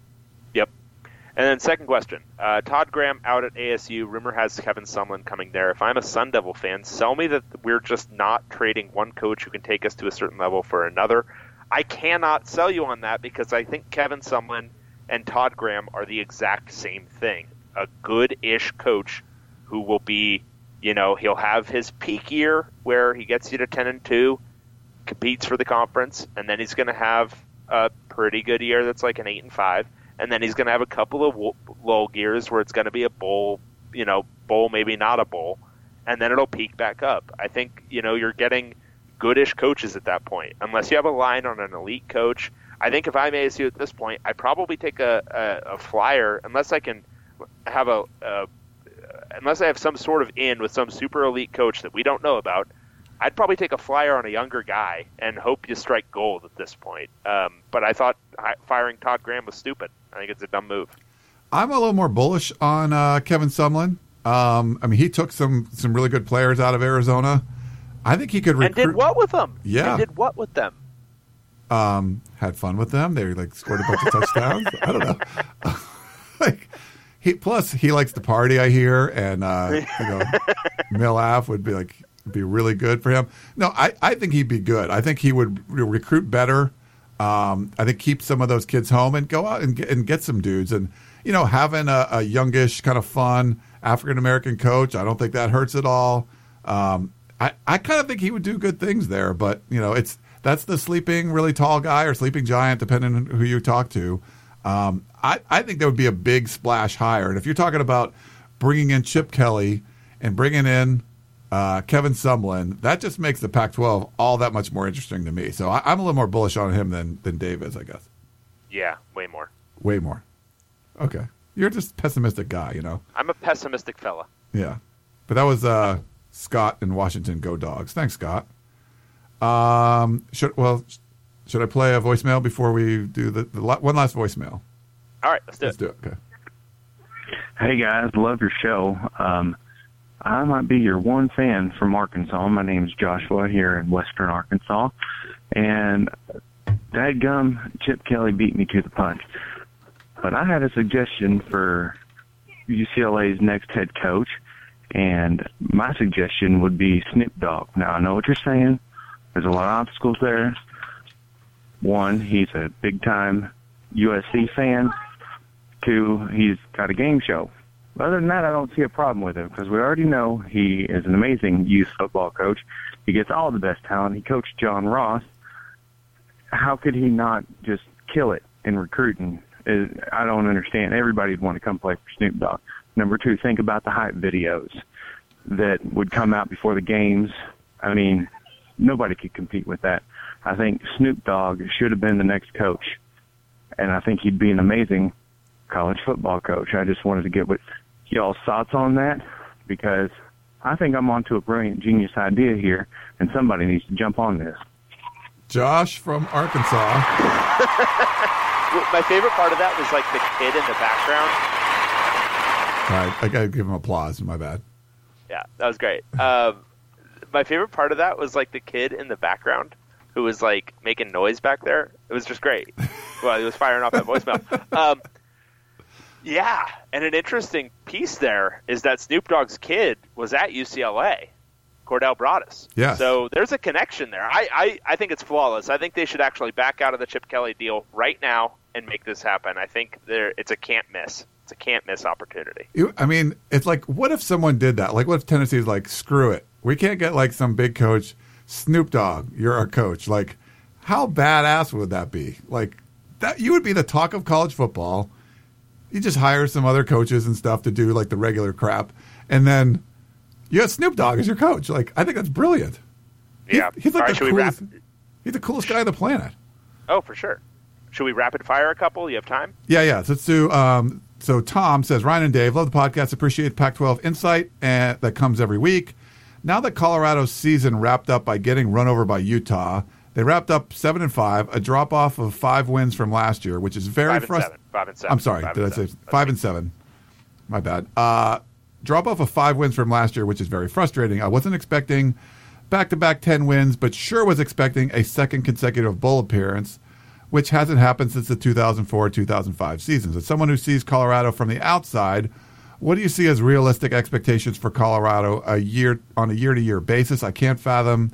And then second question, uh, Todd Graham out at ASU. Rumor has Kevin Sumlin coming there. If I'm a Sun Devil fan, sell me that we're just not trading one coach who can take us to a certain level for another. I cannot sell you on that because I think Kevin Sumlin and Todd Graham are the exact same thing. A good-ish coach who will be, you know, he'll have his peak year where he gets you to 10 and 2, competes for the conference, and then he's going to have a pretty good year that's like an 8 and 5, and then he's going to have a couple of low gears where it's going to be a bowl, you know, bowl maybe not a bowl, and then it'll peak back up. I think, you know, you're getting goodish coaches at that point. Unless you have a line on an elite coach, I think if I'm ASU at this point, I'd probably take a, a, a flyer unless I can have a, a unless I have some sort of in with some super elite coach that we don't know about. I'd probably take a flyer on a younger guy and hope you strike gold at this point. Um, but I thought firing Todd Graham was stupid. I think it's a dumb move. I'm a little more bullish on uh, Kevin Sumlin. Um, I mean, he took some some really good players out of Arizona. I think he could recruit. And did what with them? Yeah. And did what with them? um, had fun with them. They like scored a bunch of touchdowns. [laughs] I don't know. [laughs] like he plus he likes to party. I hear, and uh, you know, [laughs] Milaf would be like be really good for him. No, I I think he'd be good. I think he would re- recruit better. Um, I think keep some of those kids home and go out and get, and get some dudes. And you know, having a, a youngish kind of fun African American coach, I don't think that hurts at all. Um, I I kind of think he would do good things there, but you know, it's that's the sleeping really tall guy or sleeping giant, depending on who you talk to. Um, I, I think that would be a big splash hire. And if you're talking about bringing in Chip Kelly and bringing in uh, Kevin Sumlin, that just makes the Pac-12 all that much more interesting to me. So I, I'm a little more bullish on him than than Dave is, I guess. Yeah, way more. Way more. Okay, you're just a pessimistic guy, you know. I'm a pessimistic fella. Yeah, but that was uh, Scott in Washington. Go Dogs! Thanks, Scott. Um, should well, should I play a voicemail before we do the, the la- one last voicemail? All right, let's do Let's it. do it. Okay. Hey guys, love your show. Um, I might be your one fan from Arkansas. My name's Joshua here in Western Arkansas, and dadgum, Chip Kelly beat me to the punch. But I had a suggestion for UCLA's next head coach, and my suggestion would be Snoop Dogg. Now I know what you're saying. There's a lot of obstacles there. One, he's a big time USC fan. Two, he's got a game show. Other than that, I don't see a problem with him because we already know he is an amazing youth football coach. He gets all the best talent. He coached John Ross. How could he not just kill it in recruiting? I don't understand. Everybody'd want to come play for Snoop Dogg. Number two, think about the hype videos that would come out before the games. I mean, nobody could compete with that. I think Snoop Dogg should have been the next coach, and I think he'd be an amazing college football coach. I just wanted to get what y'all's thoughts on that because I think I'm onto a brilliant genius idea here, and somebody needs to jump on this. Josh from Arkansas. My favorite part of that was like the kid in the background. All right, I gotta give him applause. My bad. Yeah, that was great. Um, my favorite part of that was like the kid in the background who was like making noise back there. It was just great. [laughs] well, he was firing off that voicemail. Um, yeah, and an interesting piece there is that Snoop Dogg's kid was at UCLA, Cordell Broadus. Yes. So there's a connection there. I, I, I think it's flawless. I think they should actually back out of the Chip Kelly deal right now and make this happen. I think there it's a can't miss. It's a can't miss opportunity. You, I mean, it's like, what if someone did that? Like, what if Tennessee's like, screw it, we can't get like some big coach, Snoop Dogg, you're our coach. Like, how badass would that be? Like, that you would be the talk of college football. You just hire some other coaches and stuff to do like the regular crap, and then you have Snoop Dogg as your coach. Like, I think that's brilliant. He- Yeah. he's like All the coolest- He's the coolest guy on the planet. Oh, for sure. Should we rapid fire a couple? You have time? Yeah, yeah. So let's do. Um, so Tom says, Ryan and Dave, love the podcast. Appreciate Pac-12 insight and that comes every week. Now that Colorado's season wrapped up by getting run over by Utah, they wrapped up seven and five, a drop off of five wins from last year, which is very frustrating. Five and seven. I'm sorry, Five did I say seven. Five and seven? My bad. Uh, drop off of five wins from last year, which is very frustrating. I wasn't expecting back to back 10 wins, but sure was expecting a second consecutive bowl appearance, which hasn't happened since the 2004 2005 seasons. As someone who sees Colorado from the outside, what do you see as realistic expectations for Colorado a year on a year to year basis? I can't fathom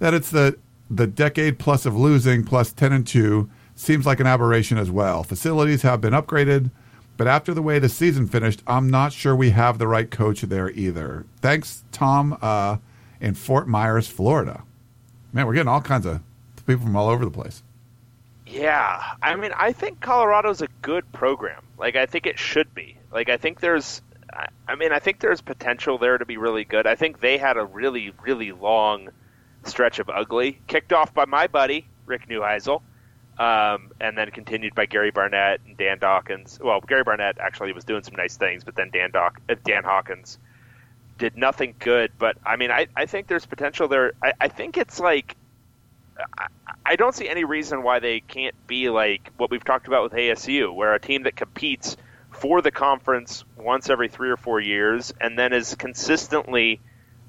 that it's the the decade plus of losing plus 10 and 2 seems like an aberration as well. Facilities have been upgraded, but after the way the season finished, I'm not sure we have the right coach there either. Thanks, Tom, uh, in Fort Myers, Florida. Man, we're getting all kinds of people from all over the place. Yeah, I mean, I think Colorado's a good program. Like, I think it should be. Like, I think there's, I- mean, I think there's potential there to be really good. I think they had a really, really long stretch of ugly, kicked off by my buddy Rick Neuheisel, um, and then continued by Gary Barnett and Dan Dawkins. Well, Gary Barnett actually was doing some nice things, but then Dan Doc, uh, Dan Hawkins did nothing good. But I mean, I, I think there's potential there. I, I think it's like I- I don't see any reason why they can't be like what we've talked about with ASU, where a team that competes for the conference once every three or four years and then is consistently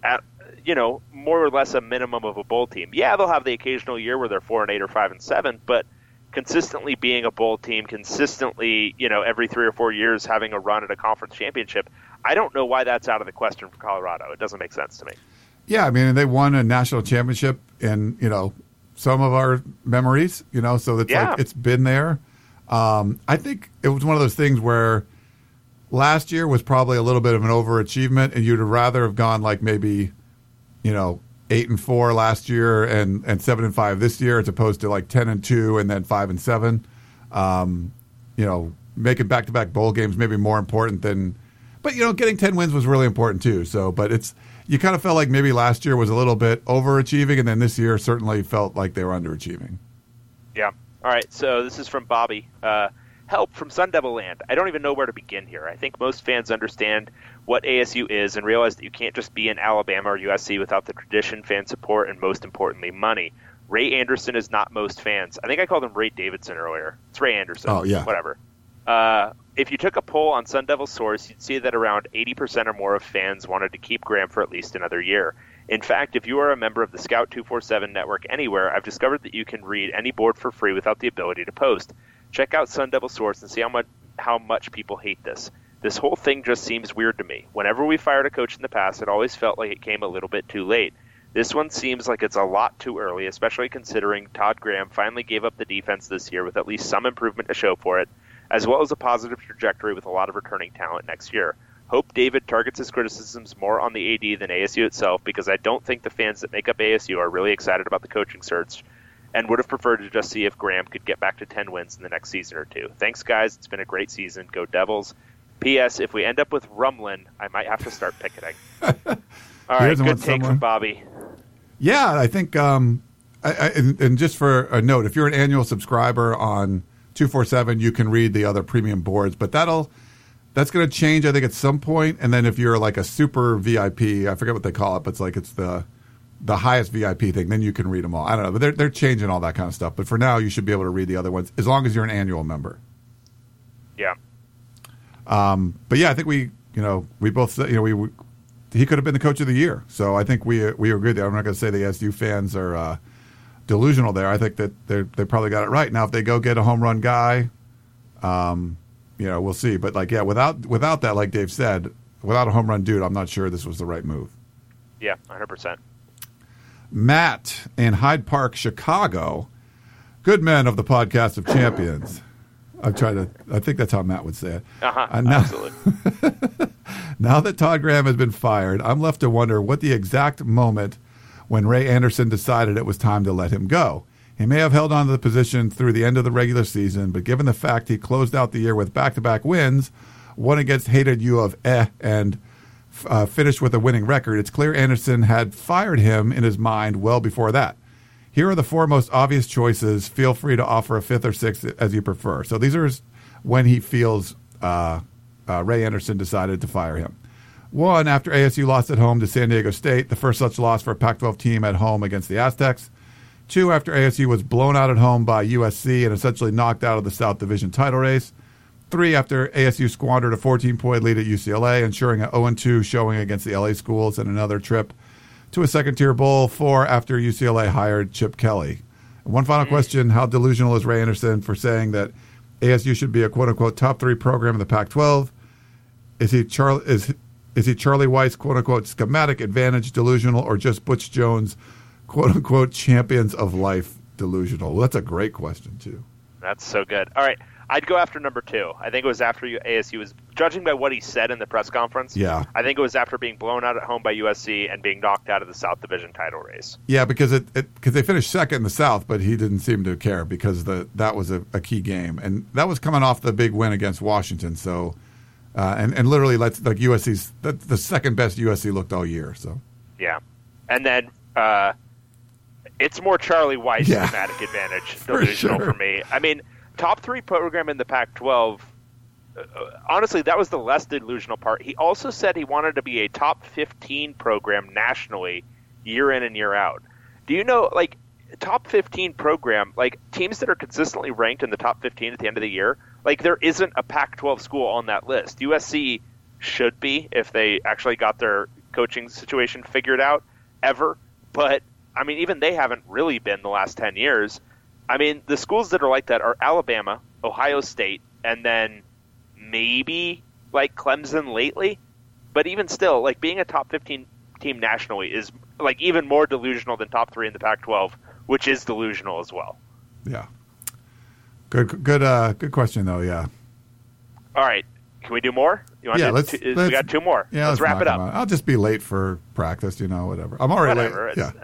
at you know more or less a minimum of a bowl team. Yeah, they'll have the occasional year where they're four and eight or five and seven, but consistently being a bowl team, consistently you know every three or four years having a run at a conference championship. I don't know why that's out of the question for Colorado. It doesn't make sense to me. Yeah, I mean, they won a national championship in you know some of our memories. You know, so it's Yeah. like it's been there. Um, I think it was one of those things where last year was probably a little bit of an overachievement, and you'd rather have gone like maybe you know eight and four last year and and seven and five this year, as opposed to like ten and two and then five and seven. Um, you know, making back to back bowl games maybe more important than but you know, getting ten wins was really important too. So, but it's you kind of felt like maybe last year was a little bit overachieving, and then this year certainly felt like they were underachieving. Yeah. All right. So this is from Bobby. Uh, help from Sun Devil Land. I don't even know where to begin here. I think most fans understand what ASU is and realize that you can't just be in Alabama or USC without the tradition, fan support, and most importantly, money. Ray Anderson is not most fans. I think I called him Ray Davidson earlier. It's Ray Anderson. Oh, yeah. Whatever. Uh, if you took a poll on Sun Devil Source, you'd see that around 80% or more of fans wanted to keep Graham for at least another year. In fact, if you are a member of the Scout 247 network anywhere, I've discovered that you can read any board for free without the ability to post. Check out Sun Devil Source and see how much how much people hate this. This whole thing just seems weird to me. Whenever we fired a coach in the past, it always felt like it came a little bit too late. This one seems like it's a lot too early, especially considering Todd Graham finally gave up the defense this year with at least some improvement to show for it, as well as a positive trajectory with a lot of returning talent next year. Hope David targets his criticisms more on the AD than ASU itself because I don't think the fans that make up ASU are really excited about the coaching search and would have preferred to just see if Graham could get back to 10 wins in the next season or two. Thanks, guys. It's been a great season. Go Devils. P.S. If we end up with Sumlin, I might have to start picketing. [laughs] All right, good take somewhere. from Bobby. Yeah, I think, um, I, I, and, and just for a note, if you're an annual subscriber on two four seven, you can read the other premium boards, but that'll that's going to change, I think, at some point. And then if you're like a super VIP, I forget what they call it, but it's like it's the the highest VIP thing. Then you can read them all. I don't know, but they're they're changing all that kind of stuff. But for now, you should be able to read the other ones as long as you're an annual member. Yeah. But yeah, I think we, you know, we both you know, we, we he could have been the coach of the year. So I think we we agree there. I'm not going to say the SU fans are uh, delusional there. I think that they they probably got it right. Now, if they go get a home run guy, um, you know, we'll see. But like, yeah, without without that, like Dave said, without a home run dude, I'm not sure this was the right move. Yeah, 100%. Matt in Hyde Park, Chicago. Good men of the podcast of champions. I'm trying to. I think that's how Matt would say it. Uh-huh, Uh, now- absolutely. [laughs] Now that Todd Graham has been fired, I'm left to wonder what the exact moment when Ray Anderson decided it was time to let him go. He may have held on to the position through the end of the regular season, but given the fact he closed out the year with back to back wins, one against hated U of eh, and uh, finished with a winning record, it's clear Anderson had fired him in his mind well before that. Here are the four most obvious choices. Feel free to offer a fifth or sixth as you prefer. So these are when he feels uh, uh, Ray Anderson decided to fire him. One, after ASU lost at home to San Diego State, the first such loss for a Pac 12 team at home against the Aztecs. Two, after ASU was blown out at home by USC and essentially knocked out of the South Division title race. Three, after ASU squandered a 14 point lead at UCLA, ensuring an 0 2 showing against the LA schools and another trip to a second tier bowl. Four, after UCLA hired Chip Kelly. And one final mm. question How delusional is Ray Anderson for saying that ASU should be a quote unquote top three program in the Pac 12? Is he Charlie? Is is he Charlie Weis, quote unquote, schematic advantage delusional, or just Butch Jones, quote unquote, champions of life delusional? Well, that's a great question, too. That's so good. All right. I'd go after number two. I think it was after you, ASU was judging by what he said in the press conference. Yeah. I think it was after being blown out at home by USC and being knocked out of the South Division title race. Yeah, because it because they finished second in the South, but he didn't seem to care because the that was a, a key game, and that was coming off the big win against Washington. So, uh, and and literally, let's like USC's that's the second best USC looked all year. So, Yeah. And then uh, it's more Charlie Weis Yeah. advantage [laughs] For sure. for me. I mean, top three program in the Pac-12. Uh, honestly, that was the less delusional part. He also said he wanted to be a top 15 program nationally, year in and year out. Do you know, like, top 15 program, like teams that are consistently ranked in the top 15 at the end of the year, like there isn't a Pac-12 school on that list. USC should be if they actually got their coaching situation figured out ever, but I mean even they haven't really been the last 10 years. I mean, the schools that are like that are Alabama, Ohio State, and then maybe like Clemson lately. But even still, like being a top 15 team nationally is like even more delusional than top 3 in the Pac-12, which is delusional as well. yeah, good good uh, good question though. Yeah, All right, can we do more? You want yeah. to Let's, two, let's we got two more. Yeah, let's, wrap it up. I'll just be late for practice. You know, whatever. I'm already Whatever. late. It's, Yeah,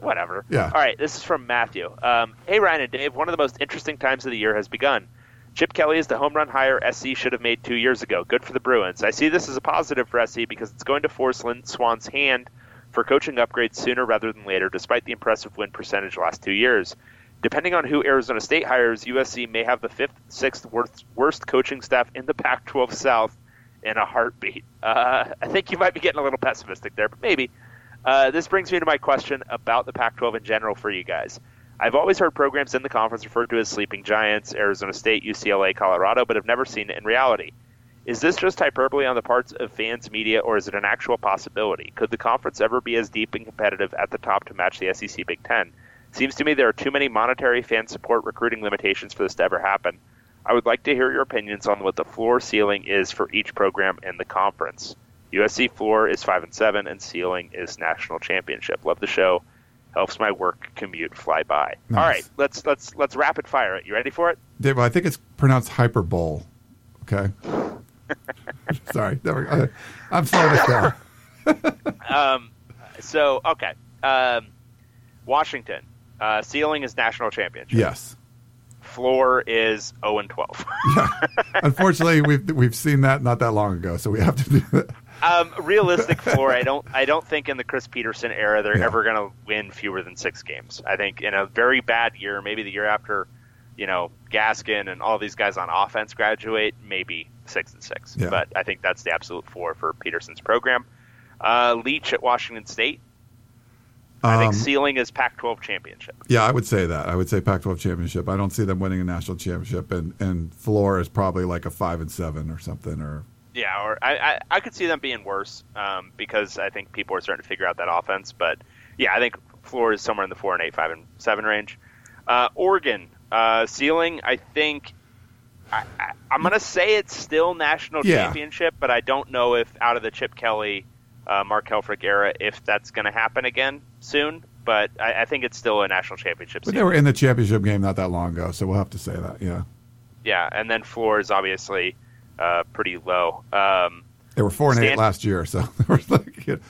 Whatever. Yeah. All right. This is from Matthew. Um, hey Ryan and Dave. One of the most interesting times of the year has begun. Chip Kelly is the home run hire SC should have made two years ago. Good for the Bruins. I see this as a positive for SC because it's going to force Lynn Swann's hand for coaching upgrades sooner rather than later, despite the impressive win percentage last two years. Depending on who Arizona State hires, USC may have the fifth, sixth worst, worst coaching staff in the Pac-12 South in a heartbeat. Uh, [laughs] I think you might be getting a little pessimistic there, but maybe. Uh, this brings me to my question about the Pac 12 in general for you guys. I've always heard programs in the conference referred to as sleeping giants, Arizona State, UCLA, Colorado, but have never seen it in reality. Is this just hyperbole on the parts of fans, media, or is it an actual possibility? Could the conference ever be as deep and competitive at the top to match the SEC Big Ten? Seems to me there are too many monetary fan support recruiting limitations for this to ever happen. I would like to hear your opinions on what the floor ceiling is for each program in the conference. USC floor is five and seven, and ceiling is national championship. Love the show. Helps my work commute fly by. Nice. All right, let's let's let's rapid fire it. You ready for it? Dave. I think it's pronounced hyperbole. Okay. [laughs] Sorry, I'm slowing this down. [laughs] Um, so okay, um, Washington uh, ceiling is national championship. Yes. Floor is zero and twelve. Yeah. Unfortunately, we've we've seen that not that long ago, so we have to do that. Um, realistic [laughs] floor. I don't. I don't think in the Chris Petersen era they're Yeah. ever going to win fewer than six games. I think in a very bad year, maybe the year after, you know, Gaskin and all these guys on offense graduate, maybe six and six. Yeah. But I think that's the absolute floor for Petersen's program. Uh, Leach at Washington State. I think Um, ceiling is Pac-12 championship. Yeah, I would say that. I would say Pac-12 championship. I don't see them winning a national championship, and and floor is probably like a five and seven or something. Or Yeah, or I, I, I could see them being worse um, because I think people are starting to figure out that offense. But yeah, I think floor is somewhere in the four and eight, five and seven range. Uh, Oregon uh, ceiling, I think. I, going to say it's still national Yeah. championship, but I don't know if out of the Chip Kelly, uh, Mark Helfrich era, if that's going to happen again soon. But I, I think it's still a national championship. but they were in the championship game not that long ago, so we'll have to say that. Yeah, yeah, and then floor is obviously uh, pretty low. Um, they were four and eight last year, so [laughs] like, you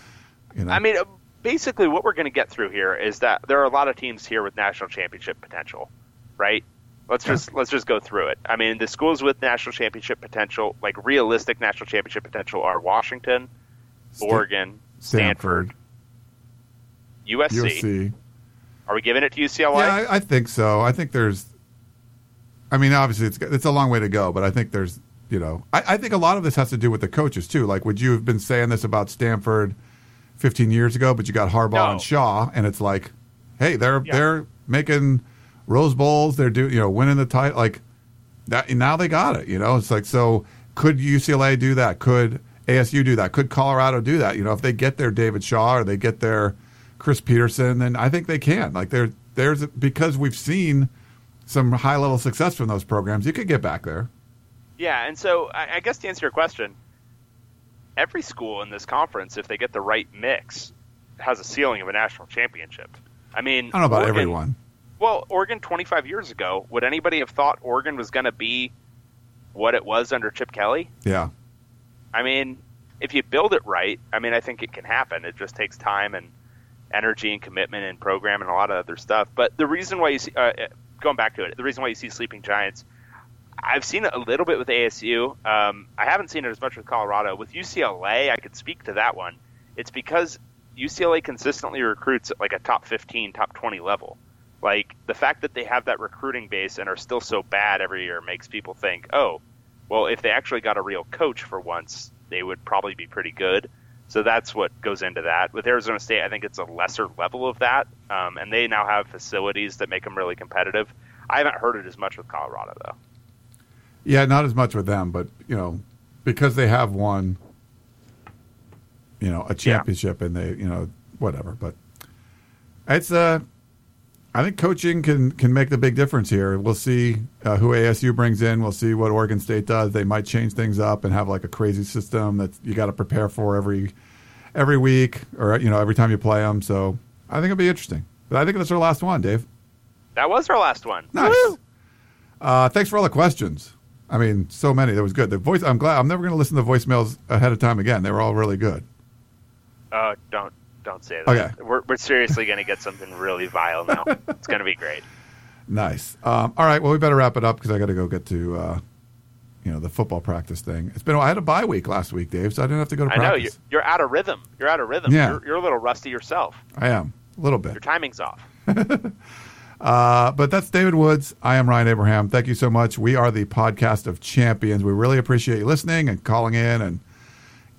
know, I mean, uh, basically, what we're going to get through here is that there are a lot of teams here with national championship potential, right? Let's just let's just go through it. I mean, the schools with national championship potential, like realistic national championship potential, are Washington, Sta- Oregon, Stanford, Stanford, USC, USC, Are we giving it to UCLA? Yeah, I, I think so. I think there's. I mean, obviously, it's it's a long way to go, but I think there's, you know, I, I think a lot of this has to do with the coaches too. Like, would you have been saying this about Stanford 15 years ago? But you got Harbaugh No. and Shaw, and it's like, hey, they're Yeah. they're making Rose Bowls. They're doing, you know, winning the title. Like that. Now they got it. You know, it's like so. Could UCLA do that? Could ASU do that? Could Colorado do that? You know, if they get their David Shaw or they get their Chris Petersen, then I think they can. Like there, there's because we've seen some high level success from those programs. You could get back there. Yeah, and so I, I guess to answer your question, every school in this conference, if they get the right mix, has a ceiling of a national championship. I mean, I don't know about Oregon- everyone. Well, Oregon 25 years ago, would anybody have thought Oregon was going to be what it was under Chip Kelly? Yeah, I mean, if you build it right, I mean, I think it can happen. It just takes time and energy and commitment and program and a lot of other stuff. But the reason why you see, uh, going back to it, the reason why you see sleeping giants, I've seen it a little bit with ASU. Um, I haven't seen it as much with Colorado. With UCLA, I could speak to that one. It's because UCLA consistently recruits at like a top 15, top 20 level. Like the fact that they have that recruiting base and are still so bad every year makes people think, oh, well, if they actually got a real coach for once, they would probably be pretty good. So that's what goes into that. With Arizona State, I think it's a lesser level of that, um, and they now have facilities that make them really competitive. I haven't heard it as much with Colorado though. Yeah, not as much with them, but you know, because they have won, you know, a championship and they, you know, whatever. But it's uh I think coaching can can make the big difference here. We'll see uh, who ASU brings in. We'll see what Oregon State does. They might change things up and have like a crazy system that you got to prepare for every every week or you know every time you play them. So I think it'll be interesting. But I think that's our last one, Dave. That was our last one. Nice. Uh, thanks for all the questions. I mean, so many. That was good. The voice. I'm glad. I'm never going to listen to voicemails ahead of time again. They were all really good. Oh, don't don't say that. Okay. We're we're seriously going to get something really vile now. it's going to be great. [laughs] Nice. Um, all right. Well, we better wrap it up because I got to go get to uh, you know the football practice thing. It's been. I had a bye week last week, Dave, so I didn't have to go to practice. I know you're, practice. you're out of rhythm. You're out of rhythm. Yeah. You're, you're a little rusty yourself. I am a little bit. Your timing's off. [laughs] Uh, but that's David Woods. I am Ryan Abraham. Thank you so much. We are the podcast of champions. We really appreciate you listening and calling in and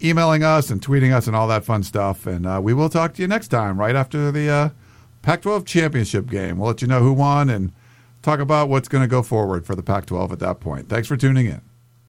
emailing us and tweeting us and all that fun stuff. And uh, we will talk to you next time, right after the uh, Pac 12 championship game. We'll let you know who won and talk about what's going to go forward for the Pac 12 at that point. Thanks for tuning in.